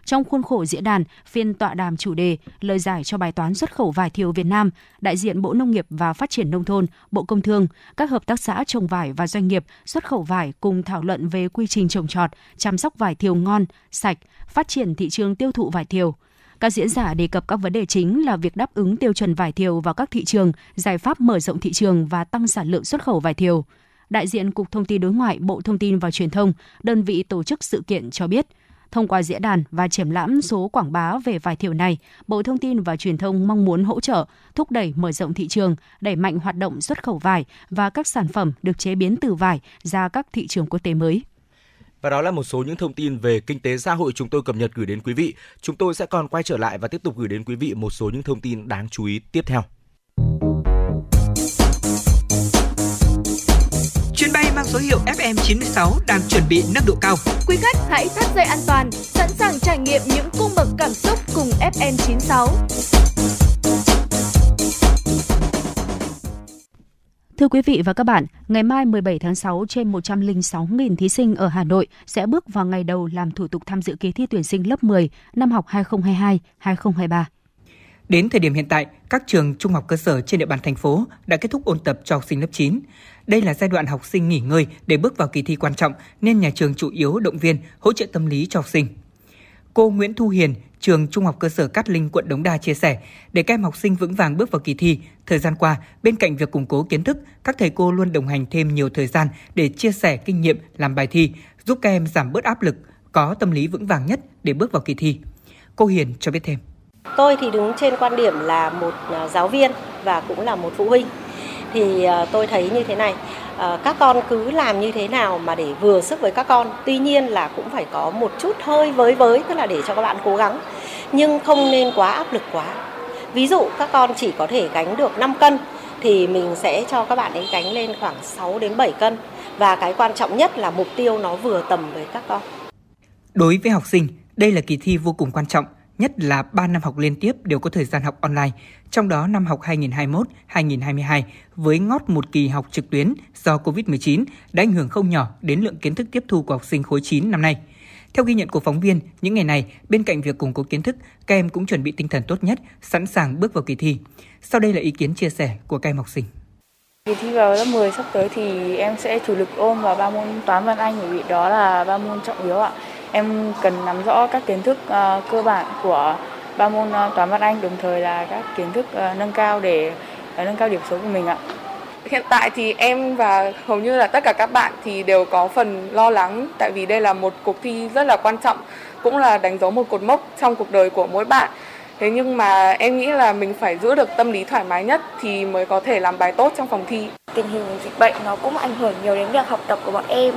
Trong khuôn khổ diễn đàn, phiên tọa đàm chủ đề lời giải cho bài toán xuất khẩu vải thiều Việt Nam, đại diện Bộ Nông nghiệp và Phát triển Nông thôn, Bộ Công Thương, các hợp tác xã trồng vải và doanh nghiệp xuất khẩu vải cùng thảo luận về quy trình trồng trọt, chăm sóc vải thiều ngon, sạch, phát triển thị trường tiêu thụ vải thiều – các diễn giả đề cập các vấn đề chính là việc đáp ứng tiêu chuẩn vải thiều vào các thị trường, giải pháp mở rộng thị trường và tăng sản lượng xuất khẩu vải thiều. Đại diện Cục Thông tin Đối ngoại Bộ Thông tin và Truyền thông, đơn vị tổ chức sự kiện cho biết, thông qua diễn đàn và triển lãm số quảng bá về vải thiều này, Bộ Thông tin và Truyền thông mong muốn hỗ trợ, thúc đẩy mở rộng thị trường, đẩy mạnh hoạt động xuất khẩu vải và các sản phẩm được chế biến từ vải ra các thị trường quốc tế mới. Và đó là một số những thông tin về kinh tế xã hội chúng tôi cập nhật gửi đến quý vị. Chúng tôi sẽ còn quay trở lại và tiếp tục gửi đến quý vị một số những thông tin đáng chú ý tiếp theo. Chuyến bay mang số hiệu FM96 đang chuẩn bị nâng độ cao. Quý khách hãy thắt dây an toàn, sẵn sàng trải nghiệm những cung bậc cảm xúc cùng FN96. Thưa quý vị và các bạn, ngày mai 17 tháng 6 trên 106.000 thí sinh ở Hà Nội sẽ bước vào ngày đầu làm thủ tục tham dự kỳ thi tuyển sinh lớp 10 năm học 2022-2023. Đến thời điểm hiện tại, các trường trung học cơ sở trên địa bàn thành phố đã kết thúc ôn tập cho học sinh lớp 9. Đây là giai đoạn học sinh nghỉ ngơi để bước vào kỳ thi quan trọng nên nhà trường chủ yếu động viên, hỗ trợ tâm lý cho học sinh. Cô Nguyễn Thu Hiền, trường Trung học cơ sở Cát Linh, quận Đống Đa chia sẻ, để các em học sinh vững vàng bước vào kỳ thi, thời gian qua, bên cạnh việc củng cố kiến thức, các thầy cô luôn đồng hành thêm nhiều thời gian để chia sẻ kinh nghiệm làm bài thi, giúp các em giảm bớt áp lực, có tâm lý vững vàng nhất để bước vào kỳ thi. Cô Hiền cho biết thêm. Tôi thì đứng trên quan điểm là một à, giáo viên và cũng là một phụ huynh. Thì à, tôi thấy như thế này, Ờ, các con cứ làm như thế nào mà để vừa sức với các con. Tuy nhiên là cũng phải có một chút hơi với với, tức là để cho các bạn cố gắng. Nhưng không nên quá áp lực quá. Ví dụ các con chỉ có thể gánh được 5 cân thì mình sẽ cho các bạn ấy gánh lên khoảng 6 đến 7 cân. Và cái quan trọng nhất là mục tiêu nó vừa tầm với các con. Đối với học sinh, đây là kỳ thi vô cùng quan trọng, nhất là 3 năm học liên tiếp đều có thời gian học online, trong đó năm học 2021-2022 với ngót một kỳ học trực tuyến do Covid-19 đã ảnh hưởng không nhỏ đến lượng kiến thức tiếp thu của học sinh khối 9 năm nay. Theo ghi nhận của phóng viên, những ngày này, bên cạnh việc củng cố kiến thức, các em cũng chuẩn bị tinh thần tốt nhất, sẵn sàng bước vào kỳ thi. Sau đây là ý kiến chia sẻ của các em học sinh. Kỳ thi vào lớp 10 sắp tới thì em sẽ chủ lực ôn vào ba môn toán văn anh bởi vì đó là ba môn trọng yếu ạ. Em cần nắm rõ các kiến thức uh, cơ bản của ba môn uh, toán văn anh đồng thời là các kiến thức uh, nâng cao để uh, nâng cao điểm số của mình ạ. Hiện tại thì em và hầu như là tất cả các bạn thì đều có phần lo lắng tại vì đây là một cuộc thi rất là quan trọng, cũng là đánh dấu một cột mốc trong cuộc đời của mỗi bạn. Thế nhưng mà em nghĩ là mình phải giữ được tâm lý thoải mái nhất thì mới có thể làm bài tốt trong phòng thi. Tình hình dịch bệnh nó cũng ảnh hưởng nhiều đến việc học tập của bọn em.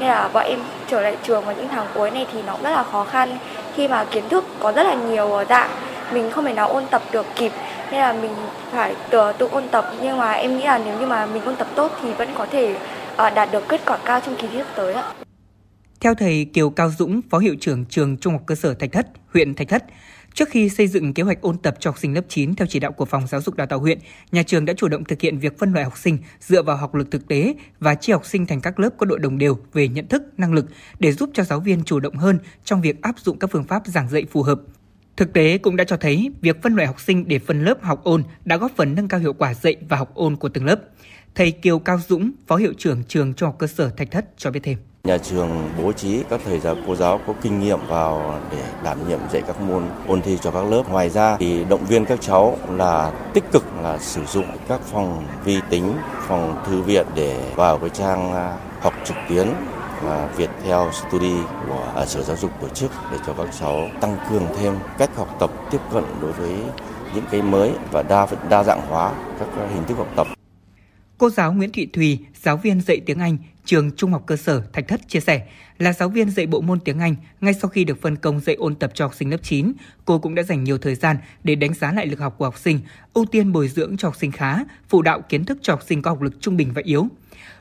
Nên là bọn em trở lại trường vào những tháng cuối này thì nó rất là khó khăn khi mà kiến thức có rất là nhiều dạng mình không thể nào ôn tập được kịp nên là mình phải tự, tự ôn tập nhưng mà em nghĩ là nếu như mà mình ôn tập tốt thì vẫn có thể uh, đạt được kết quả cao trong kỳ thi sắp tới ạ. Theo thầy Kiều Cao Dũng, Phó Hiệu trưởng trường Trung học cơ sở Thạch Thất, huyện Thạch Thất, Trước khi xây dựng kế hoạch ôn tập cho học sinh lớp 9 theo chỉ đạo của Phòng Giáo dục Đào tạo huyện, nhà trường đã chủ động thực hiện việc phân loại học sinh dựa vào học lực thực tế và chia học sinh thành các lớp có độ đồng đều về nhận thức, năng lực để giúp cho giáo viên chủ động hơn trong việc áp dụng các phương pháp giảng dạy phù hợp. Thực tế cũng đã cho thấy việc phân loại học sinh để phân lớp học ôn đã góp phần nâng cao hiệu quả dạy và học ôn của từng lớp. Thầy Kiều Cao Dũng, Phó Hiệu trưởng trường Trung học cơ sở Thạch Thất cho biết thêm. Nhà trường bố trí các thầy giáo cô giáo có kinh nghiệm vào để đảm nhiệm dạy các môn ôn thi cho các lớp. Ngoài ra thì động viên các cháu là tích cực là sử dụng các phòng vi tính, phòng thư viện để vào cái trang à, học trực tuyến và Viettel Study của à, Sở Giáo dục tổ chức để cho các cháu tăng cường thêm cách học tập tiếp cận đối với những cái mới và đa đa dạng hóa các à, hình thức học tập. Cô giáo Nguyễn Thị Thùy, giáo viên dạy tiếng Anh, trường Trung học cơ sở Thạch Thất chia sẻ, là giáo viên dạy bộ môn tiếng Anh, ngay sau khi được phân công dạy ôn tập cho học sinh lớp 9, cô cũng đã dành nhiều thời gian để đánh giá lại lực học của học sinh, ưu tiên bồi dưỡng cho học sinh khá, phụ đạo kiến thức cho học sinh có học lực trung bình và yếu.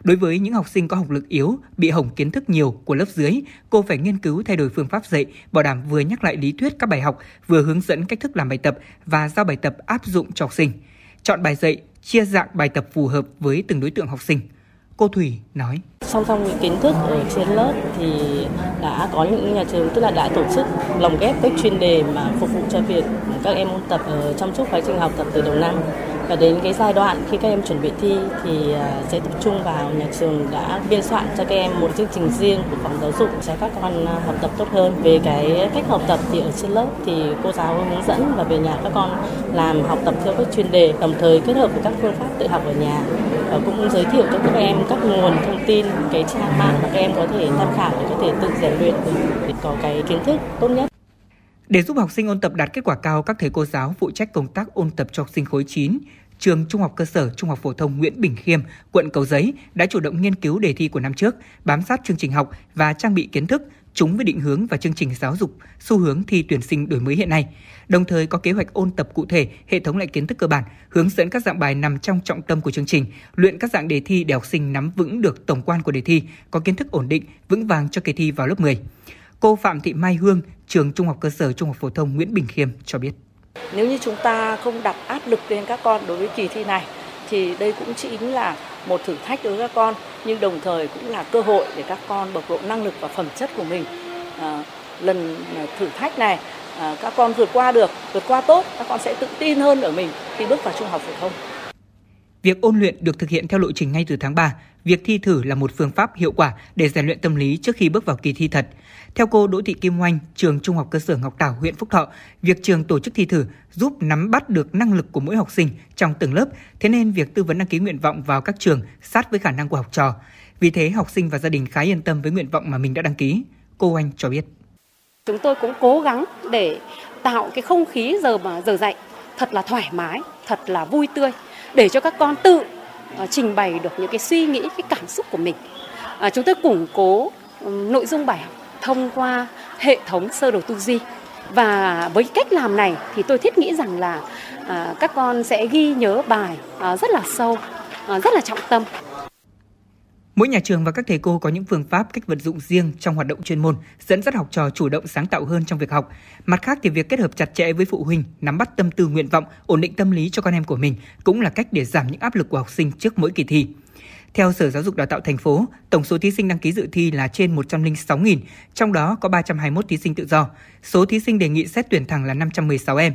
Đối với những học sinh có học lực yếu, bị hỏng kiến thức nhiều của lớp dưới, cô phải nghiên cứu thay đổi phương pháp dạy, bảo đảm vừa nhắc lại lý thuyết các bài học, vừa hướng dẫn cách thức làm bài tập và giao bài tập áp dụng cho học sinh. Chọn bài dạy, chia dạng bài tập phù hợp với từng đối tượng học sinh. Cô Thủy nói. Song song những kiến thức ở trên lớp thì đã có những nhà trường, tức là đã tổ chức lồng ghép các chuyên đề mà phục vụ cho việc các em ôn tập ở trong suốt quá trình học tập từ đầu năm và đến cái giai đoạn khi các em chuẩn bị thi thì à, sẽ tập trung vào nhà trường đã biên soạn cho các em một chương trình riêng của phòng giáo dục sẽ các con à, học tập tốt hơn. Về cái cách học tập thì ở trên lớp thì cô giáo hướng dẫn và về nhà các con làm học tập theo các chuyên đề, đồng thời kết hợp với các phương pháp tự học ở nhà. Và cũng giới thiệu cho các em các nguồn thông tin, cái trang mạng mà các em có thể tham khảo để có thể tự rèn luyện để có cái kiến thức tốt nhất. Để giúp học sinh ôn tập đạt kết quả cao, các thầy cô giáo phụ trách công tác ôn tập cho học sinh khối 9, trường Trung học cơ sở Trung học phổ thông Nguyễn Bình Khiêm, quận Cầu Giấy đã chủ động nghiên cứu đề thi của năm trước, bám sát chương trình học và trang bị kiến thức chúng với định hướng và chương trình giáo dục, xu hướng thi tuyển sinh đổi mới hiện nay. Đồng thời có kế hoạch ôn tập cụ thể, hệ thống lại kiến thức cơ bản, hướng dẫn các dạng bài nằm trong trọng tâm của chương trình, luyện các dạng đề thi để học sinh nắm vững được tổng quan của đề thi, có kiến thức ổn định, vững vàng cho kỳ thi vào lớp 10. Cô Phạm Thị Mai Hương, trường Trung học cơ sở Trung học phổ thông Nguyễn Bình Khiêm cho biết. Nếu như chúng ta không đặt áp lực lên các con đối với kỳ thi này thì đây cũng chính là một thử thách đối với các con nhưng đồng thời cũng là cơ hội để các con bộc lộ năng lực và phẩm chất của mình. À, lần thử thách này à, các con vượt qua được, vượt qua tốt, các con sẽ tự tin hơn ở mình khi bước vào trung học phổ thông. Việc ôn luyện được thực hiện theo lộ trình ngay từ tháng 3. Việc thi thử là một phương pháp hiệu quả để rèn luyện tâm lý trước khi bước vào kỳ thi thật. Theo cô Đỗ Thị Kim Oanh, trường Trung học cơ sở Ngọc Tảo, huyện Phúc Thọ, việc trường tổ chức thi thử giúp nắm bắt được năng lực của mỗi học sinh trong từng lớp, thế nên việc tư vấn đăng ký nguyện vọng vào các trường sát với khả năng của học trò. Vì thế, học sinh và gia đình khá yên tâm với nguyện vọng mà mình đã đăng ký. Cô Oanh cho biết. Chúng tôi cũng cố gắng để tạo cái không khí giờ mà giờ dạy thật là thoải mái, thật là vui tươi để cho các con tự ờ, trình bày được những cái suy nghĩ, cái cảm xúc của mình. À, chúng tôi củng cố nội dung bài học thông qua hệ thống sơ đồ tư duy và với cách làm này thì tôi thiết nghĩ rằng là à, các con sẽ ghi nhớ bài à, rất là sâu, à, rất là trọng tâm Mỗi nhà trường và các thầy cô có những phương pháp cách vận dụng riêng trong hoạt động chuyên môn, dẫn dắt học trò chủ động sáng tạo hơn trong việc học. Mặt khác thì việc kết hợp chặt chẽ với phụ huynh, nắm bắt tâm tư nguyện vọng, ổn định tâm lý cho con em của mình cũng là cách để giảm những áp lực của học sinh trước mỗi kỳ thi. Theo Sở Giáo dục Đào tạo thành phố, tổng số thí sinh đăng ký dự thi là trên 106.000, trong đó có 321 thí sinh tự do. Số thí sinh đề nghị xét tuyển thẳng là 516 em.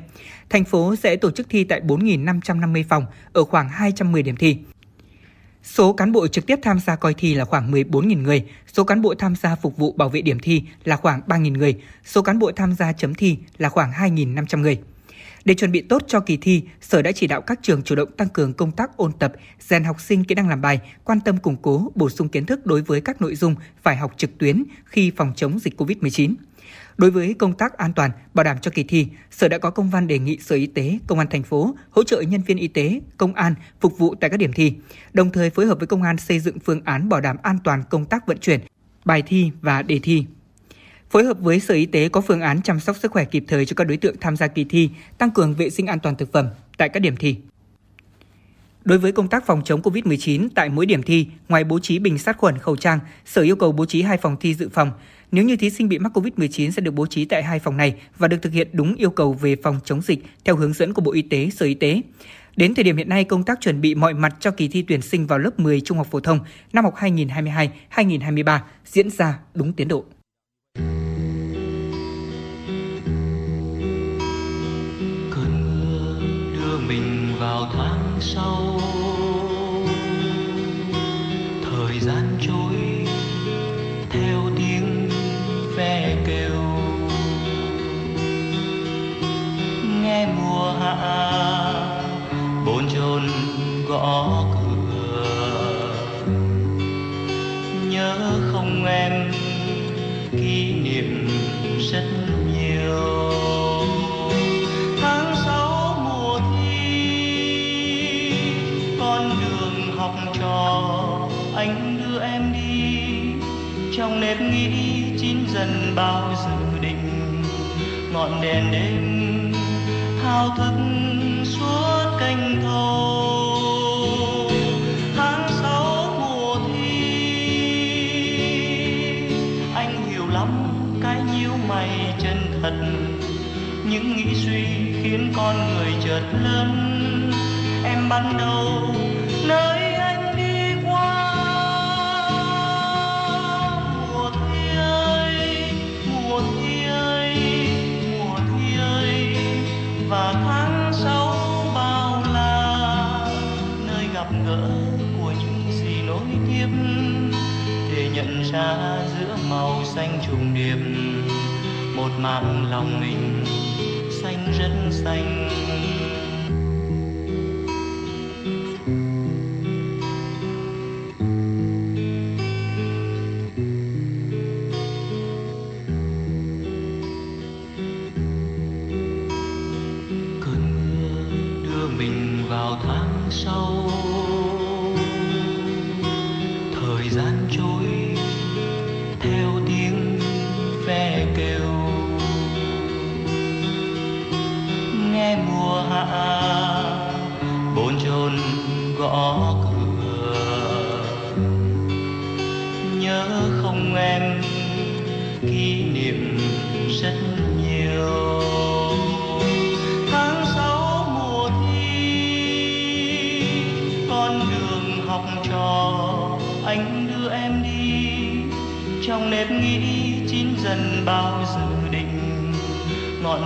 Thành phố sẽ tổ chức thi tại 4.550 phòng ở khoảng 210 điểm thi. Số cán bộ trực tiếp tham gia coi thi là khoảng 14.000 người, số cán bộ tham gia phục vụ bảo vệ điểm thi là khoảng 3.000 người, số cán bộ tham gia chấm thi là khoảng 2.500 người. Để chuẩn bị tốt cho kỳ thi, Sở đã chỉ đạo các trường chủ động tăng cường công tác ôn tập, rèn học sinh kỹ năng làm bài, quan tâm củng cố, bổ sung kiến thức đối với các nội dung phải học trực tuyến khi phòng chống dịch COVID-19. Đối với công tác an toàn, bảo đảm cho kỳ thi, Sở đã có công văn đề nghị Sở Y tế, Công an thành phố hỗ trợ nhân viên y tế, công an phục vụ tại các điểm thi, đồng thời phối hợp với công an xây dựng phương án bảo đảm an toàn công tác vận chuyển, bài thi và đề thi. Phối hợp với Sở Y tế có phương án chăm sóc sức khỏe kịp thời cho các đối tượng tham gia kỳ thi, tăng cường vệ sinh an toàn thực phẩm tại các điểm thi. Đối với công tác phòng chống COVID-19 tại mỗi điểm thi, ngoài bố trí bình sát khuẩn khẩu trang, Sở yêu cầu bố trí hai phòng thi dự phòng. Nếu như thí sinh bị mắc COVID-19 sẽ được bố trí tại hai phòng này và được thực hiện đúng yêu cầu về phòng chống dịch theo hướng dẫn của Bộ Y tế, Sở Y tế. Đến thời điểm hiện nay, công tác chuẩn bị mọi mặt cho kỳ thi tuyển sinh vào lớp 10 trung học phổ thông năm học 2022-2023 diễn ra đúng tiến độ. Sau. Thời gian trôi theo tiếng ve kêu. Nghe mùa hạ bồn chồn gõ anh đưa em đi. Trong nếp nghĩ, chín dần bao dự định. Ngọn đèn đêm thao thức suốt canh thâu tháng sáu mùa thi, anh hiểu lắm cái nhíu mày chân thật. Những nghĩ suy khiến con người chợt lớn. Em ban đầu nơi xa giữa màu xanh trùng điệp một mảng lòng mình xanh rất xanh.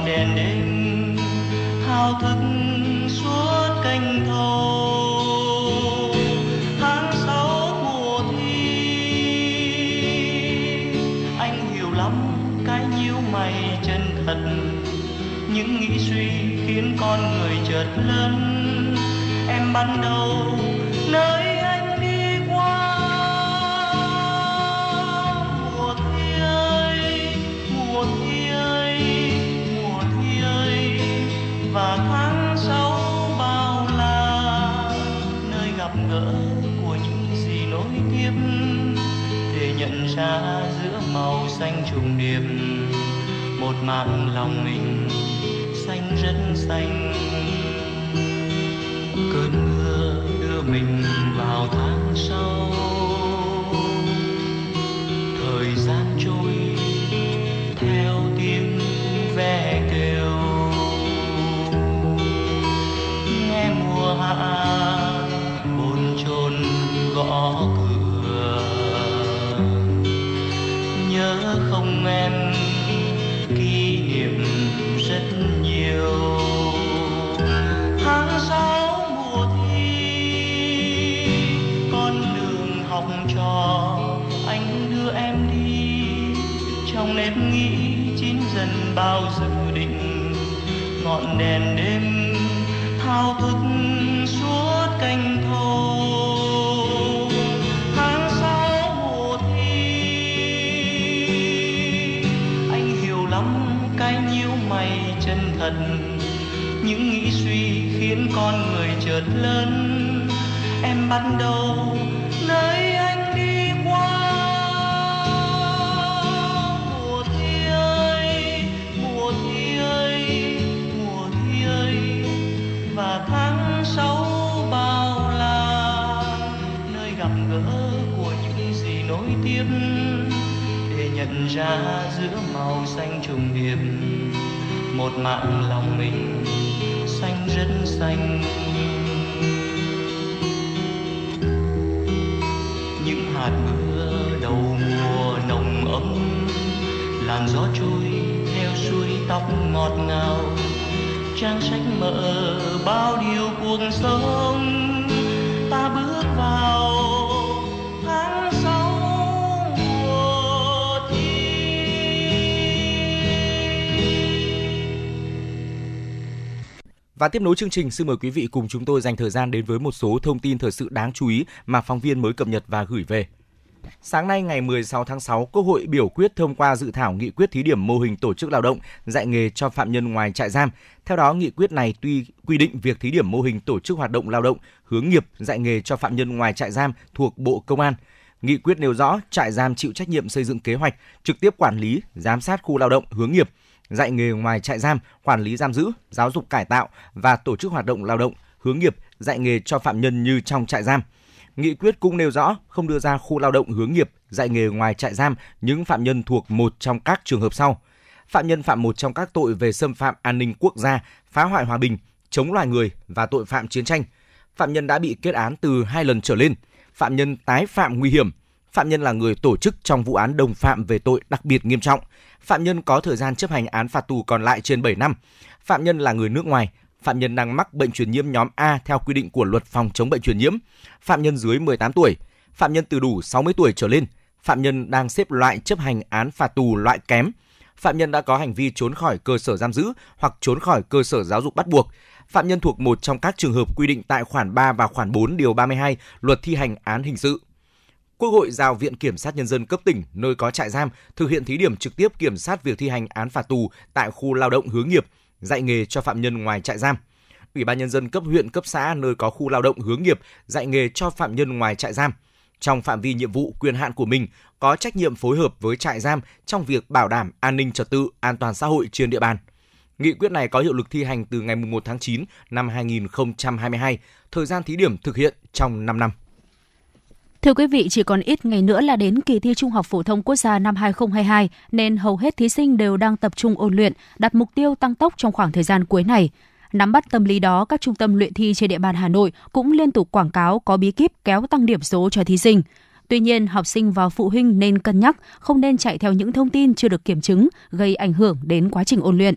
Đèn đêm hao thức mảng Và tiếp nối chương trình, xin mời quý vị cùng chúng tôi dành thời gian đến với một số thông tin thời sự đáng chú ý mà phóng viên mới cập nhật và gửi về. Sáng nay ngày 16 tháng 6, Quốc hội biểu quyết thông qua dự thảo nghị quyết thí điểm mô hình tổ chức lao động dạy nghề cho phạm nhân ngoài trại giam. Theo đó, nghị quyết này tuy quy định việc thí điểm mô hình tổ chức hoạt động lao động hướng nghiệp dạy nghề cho phạm nhân ngoài trại giam thuộc Bộ Công an. Nghị quyết nêu rõ trại giam chịu trách nhiệm xây dựng kế hoạch, trực tiếp quản lý, giám sát khu lao động hướng nghiệp, dạy nghề ngoài trại giam, quản lý giam giữ, giáo dục cải tạo và tổ chức hoạt động lao động hướng nghiệp dạy nghề cho phạm nhân như trong trại giam. Nghị quyết cũng nêu rõ không đưa ra khu lao động hướng nghiệp dạy nghề ngoài trại giam những phạm nhân thuộc một trong các trường hợp sau. Phạm nhân phạm một trong các tội về xâm phạm an ninh quốc gia, phá hoại hòa bình, chống loài người và tội phạm chiến tranh. Phạm nhân đã bị kết án từ hai lần trở lên. Phạm nhân tái phạm nguy hiểm. Phạm nhân là người tổ chức trong vụ án đồng phạm về tội đặc biệt nghiêm trọng. Phạm nhân có thời gian chấp hành án phạt tù còn lại trên 7 năm. Phạm nhân là người nước ngoài. phạm nhân đang mắc bệnh truyền nhiễm nhóm A theo quy định của luật phòng chống bệnh truyền nhiễm, phạm nhân dưới 18 tuổi, phạm nhân từ đủ 60 tuổi trở lên, phạm nhân đang xếp loại chấp hành án phạt tù loại kém, phạm nhân đã có hành vi trốn khỏi cơ sở giam giữ hoặc trốn khỏi cơ sở giáo dục bắt buộc, phạm nhân thuộc một trong các trường hợp quy định tại khoản 3 và khoản 4 điều 32 Luật thi hành án hình sự. Quốc hội giao Viện Kiểm sát Nhân dân cấp tỉnh nơi có trại giam thực hiện thí điểm trực tiếp kiểm sát việc thi hành án phạt tù tại khu lao động hướng nghiệp, dạy nghề cho phạm nhân ngoài trại giam. Ủy ban Nhân dân cấp huyện, cấp xã nơi có khu lao động hướng nghiệp, dạy nghề cho phạm nhân ngoài trại giam. Trong phạm vi nhiệm vụ quyền hạn của mình, có trách nhiệm phối hợp với trại giam trong việc bảo đảm an ninh trật tự, an toàn xã hội trên địa bàn. Nghị quyết này có hiệu lực thi hành từ ngày 1 tháng 9 năm 2022, thời gian thí điểm thực hiện trong 5 năm. Thưa quý vị, chỉ còn ít ngày nữa là đến kỳ thi Trung học phổ thông quốc gia năm 2022 nên hầu hết thí sinh đều đang tập trung ôn luyện, đặt mục tiêu tăng tốc trong khoảng thời gian cuối này. Nắm bắt tâm lý đó, các trung tâm luyện thi trên địa bàn Hà Nội cũng liên tục quảng cáo có bí kíp kéo tăng điểm số cho thí sinh. Tuy nhiên, học sinh và phụ huynh nên cân nhắc không nên chạy theo những thông tin chưa được kiểm chứng, gây ảnh hưởng đến quá trình ôn luyện.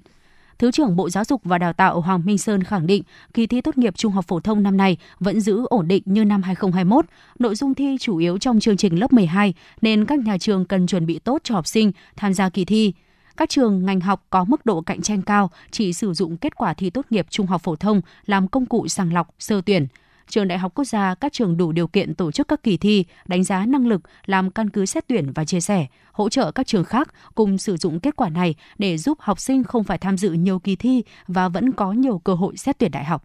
Thứ trưởng Bộ Giáo dục và Đào tạo Hoàng Minh Sơn khẳng định kỳ thi tốt nghiệp trung học phổ thông năm nay vẫn giữ ổn định như năm 2021. Nội dung thi chủ yếu trong chương trình lớp 12 nên các nhà trường cần chuẩn bị tốt cho học sinh tham gia kỳ thi. Các trường ngành học có mức độ cạnh tranh cao chỉ sử dụng kết quả thi tốt nghiệp trung học phổ thông làm công cụ sàng lọc, sơ tuyển trường đại học quốc gia các trường đủ điều kiện tổ chức các kỳ thi, đánh giá năng lực, làm căn cứ xét tuyển và chia sẻ, hỗ trợ các trường khác cùng sử dụng kết quả này để giúp học sinh không phải tham dự nhiều kỳ thi và vẫn có nhiều cơ hội xét tuyển đại học.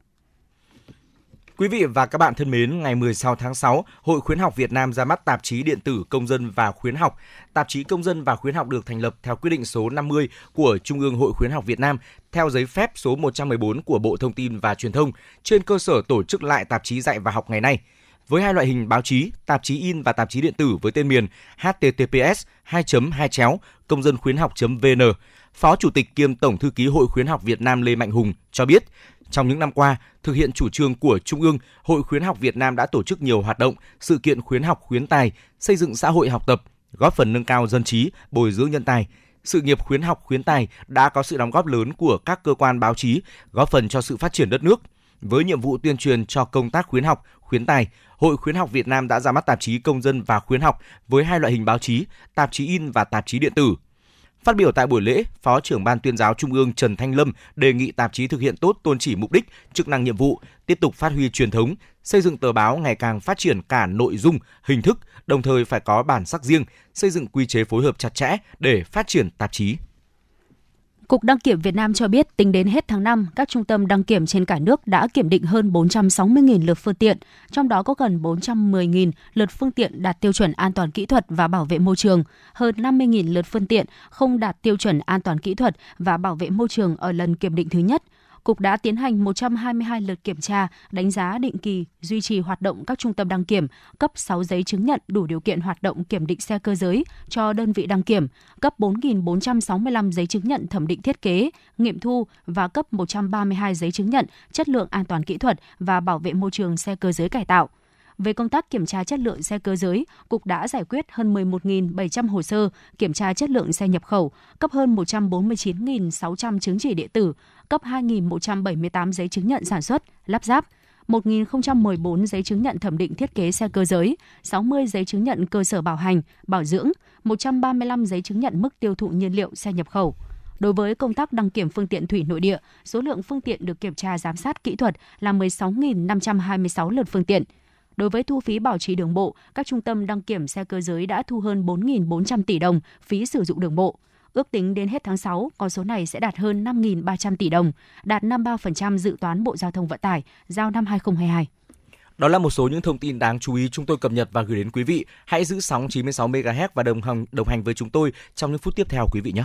Quý vị và các bạn thân mến, ngày 16 tháng 6, Hội Khuyến học Việt Nam ra mắt tạp chí điện tử Công dân và Khuyến học. Tạp chí Công dân và Khuyến học được thành lập theo quyết định số 50 của Trung ương Hội Khuyến học Việt Nam theo giấy phép số 114 của Bộ Thông tin và Truyền thông trên cơ sở tổ chức lại tạp chí dạy và học ngày nay. Với hai loại hình báo chí, tạp chí in và tạp chí điện tử với tên miền https 2 2 chéo công dân khuyến học.vn, Phó Chủ tịch kiêm Tổng Thư ký Hội Khuyến học Việt Nam Lê Mạnh Hùng cho biết, trong những năm qua, thực hiện chủ trương của Trung ương, Hội Khuyến học Việt Nam đã tổ chức nhiều hoạt động, sự kiện khuyến học khuyến tài, xây dựng xã hội học tập, góp phần nâng cao dân trí, bồi dưỡng nhân tài. Sự nghiệp khuyến học khuyến tài đã có sự đóng góp lớn của các cơ quan báo chí, góp phần cho sự phát triển đất nước. Với nhiệm vụ tuyên truyền cho công tác khuyến học, khuyến tài, Hội Khuyến học Việt Nam đã ra mắt tạp chí Công dân và Khuyến học với hai loại hình báo chí, tạp chí in và tạp chí điện tử. Phát biểu tại buổi lễ, Phó trưởng Ban tuyên giáo Trung ương Trần Thanh Lâm đề nghị tạp chí thực hiện tốt tôn chỉ mục đích, chức năng nhiệm vụ, tiếp tục phát huy truyền thống, xây dựng tờ báo ngày càng phát triển cả nội dung, hình thức, đồng thời phải có bản sắc riêng, xây dựng quy chế phối hợp chặt chẽ để phát triển tạp chí. Cục Đăng kiểm Việt Nam cho biết tính đến hết tháng 5, các trung tâm đăng kiểm trên cả nước đã kiểm định hơn 460.000 lượt phương tiện, trong đó có gần 410.000 lượt phương tiện đạt tiêu chuẩn an toàn kỹ thuật và bảo vệ môi trường, hơn 50.000 lượt phương tiện không đạt tiêu chuẩn an toàn kỹ thuật và bảo vệ môi trường ở lần kiểm định thứ nhất. Cục đã tiến hành 122 lượt kiểm tra, đánh giá định kỳ, duy trì hoạt động các trung tâm đăng kiểm, cấp 6 giấy chứng nhận đủ điều kiện hoạt động kiểm định xe cơ giới cho đơn vị đăng kiểm, cấp 4.465 giấy chứng nhận thẩm định thiết kế, nghiệm thu và cấp 132 giấy chứng nhận chất lượng an toàn kỹ thuật và bảo vệ môi trường xe cơ giới cải tạo. Về công tác kiểm tra chất lượng xe cơ giới, Cục đã giải quyết hơn 11.700 hồ sơ kiểm tra chất lượng xe nhập khẩu, cấp hơn 149.600 chứng chỉ điện tử, cấp 2.178 giấy chứng nhận sản xuất, lắp ráp, 1.014 giấy chứng nhận thẩm định thiết kế xe cơ giới, 60 giấy chứng nhận cơ sở bảo hành, bảo dưỡng, 135 giấy chứng nhận mức tiêu thụ nhiên liệu xe nhập khẩu. Đối với công tác đăng kiểm phương tiện thủy nội địa, số lượng phương tiện được kiểm tra giám sát kỹ thuật là 16.526 lượt phương tiện. Đối với thu phí bảo trì đường bộ, các trung tâm đăng kiểm xe cơ giới đã thu hơn 4.400 tỷ đồng phí sử dụng đường bộ. Ước tính đến hết tháng 6, con số này sẽ đạt hơn 5.300 tỷ đồng, đạt 53% dự toán Bộ Giao thông Vận tải giao năm 2022. Đó là một số những thông tin đáng chú ý chúng tôi cập nhật và gửi đến quý vị. Hãy giữ sóng 96 MHz và đồng hành đồng hành với chúng tôi trong những phút tiếp theo quý vị nhé.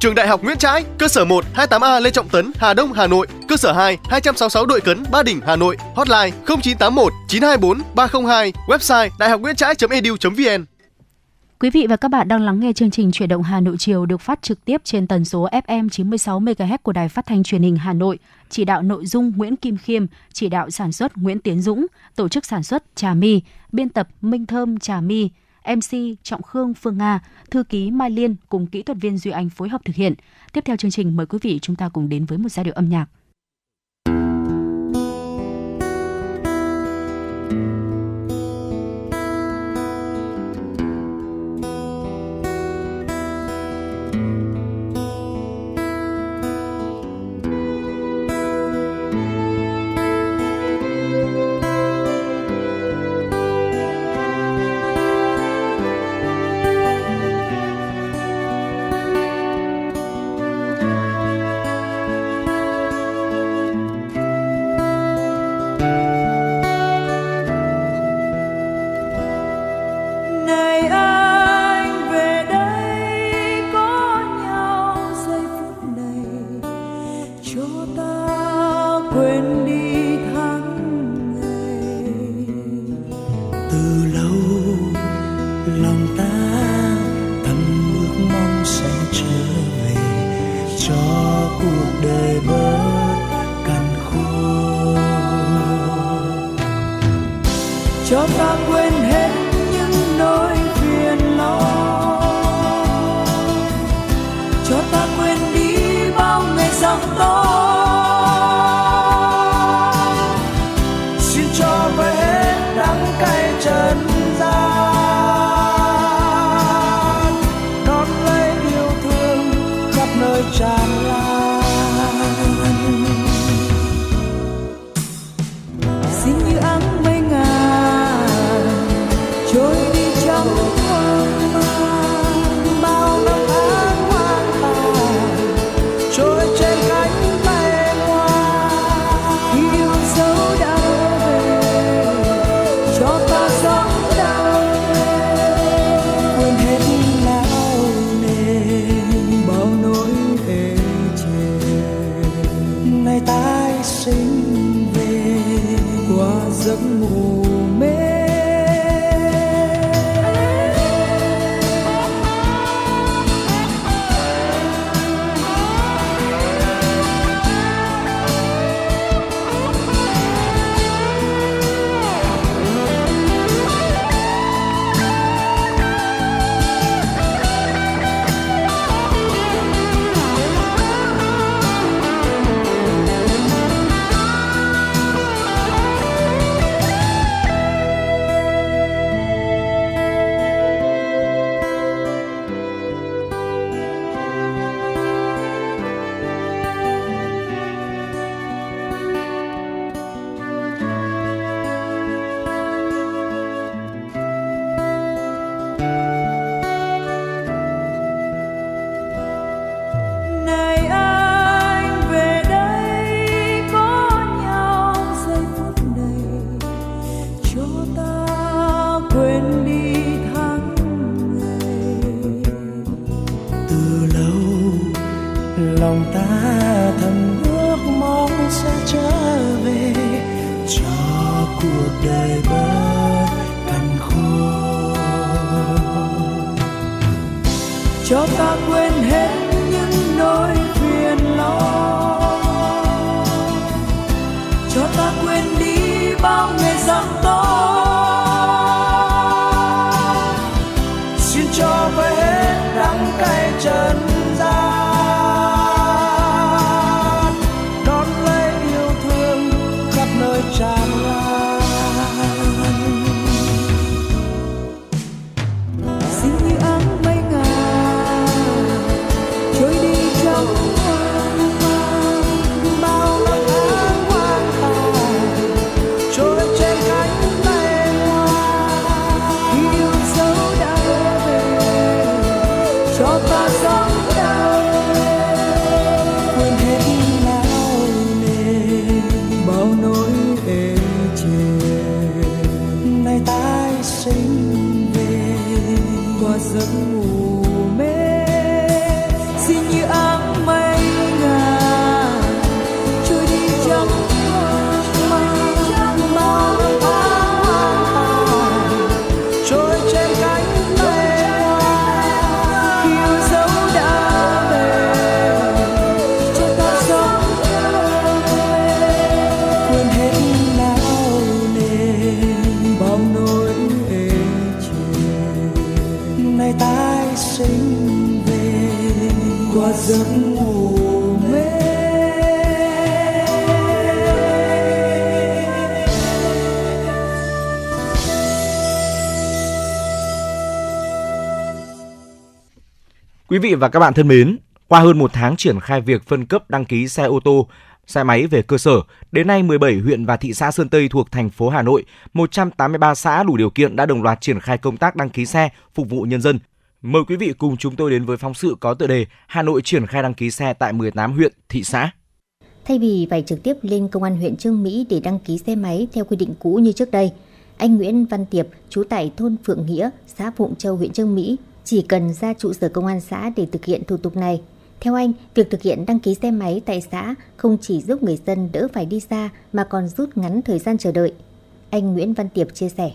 Trường Đại học Nguyễn Trãi, cơ sở 1 28A Lê Trọng Tấn, Hà Đông, Hà Nội, cơ sở 2 266 Đội Cấn, Ba Đình, Hà Nội, hotline 0981 924 302, website đạihocnguyentrai.edu.vn. Quý vị và các bạn đang lắng nghe chương trình Chuyển động Hà Nội chiều được phát trực tiếp trên tần số FM 96 MHz của Đài Phát thanh Truyền hình Hà Nội. Chỉ đạo nội dung Nguyễn Kim Khiêm, chỉ đạo sản xuất Nguyễn Tiến Dũng, tổ chức sản xuất Trà My, biên tập Minh Thơm Trà My, MC Trọng Khương Phương Nga, thư ký Mai Liên cùng kỹ thuật viên Duy Anh phối hợp thực hiện. Tiếp theo chương trình mời quý vị chúng ta cùng đến với một giai điệu âm nhạc. Tái về qua giấc ngủ. Và các bạn thân mến, qua hơn một tháng triển khai việc phân cấp đăng ký xe ô tô, xe máy về cơ sở, đến nay 17 huyện và thị xã Sơn Tây thuộc thành phố Hà Nội, 183 xã đủ điều kiện đã đồng loạt triển khai công tác đăng ký xe phục vụ nhân dân. Mời quý vị cùng chúng tôi đến với phóng sự có tựa đề Hà Nội triển khai đăng ký xe tại 18 huyện, thị xã. Thay vì phải trực tiếp lên công an huyện Trương Mỹ để đăng ký xe máy theo quy định cũ như trước đây, anh Nguyễn Văn Tiệp, trú tại thôn Phượng Nghĩa, xã Phụng Châu, huyện Trương Mỹ, chỉ cần ra trụ sở công an xã để thực hiện thủ tục này. Theo anh, việc thực hiện đăng ký xe máy tại xã không chỉ giúp người dân đỡ phải đi xa mà còn rút ngắn thời gian chờ đợi. Anh Nguyễn Văn Tiệp chia sẻ.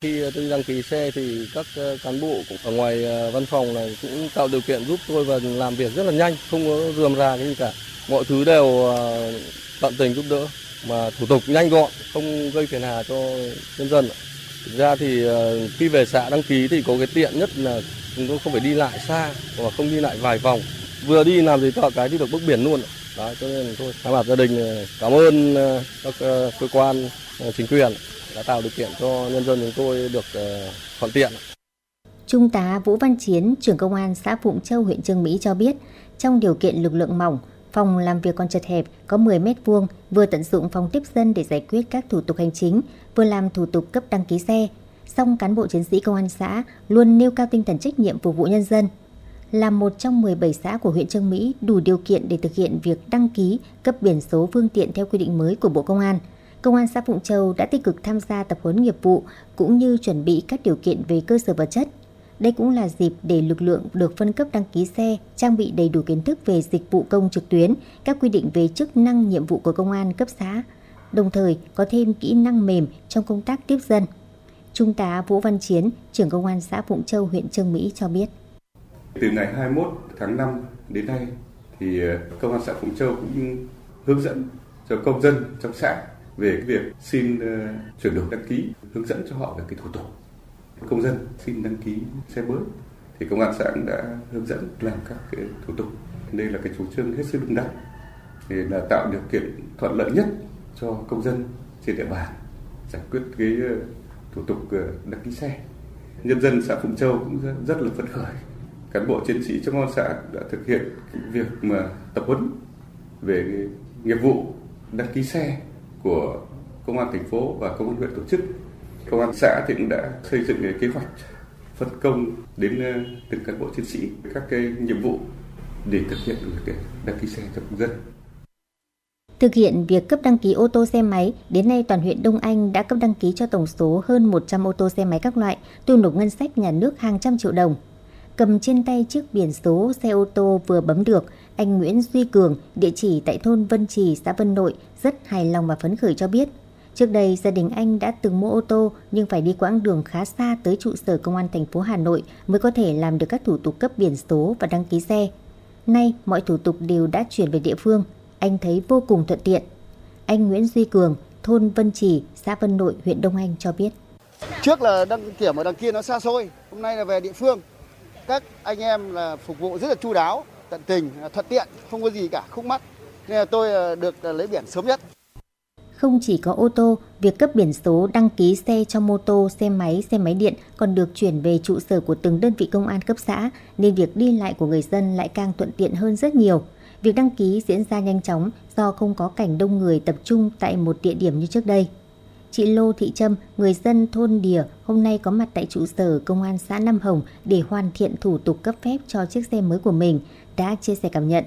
Khi ờ, tôi đăng ký xe thì các ờ, cán bộ cũng ở ngoài ờ, văn phòng này cũng tạo điều kiện giúp tôi và làm việc rất là nhanh, không có rườm rà cái gì cả. Mọi thứ đều tận tình giúp đỡ mà thủ tục nhanh gọn, không gây phiền hà cho nhân dân. Thực ra thì ờ, khi về xã đăng ký thì có cái tiện nhất là chúng tôi không phải đi lại xa và không đi lại vài vòng. Vừa đi làm giấy tờ cái đi được bước biển luôn. Đó, cho nên tôi thay mặt gia đình ờ, cảm ơn ờ, các cơ quan chính quyền đã tạo điều kiện cho nhân dân chúng tôi được thuận tiện. Trung tá Vũ Văn Chiến, trưởng công an xã Phụng Châu, huyện Trương Mỹ cho biết, trong điều kiện lực lượng mỏng, phòng làm việc còn chật hẹp, có 10 mét vuông, vừa tận dụng phòng tiếp dân để giải quyết các thủ tục hành chính, vừa làm thủ tục cấp đăng ký xe. Song cán bộ chiến sĩ công an xã luôn nêu cao tinh thần trách nhiệm phục vụ nhân dân. Là một trong 17 xã của huyện Trương Mỹ đủ điều kiện để thực hiện việc đăng ký, cấp biển số phương tiện theo quy định mới của Bộ Công an. Công an xã Phụng Châu đã tích cực tham gia tập huấn nghiệp vụ cũng như chuẩn bị các điều kiện về cơ sở vật chất. Đây cũng là dịp để lực lượng được phân cấp đăng ký xe, trang bị đầy đủ kiến thức về dịch vụ công trực tuyến, các quy định về chức năng nhiệm vụ của công an cấp xã, đồng thời có thêm kỹ năng mềm trong công tác tiếp dân. Trung tá Vũ Văn Chiến, trưởng công an xã Phụng Châu, huyện Trương Mỹ cho biết. Từ ngày 21 tháng 5 đến nay thì ờ, công an xã Phụng Châu cũng hướng dẫn cho công dân trong xã về cái việc xin ờ, chuyển đổi đăng ký, hướng dẫn cho họ về cái thủ tục. Công dân xin đăng ký xe mới thì công an xã cũng đã hướng dẫn làm các cái thủ tục. Đây là cái chủ trương hết sức đúng đắn để là tạo điều kiện thuận lợi nhất cho công dân trên địa bàn giải quyết cái ờ, thủ tục ờ, đăng ký xe. Nhân dân xã Phụng Châu cũng rất, rất là phấn khởi cán bộ chiến sĩ trong công an xã đã thực hiện việc mà tập huấn về nghiệp vụ đăng ký xe của công an thành phố và công an huyện tổ chức. Công an xã thì cũng đã xây dựng kế hoạch phân công đến ờ, từng cán bộ chiến sĩ các cái nhiệm vụ để thực hiện việc đăng ký xe cho công dân. Thực hiện việc cấp đăng ký ô tô xe máy, đến nay toàn huyện Đông Anh đã cấp đăng ký cho tổng số hơn 100 ô tô xe máy các loại, tiêu nộp ngân sách nhà nước hàng trăm triệu đồng. Cầm trên tay chiếc biển số xe ô tô vừa bấm được, anh Nguyễn Duy Cường, địa chỉ tại thôn Vân Trì, xã Vân Nội, rất hài lòng và phấn khởi cho biết. Trước đây, gia đình anh đã từng mua ô tô nhưng phải đi quãng đường khá xa tới trụ sở công an thành phố Hà Nội mới có thể làm được các thủ tục cấp biển số và đăng ký xe. Nay, mọi thủ tục đều đã chuyển về địa phương, anh thấy vô cùng thuận tiện. Anh Nguyễn Duy Cường, thôn Vân Trì, xã Vân Nội, huyện Đông Anh cho biết. Trước là đăng kiểm ở đằng kia nó xa xôi, hôm nay là về địa phương. Các anh em là phục vụ rất là chu đáo, tận tình, thuận tiện, không có gì cả khúc mắt Nên là tôi ờ, được ờ, lấy biển sớm nhất. Không chỉ có ô tô, việc cấp biển số đăng ký xe cho mô tô, xe máy, xe máy điện còn được chuyển về trụ sở của từng đơn vị công an cấp xã, nên việc đi lại của người dân lại càng thuận tiện hơn rất nhiều. Việc đăng ký diễn ra nhanh chóng do không có cảnh đông người tập trung tại một địa điểm như trước đây. Chị Lô Thị Trâm, người dân thôn Đìa, hôm nay có mặt tại trụ sở công an xã Nam Hồng để hoàn thiện thủ tục cấp phép cho chiếc xe mới của mình, đã chia sẻ cảm nhận.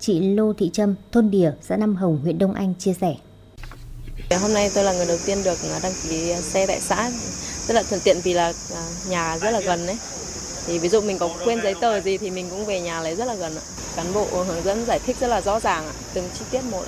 Chị Lô Thị Trâm, thôn Đìa, xã Nam Hồng, huyện Đông Anh chia sẻ. Dạ, hôm nay tôi là người đầu tiên được à, đăng ký xe tại xã rất là thuận tiện vì là à, nhà rất là gần đấy. Thì ví dụ mình có quên giấy tờ gì thì mình cũng về nhà lấy rất là gần ạ. Cán bộ hướng dẫn giải thích rất là rõ ràng ạ, từng chi tiết một.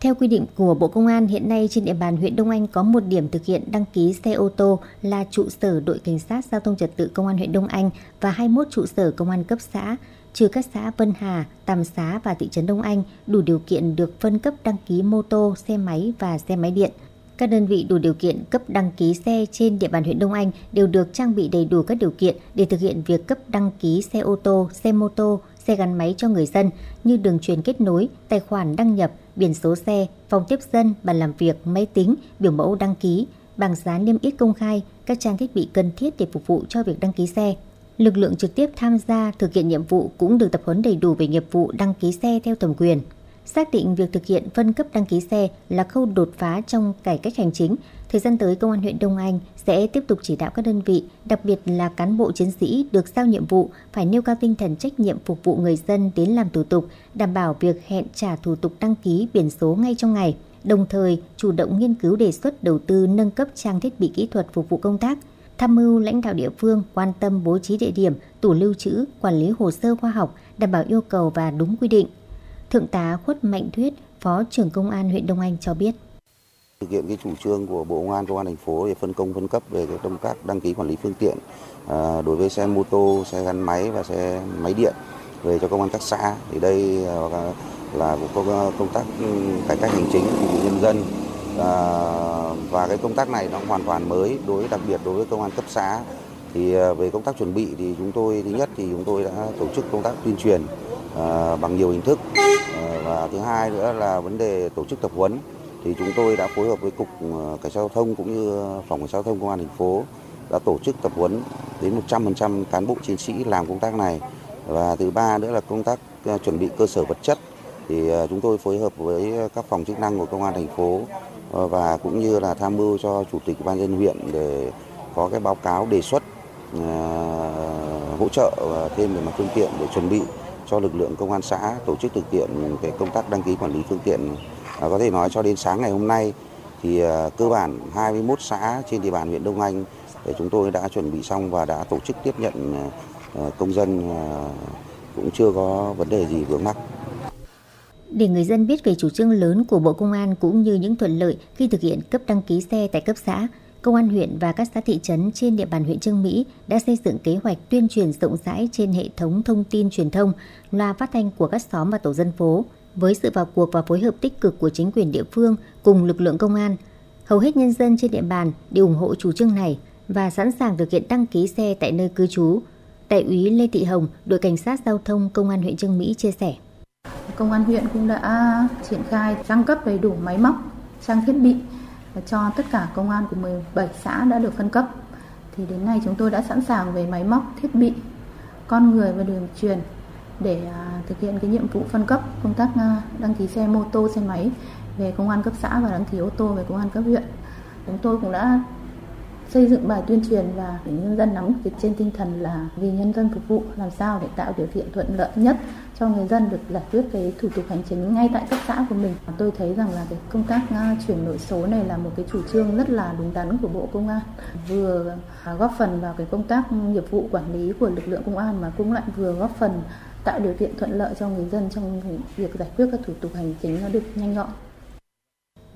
Theo quy định của Bộ Công an, hiện nay trên địa bàn huyện Đông Anh có một điểm thực hiện đăng ký xe ô tô là trụ sở đội cảnh sát giao thông trật tự Công an huyện Đông Anh và 21 trụ sở công an cấp xã, trừ các xã Vân Hà, Tàm Xá và thị trấn Đông Anh đủ điều kiện được phân cấp đăng ký mô tô, xe máy và xe máy điện. Các đơn vị đủ điều kiện cấp đăng ký xe trên địa bàn huyện Đông Anh đều được trang bị đầy đủ các điều kiện để thực hiện việc cấp đăng ký xe ô tô, xe mô tô, xe gắn máy cho người dân như đường truyền kết nối, tài khoản đăng nhập, biển số xe, phòng tiếp dân, bàn làm việc, máy tính, biểu mẫu đăng ký, bảng giá niêm yết công khai, các trang thiết bị cần thiết để phục vụ cho việc đăng ký xe. Lực lượng trực tiếp tham gia thực hiện nhiệm vụ cũng được tập huấn đầy đủ về nghiệp vụ đăng ký xe theo thẩm quyền. Xác định việc thực hiện phân cấp đăng ký xe là khâu đột phá trong cải cách hành chính. Thời gian tới, Công an huyện Đông Anh sẽ tiếp tục chỉ đạo các đơn vị, đặc biệt là cán bộ chiến sĩ được giao nhiệm vụ phải nêu cao tinh thần trách nhiệm phục vụ người dân đến làm thủ tục, đảm bảo việc hẹn trả thủ tục đăng ký biển số ngay trong ngày. Đồng thời, chủ động nghiên cứu đề xuất đầu tư nâng cấp trang thiết bị kỹ thuật phục vụ công tác, tham mưu lãnh đạo địa phương quan tâm bố trí địa điểm, tủ lưu trữ, quản lý hồ sơ khoa học, đảm bảo yêu cầu và đúng quy định. Thượng tá Khuất Mạnh Thuyết, Phó trưởng Công an huyện Đông Anh cho biết. thực hiện cái chủ trương của Bộ Công an Công an thành phố để phân công phân cấp về cái công tác đăng ký quản lý phương tiện à, đối với xe mô tô, xe gắn máy và xe máy điện về cho công an các xã thì đây là cũng công, công tác cải cách hành chính phục vụ nhân dân Ờ, và cái công tác này nó hoàn toàn mới đối đặc biệt đối với công an cấp xã. Thì ờ, về công tác chuẩn bị thì chúng tôi thứ nhất thì chúng tôi đã tổ chức công tác tuyên truyền à, bằng nhiều hình thức. À, và thứ hai nữa là vấn đề tổ chức tập huấn. Thì chúng tôi đã phối hợp với cục cảnh sát giao thông cũng như phòng cảnh sát giao thông công an thành phố đã tổ chức tập huấn đến 100% cán bộ chiến sĩ làm công tác này. Và thứ ba nữa là công tác chuẩn bị cơ sở vật chất. Thì chúng tôi phối hợp với các phòng chức năng của công an thành phố Ờ, và cũng như là tham mưu cho chủ tịch ban dân huyện để có cái báo cáo đề xuất ờ, hỗ trợ ờ, thêm về mặt phương tiện để chuẩn bị cho lực lượng công an xã tổ chức thực hiện cái công tác đăng ký quản lý phương tiện À, có thể nói cho đến sáng ngày hôm nay thì à, cơ bản 21 xã trên địa bàn huyện Đông Anh để chúng tôi đã chuẩn bị xong và đã tổ chức tiếp nhận à, công dân à, cũng chưa có vấn đề gì vướng mắc. Để người dân biết về chủ trương lớn của Bộ Công an cũng như những thuận lợi khi thực hiện cấp đăng ký xe tại cấp xã, Công an huyện và các xã thị trấn trên địa bàn huyện Trương Mỹ đã xây dựng kế hoạch tuyên truyền rộng rãi trên hệ thống thông tin truyền thông, loa phát thanh của các xóm và tổ dân phố. Với sự vào cuộc và phối hợp tích cực của chính quyền địa phương cùng lực lượng công an, hầu hết nhân dân trên địa bàn đều ủng hộ chủ trương này và sẵn sàng thực hiện đăng ký xe tại nơi cư trú. Đại úy Lê Thị Hồng, đội cảnh sát giao thông công an huyện Trương Mỹ chia sẻ. Công an huyện cũng đã triển khai trang cấp đầy đủ máy móc, trang thiết bị cho tất cả công an của 17 xã đã được phân cấp. Thì đến nay chúng tôi đã sẵn sàng về máy móc, thiết bị, con người và đường truyền để à, thực hiện cái nhiệm vụ phân cấp công tác à, đăng ký xe mô tô, xe máy về công an cấp xã và đăng ký ô tô về công an cấp huyện. Chúng tôi cũng đã xây dựng bài tuyên truyền và để nhân dân nắm trên tinh thần là vì nhân dân phục vụ làm sao để tạo điều kiện thuận lợi nhất cho người dân được giải quyết cái thủ tục hành chính ngay tại cấp xã của mình. Tôi thấy rằng là cái công tác à, chuyển đổi số này là một cái chủ trương rất là đúng đắn của Bộ Công an, vừa à, góp phần vào cái công tác nghiệp vụ quản lý của lực lượng công an mà cũng lại vừa góp phần tạo điều kiện thuận lợi cho người dân trong việc giải quyết các thủ tục hành chính nó được nhanh gọn.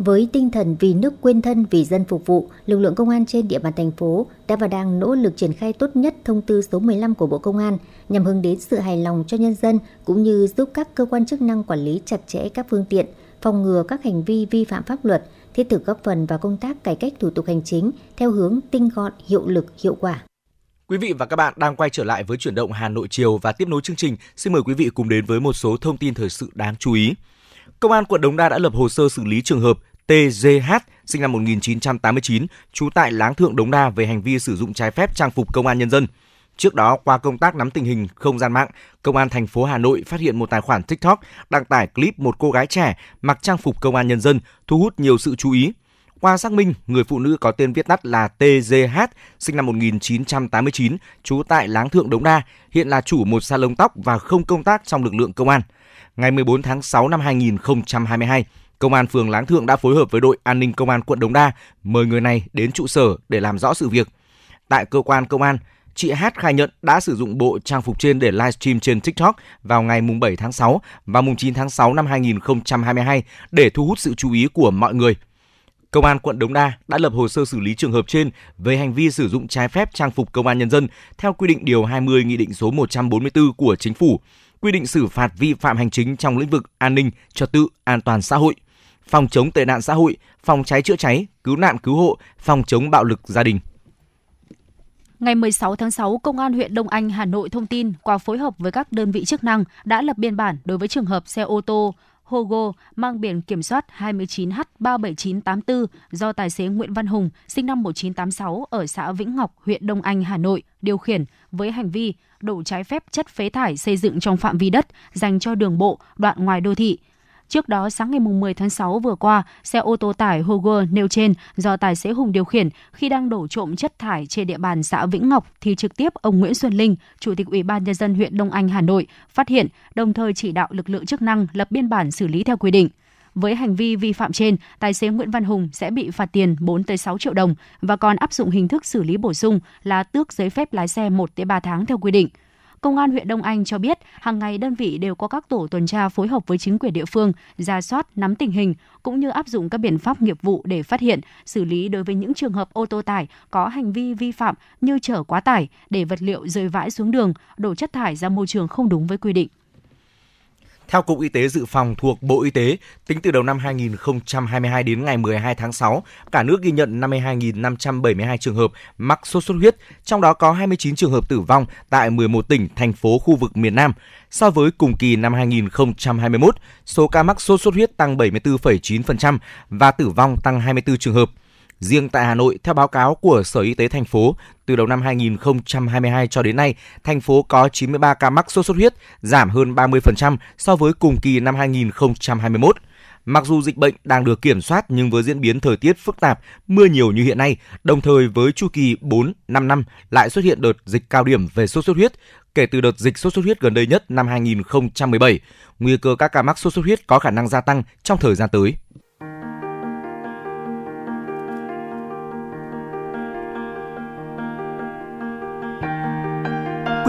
Với tinh thần vì nước quên thân vì dân phục vụ, lực lượng công an trên địa bàn thành phố đã và đang nỗ lực triển khai tốt nhất thông tư số 15 của Bộ Công an nhằm hướng đến sự hài lòng cho nhân dân cũng như giúp các cơ quan chức năng quản lý chặt chẽ các phương tiện, phòng ngừa các hành vi vi phạm pháp luật, thiết thực góp phần vào công tác cải cách thủ tục hành chính theo hướng tinh gọn, hiệu lực, hiệu quả. Quý vị và các bạn đang quay trở lại với chuyển động Hà Nội chiều và tiếp nối chương trình. Xin mời quý vị cùng đến với một số thông tin thời sự đáng chú ý. Công an quận Đống Đa đã lập hồ sơ xử lý trường hợp TGH sinh năm 1989, trú tại Láng Thượng Đống Đa về hành vi sử dụng trái phép trang phục công an nhân dân. Trước đó, qua công tác nắm tình hình không gian mạng, Công an thành phố Hà Nội phát hiện một tài khoản TikTok đăng tải clip một cô gái trẻ mặc trang phục công an nhân dân, thu hút nhiều sự chú ý. Qua xác minh, người phụ nữ có tên viết tắt là TGH, sinh năm 1989, trú tại Láng Thượng Đống Đa, hiện là chủ một salon tóc và không công tác trong lực lượng công an. Ngày 14 tháng 6 năm 2022, Công an phường Láng Thượng đã phối hợp với đội an ninh công an quận Đống Đa mời người này đến trụ sở để làm rõ sự việc. Tại cơ quan công an, chị Hát khai nhận đã sử dụng bộ trang phục trên để livestream trên TikTok vào ngày mùng 7 tháng 6 và mùng 9 tháng 6 năm 2022 để thu hút sự chú ý của mọi người. Công an quận Đống Đa đã lập hồ sơ xử lý trường hợp trên về hành vi sử dụng trái phép trang phục công an nhân dân theo quy định điều 20 Nghị định số 144 của Chính phủ, quy định xử phạt vi phạm hành chính trong lĩnh vực an ninh, trật tự, an toàn xã hội, phòng chống tệ nạn xã hội, phòng cháy chữa cháy, cứu nạn cứu hộ, phòng chống bạo lực gia đình. Ngày 16 tháng 6, Công an huyện Đông Anh, Hà Nội thông tin qua phối hợp với các đơn vị chức năng đã lập biên bản đối với trường hợp xe ô tô Hogo mang biển kiểm soát 29H37984 do tài xế Nguyễn Văn Hùng, sinh năm 1986 ở xã Vĩnh Ngọc, huyện Đông Anh, Hà Nội, điều khiển với hành vi đổ trái phép chất phế thải xây dựng trong phạm vi đất dành cho đường bộ đoạn ngoài đô thị. Trước đó, sáng ngày 10 tháng 6 vừa qua, xe ô tô tải Hogo nêu trên do tài xế Hùng điều khiển khi đang đổ trộm chất thải trên địa bàn xã Vĩnh Ngọc thì trực tiếp ông Nguyễn Xuân Linh, Chủ tịch Ủy ban nhân dân huyện Đông Anh Hà Nội phát hiện, đồng thời chỉ đạo lực lượng chức năng lập biên bản xử lý theo quy định. Với hành vi vi phạm trên, tài xế Nguyễn Văn Hùng sẽ bị phạt tiền 4 tới 6 triệu đồng và còn áp dụng hình thức xử lý bổ sung là tước giấy phép lái xe 1 tới 3 tháng theo quy định. Công an huyện Đông Anh cho biết, hàng ngày đơn vị đều có các tổ tuần tra phối hợp với chính quyền địa phương, ra soát, nắm tình hình, cũng như áp dụng các biện pháp nghiệp vụ để phát hiện, xử lý đối với những trường hợp ô tô tải có hành vi vi phạm như chở quá tải, để vật liệu rơi vãi xuống đường, đổ chất thải ra môi trường không đúng với quy định. Theo Cục Y tế Dự phòng thuộc Bộ Y tế, tính từ đầu năm 2022 đến ngày 12 tháng 6, cả nước ghi nhận 52.572 trường hợp mắc sốt xuất huyết, trong đó có 29 trường hợp tử vong tại 11 tỉnh, thành phố khu vực miền Nam. So với cùng kỳ năm 2021, số ca mắc sốt xuất huyết tăng 74,9% và tử vong tăng 24 trường hợp. Riêng tại Hà Nội, theo báo cáo của Sở Y tế thành phố, từ đầu năm 2022 cho đến nay, thành phố có 93 ca mắc sốt xuất huyết, giảm hơn 30% so với cùng kỳ năm 2021. Mặc dù dịch bệnh đang được kiểm soát nhưng với diễn biến thời tiết phức tạp, mưa nhiều như hiện nay, đồng thời với chu kỳ 4-5 năm lại xuất hiện đợt dịch cao điểm về sốt xuất huyết kể từ đợt dịch sốt xuất huyết gần đây nhất năm 2017, nguy cơ các ca mắc sốt xuất huyết có khả năng gia tăng trong thời gian tới.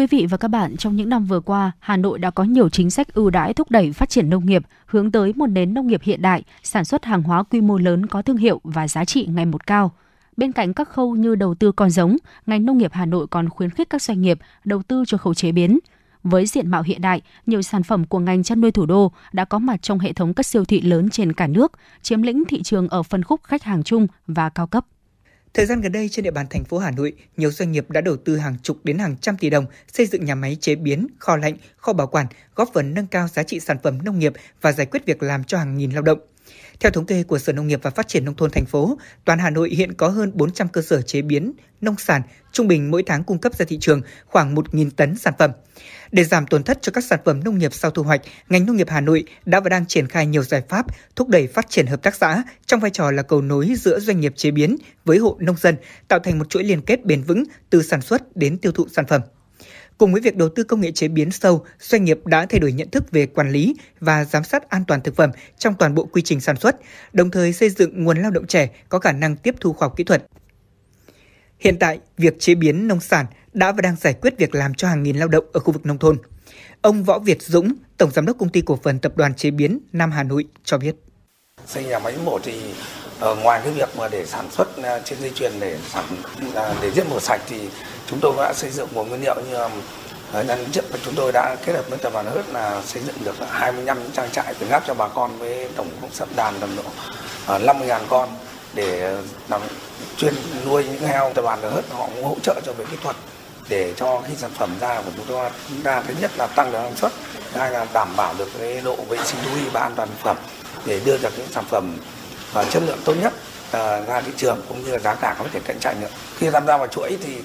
quý vị và các bạn, trong những năm vừa qua, Hà Nội đã có nhiều chính sách ưu đãi thúc đẩy phát triển nông nghiệp, hướng tới một nền nông nghiệp hiện đại, sản xuất hàng hóa quy mô lớn có thương hiệu và giá trị ngày một cao. Bên cạnh các khâu như đầu tư con giống, ngành nông nghiệp Hà Nội còn khuyến khích các doanh nghiệp đầu tư cho khâu chế biến. Với diện mạo hiện đại, nhiều sản phẩm của ngành chăn nuôi thủ đô đã có mặt trong hệ thống các siêu thị lớn trên cả nước, chiếm lĩnh thị trường ở phân khúc khách hàng chung và cao cấp. Thời gian gần đây trên địa bàn thành phố Hà Nội, nhiều doanh nghiệp đã đầu tư hàng chục đến hàng trăm tỷ đồng xây dựng nhà máy chế biến, kho lạnh, kho bảo quản, góp phần nâng cao giá trị sản phẩm nông nghiệp và giải quyết việc làm cho hàng nghìn lao động. Theo thống kê của Sở Nông nghiệp và Phát triển Nông thôn thành phố, toàn Hà Nội hiện có hơn 400 cơ sở chế biến, nông sản, trung bình mỗi tháng cung cấp ra thị trường khoảng 1.000 tấn sản phẩm. Để giảm tổn thất cho các sản phẩm nông nghiệp sau thu hoạch, ngành nông nghiệp Hà Nội đã và đang triển khai nhiều giải pháp thúc đẩy phát triển hợp tác xã trong vai trò là cầu nối giữa doanh nghiệp chế biến với hộ nông dân, tạo thành một chuỗi liên kết bền vững từ sản xuất đến tiêu thụ sản phẩm. Cùng với việc đầu tư công nghệ chế biến sâu, doanh nghiệp đã thay đổi nhận thức về quản lý và giám sát an toàn thực phẩm trong toàn bộ quy trình sản xuất, đồng thời xây dựng nguồn lao động trẻ có khả năng tiếp thu khoa học kỹ thuật. Hiện tại, việc chế biến nông sản đã và đang giải quyết việc làm cho hàng nghìn lao động ở khu vực nông thôn. Ông Võ Việt Dũng, Tổng Giám đốc Công ty Cổ phần Tập đoàn Chế biến Nam Hà Nội cho biết. Xây nhà máy mổ thì ờ, ngoài cái việc mà để sản xuất ờ, trên dây chuyền để sản ờ, để giết mổ sạch thì chúng tôi đã xây dựng nguồn nguyên liệu như năm trước chúng tôi đã kết hợp với tập đoàn Hớt là xây dựng được 25 trang trại từ ngáp cho bà con với tổng công suất đàn tầm độ 50.000 con để làm chuyên nuôi những heo tập đoàn Hớt họ cũng hỗ trợ cho về kỹ thuật để cho khi sản phẩm ra của chúng ta, chúng ta thứ nhất là tăng được năng suất hai là đảm bảo được cái độ vệ sinh thú y và an toàn thực phẩm để đưa được những sản phẩm và chất lượng tốt nhất à, ra thị trường cũng như là giá cả có thể cạnh tranh được. Khi tham gia vào chuỗi thì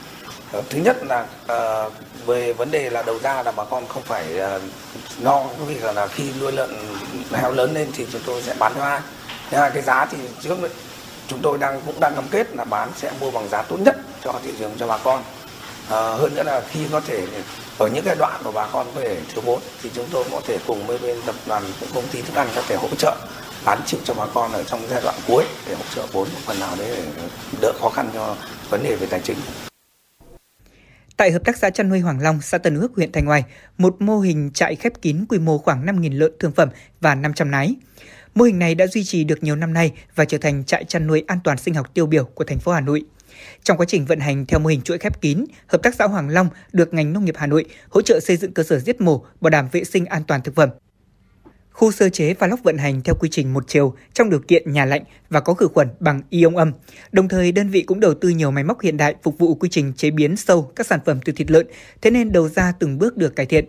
ờ, thứ nhất là ờ, về vấn đề là đầu ra là bà con không phải uh, lo cái việc là khi nuôi lợn heo lớn lên thì chúng tôi sẽ bán cho ai. Thứ hai cái giá thì trước chúng tôi đang cũng đang cam kết là bán sẽ mua bằng giá tốt nhất cho thị trường cho bà con à, hơn nữa là khi có thể ở những cái đoạn mà bà con có thể thiếu vốn thì chúng tôi có thể cùng với bên tập đoàn công ty thức ăn có thể hỗ trợ bán chịu cho bà con ở trong giai đoạn cuối để hỗ trợ vốn một phần nào đấy để đỡ khó khăn cho vấn đề về tài chính. Tại Hợp tác xã chăn nuôi Hoàng Long, xã Tân Ước, huyện Thanh Oai, một mô hình trại khép kín quy mô khoảng 5.000 lợn thương phẩm và 500 nái. Mô hình này đã duy trì được nhiều năm nay và trở thành trại chăn nuôi an toàn sinh học tiêu biểu của thành phố Hà Nội. Trong quá trình vận hành theo mô hình chuỗi khép kín, Hợp tác xã Hoàng Long được ngành nông nghiệp Hà Nội hỗ trợ xây dựng cơ sở giết mổ, bảo đảm vệ sinh an toàn thực phẩm. Khu sơ chế và lóc vận hành theo quy trình một chiều trong điều kiện nhà lạnh và có khử khuẩn bằng ion âm. Đồng thời, đơn vị cũng đầu tư nhiều máy móc hiện đại phục vụ quy trình chế biến sâu các sản phẩm từ thịt lợn, thế nên đầu ra từng bước được cải thiện.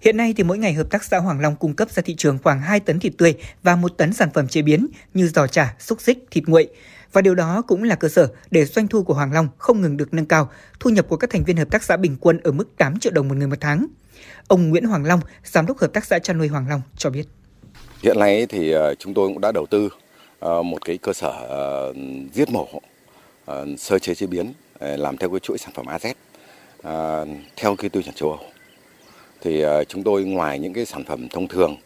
Hiện nay thì mỗi ngày hợp tác xã Hoàng Long cung cấp ra thị trường khoảng 2 tấn thịt tươi và 1 tấn sản phẩm chế biến như giò chả, xúc xích, thịt nguội. Và điều đó cũng là cơ sở để doanh thu của Hoàng Long không ngừng được nâng cao, thu nhập của các thành viên hợp tác xã bình quân ở mức 8 triệu đồng một người một tháng. Ông Nguyễn Hoàng Long, giám đốc hợp tác xã chăn nuôi Hoàng Long cho biết. Hiện nay thì ờ, chúng tôi cũng đã đầu tư ờ, một cái cơ sở ờ, giết mổ sơ chế chế biến làm theo cái chuỗi sản phẩm AZ theo cái tiêu chuẩn châu Âu. Thì chúng tôi ngoài những cái sản phẩm thông thường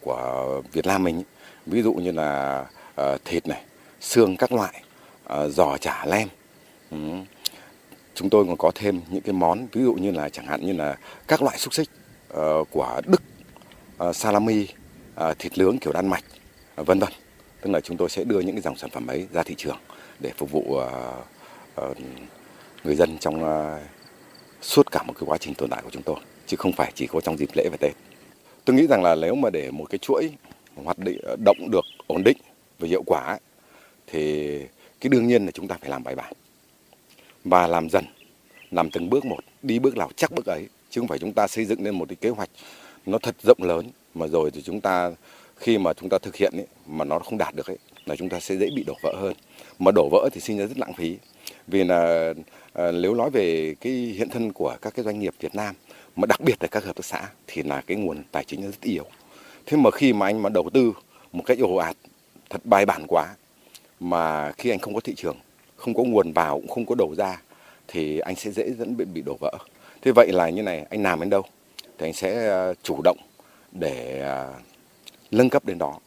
của Việt Nam mình, ví dụ như là thịt này, xương các loại, ờ, giò chả lem. Ừ. Chúng tôi còn có thêm những cái món ví dụ như là chẳng hạn như là các loại xúc xích ờ, của Đức, ờ, salami, thịt nướng kiểu Đan Mạch, vân vân. Tức là chúng tôi sẽ đưa những cái dòng sản phẩm ấy ra thị trường để phục vụ người dân trong suốt cả một cái quá trình tồn tại của chúng tôi chứ không phải chỉ có trong dịp lễ và Tết. Tôi nghĩ rằng là nếu mà để một cái chuỗi hoạt định động được ổn định và hiệu quả thì cái đương nhiên là chúng ta phải làm bài bản và làm dần, làm từng bước một, đi bước nào chắc bước ấy chứ không phải chúng ta xây dựng lên một cái kế hoạch nó thật rộng lớn mà rồi thì chúng ta khi mà chúng ta thực hiện ấy, mà nó không đạt được ấy là chúng ta sẽ dễ bị đổ vỡ hơn. Mà đổ vỡ thì sinh ra rất lãng phí. Vì là à, nếu nói về cái hiện thân của các cái doanh nghiệp Việt Nam mà đặc biệt là các hợp tác xã thì là cái nguồn tài chính nó rất yếu. Thế mà khi mà anh mà đầu tư một cách ồ ạt thật bài bản quá mà khi anh không có thị trường không có nguồn vào cũng không có đầu ra thì anh sẽ dễ dẫn bị, bị đổ vỡ thế vậy là như này anh làm đến đâu thì anh sẽ ờ, chủ động để ờ, nâng cấp đến đó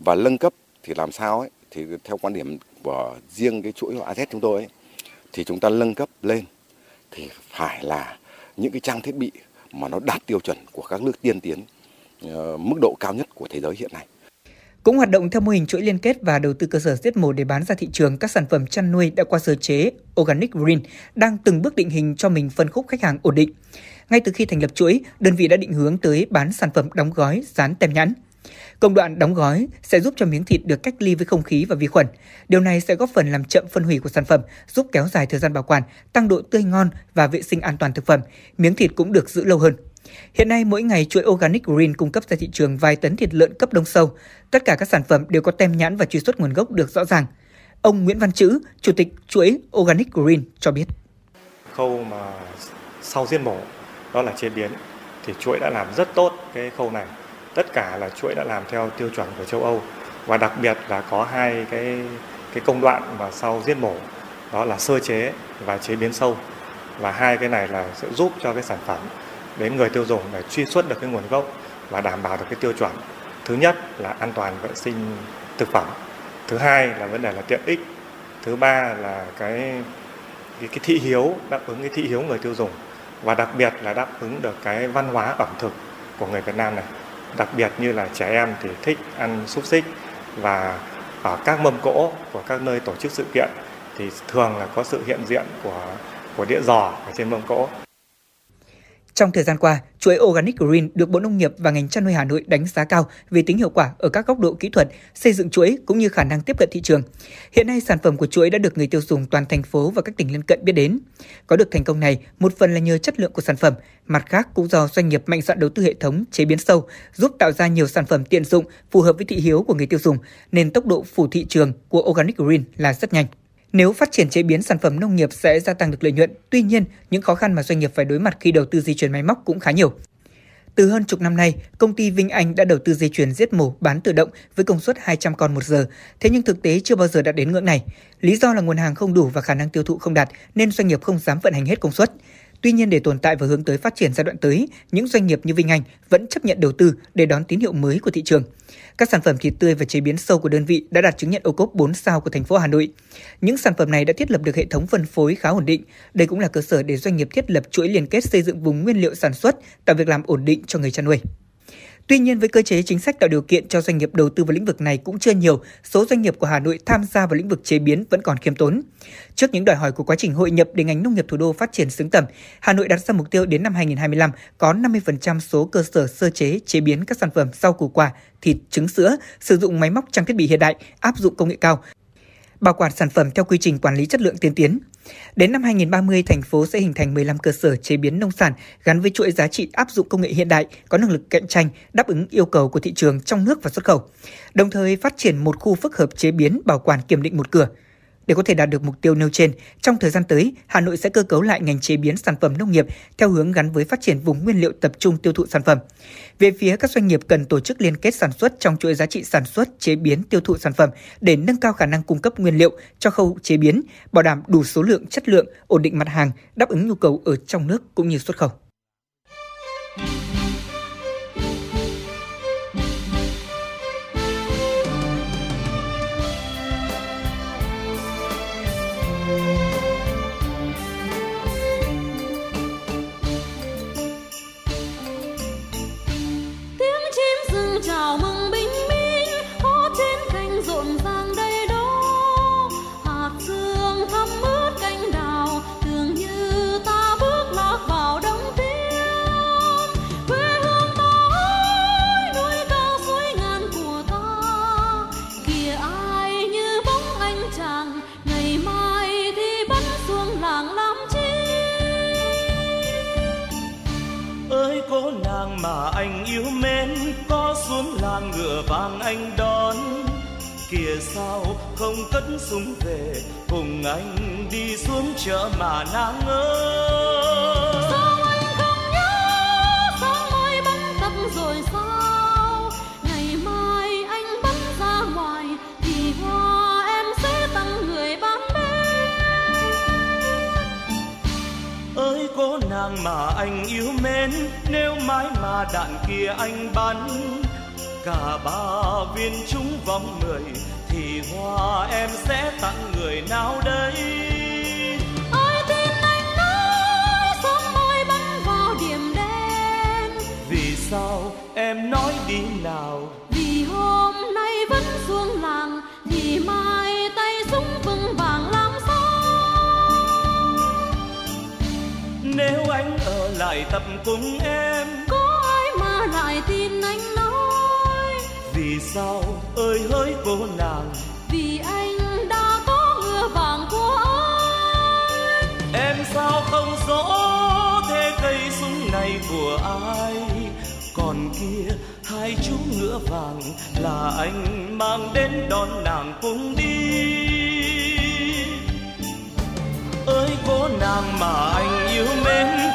và nâng cấp thì làm sao ấy thì theo quan điểm của riêng cái chuỗi AZ chúng tôi ấy, thì chúng ta nâng cấp lên thì phải là những cái trang thiết bị mà nó đạt tiêu chuẩn của các nước tiên tiến ờ, mức độ cao nhất của thế giới hiện nay. Cũng hoạt động theo mô hình chuỗi liên kết và đầu tư cơ sở giết mổ để bán ra thị trường các sản phẩm chăn nuôi đã qua sơ chế Organic Green đang từng bước định hình cho mình phân khúc khách hàng ổn định. Ngay từ khi thành lập chuỗi, đơn vị đã định hướng tới bán sản phẩm đóng gói, dán tem nhãn. Công đoạn đóng gói sẽ giúp cho miếng thịt được cách ly với không khí và vi khuẩn. Điều này sẽ góp phần làm chậm phân hủy của sản phẩm, giúp kéo dài thời gian bảo quản, tăng độ tươi ngon và vệ sinh an toàn thực phẩm. Miếng thịt cũng được giữ lâu hơn. Hiện nay mỗi ngày chuỗi Organic Green cung cấp ra thị trường vài tấn thịt lợn cấp đông sâu. Tất cả các sản phẩm đều có tem nhãn và truy xuất nguồn gốc được rõ ràng. Ông Nguyễn Văn Chữ, Chủ tịch chuỗi Organic Green cho biết. khâu mà sau giết mổ đó là chế biến thì chuỗi đã làm rất tốt cái khâu này tất cả là chuỗi đã làm theo tiêu chuẩn của châu Âu và đặc biệt là có hai cái cái công đoạn mà sau giết mổ đó là sơ chế và chế biến sâu và hai cái này là sẽ giúp cho cái sản phẩm đến người tiêu dùng để truy xuất được cái nguồn gốc và đảm bảo được cái tiêu chuẩn. Thứ nhất là an toàn vệ sinh thực phẩm. Thứ hai là vấn đề là tiện ích. Thứ ba là cái cái, cái thị hiếu đáp ứng cái thị hiếu người tiêu dùng. Và đặc biệt là đáp ứng được cái văn hóa ẩm thực của người Việt Nam này. Đặc biệt như là trẻ em thì thích ăn xúc xích. Và ở các mâm cỗ của các nơi tổ chức sự kiện thì thường là có sự hiện diện của của đĩa giò ở trên mâm cỗ. Trong thời gian qua, chuỗi Organic Green được Bộ Nông nghiệp và ngành chăn nuôi Hà Nội đánh giá cao về tính hiệu quả ở các góc độ kỹ thuật, xây dựng chuỗi cũng như khả năng tiếp cận thị trường. Hiện nay sản phẩm của chuỗi đã được người tiêu dùng toàn thành phố và các tỉnh lân cận biết đến. Có được thành công này, một phần là nhờ chất lượng của sản phẩm, mặt khác cũng do doanh nghiệp mạnh dạn đầu tư hệ thống chế biến sâu, giúp tạo ra nhiều sản phẩm tiện dụng phù hợp với thị hiếu của người tiêu dùng, nên tốc độ phủ thị trường của Organic Green là rất nhanh. Nếu phát triển chế biến sản phẩm nông nghiệp sẽ gia tăng được lợi nhuận, tuy nhiên những khó khăn mà doanh nghiệp phải đối mặt khi đầu tư di chuyển máy móc cũng khá nhiều. Từ hơn chục năm nay, công ty Vinh Anh đã đầu tư dây chuyền giết mổ bán tự động với công suất 200 con một giờ, thế nhưng thực tế chưa bao giờ đạt đến ngưỡng này. Lý do là nguồn hàng không đủ và khả năng tiêu thụ không đạt nên doanh nghiệp không dám vận hành hết công suất. Tuy nhiên để tồn tại và hướng tới phát triển giai đoạn tới, những doanh nghiệp như Vinh Anh vẫn chấp nhận đầu tư để đón tín hiệu mới của thị trường. Các sản phẩm thịt tươi và chế biến sâu của đơn vị đã đạt chứng nhận ô cốp 4 sao của thành phố Hà Nội. Những sản phẩm này đã thiết lập được hệ thống phân phối khá ổn định. Đây cũng là cơ sở để doanh nghiệp thiết lập chuỗi liên kết xây dựng vùng nguyên liệu sản xuất, tạo việc làm ổn định cho người chăn nuôi. Tuy nhiên với cơ chế chính sách tạo điều kiện cho doanh nghiệp đầu tư vào lĩnh vực này cũng chưa nhiều, số doanh nghiệp của Hà Nội tham gia vào lĩnh vực chế biến vẫn còn khiêm tốn. Trước những đòi hỏi của quá trình hội nhập để ngành nông nghiệp thủ đô phát triển xứng tầm, Hà Nội đặt ra mục tiêu đến năm 2025 có 50% số cơ sở sơ chế chế biến các sản phẩm rau củ quả, thịt, trứng sữa sử dụng máy móc trang thiết bị hiện đại, áp dụng công nghệ cao, bảo quản sản phẩm theo quy trình quản lý chất lượng tiên tiến. Đến năm 2030, thành phố sẽ hình thành 15 cơ sở chế biến nông sản gắn với chuỗi giá trị áp dụng công nghệ hiện đại, có năng lực cạnh tranh, đáp ứng yêu cầu của thị trường trong nước và xuất khẩu. Đồng thời phát triển một khu phức hợp chế biến, bảo quản kiểm định một cửa. Để có thể đạt được mục tiêu nêu trên, trong thời gian tới, Hà Nội sẽ cơ cấu lại ngành chế biến sản phẩm nông nghiệp theo hướng gắn với phát triển vùng nguyên liệu tập trung tiêu thụ sản phẩm. Về phía các doanh nghiệp cần tổ chức liên kết sản xuất trong chuỗi giá trị sản xuất, chế biến, tiêu thụ sản phẩm để nâng cao khả năng cung cấp nguyên liệu cho khâu chế biến, bảo đảm đủ số lượng, chất lượng, ổn định mặt hàng, đáp ứng nhu cầu ở trong nước cũng như xuất khẩu. Nàng mà anh yêu mến, có xuống làng ngựa vàng anh đón. Kìa sao không cất súng về, cùng anh đi xuống chợ mà nàng ơi nàng mà anh yêu mến. Nếu mãi mà đạn kia anh bắn cả ba viên trúng vòng người thì hoa em sẽ tặng người nào đây? Ai tin anh nói sáng mai bắn vào điểm đen. Vì sao em nói đi nào? Vì hôm nay vẫn xuống làng thì mai nếu anh ở lại tập cùng em. Có ai mà lại tin anh nói? Vì sao ơi hỡi cô nàng vì anh đã có ngựa vàng của anh em sao không rõ thế cây súng này của ai? Còn kia hai chú ngựa vàng là anh mang đến đón nàng cùng đi nàng mà anh yêu mến.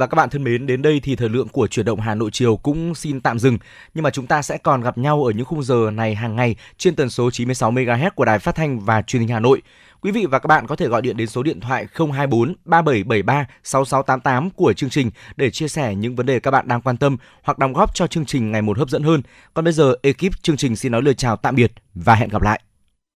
Và các bạn thân mến, đến đây thì thời lượng của chuyển động Hà Nội chiều cũng xin tạm dừng. Nhưng mà chúng ta sẽ còn gặp nhau ở những khung giờ này hàng ngày trên tần số 96 MHz của Đài Phát thanh và Truyền hình Hà Nội. Quý vị và các bạn có thể gọi điện đến số điện thoại 024 3773 6688 của chương trình để chia sẻ những vấn đề các bạn đang quan tâm hoặc đóng góp cho chương trình ngày một hấp dẫn hơn. Còn bây giờ, ekip chương trình xin nói lời chào tạm biệt và hẹn gặp lại.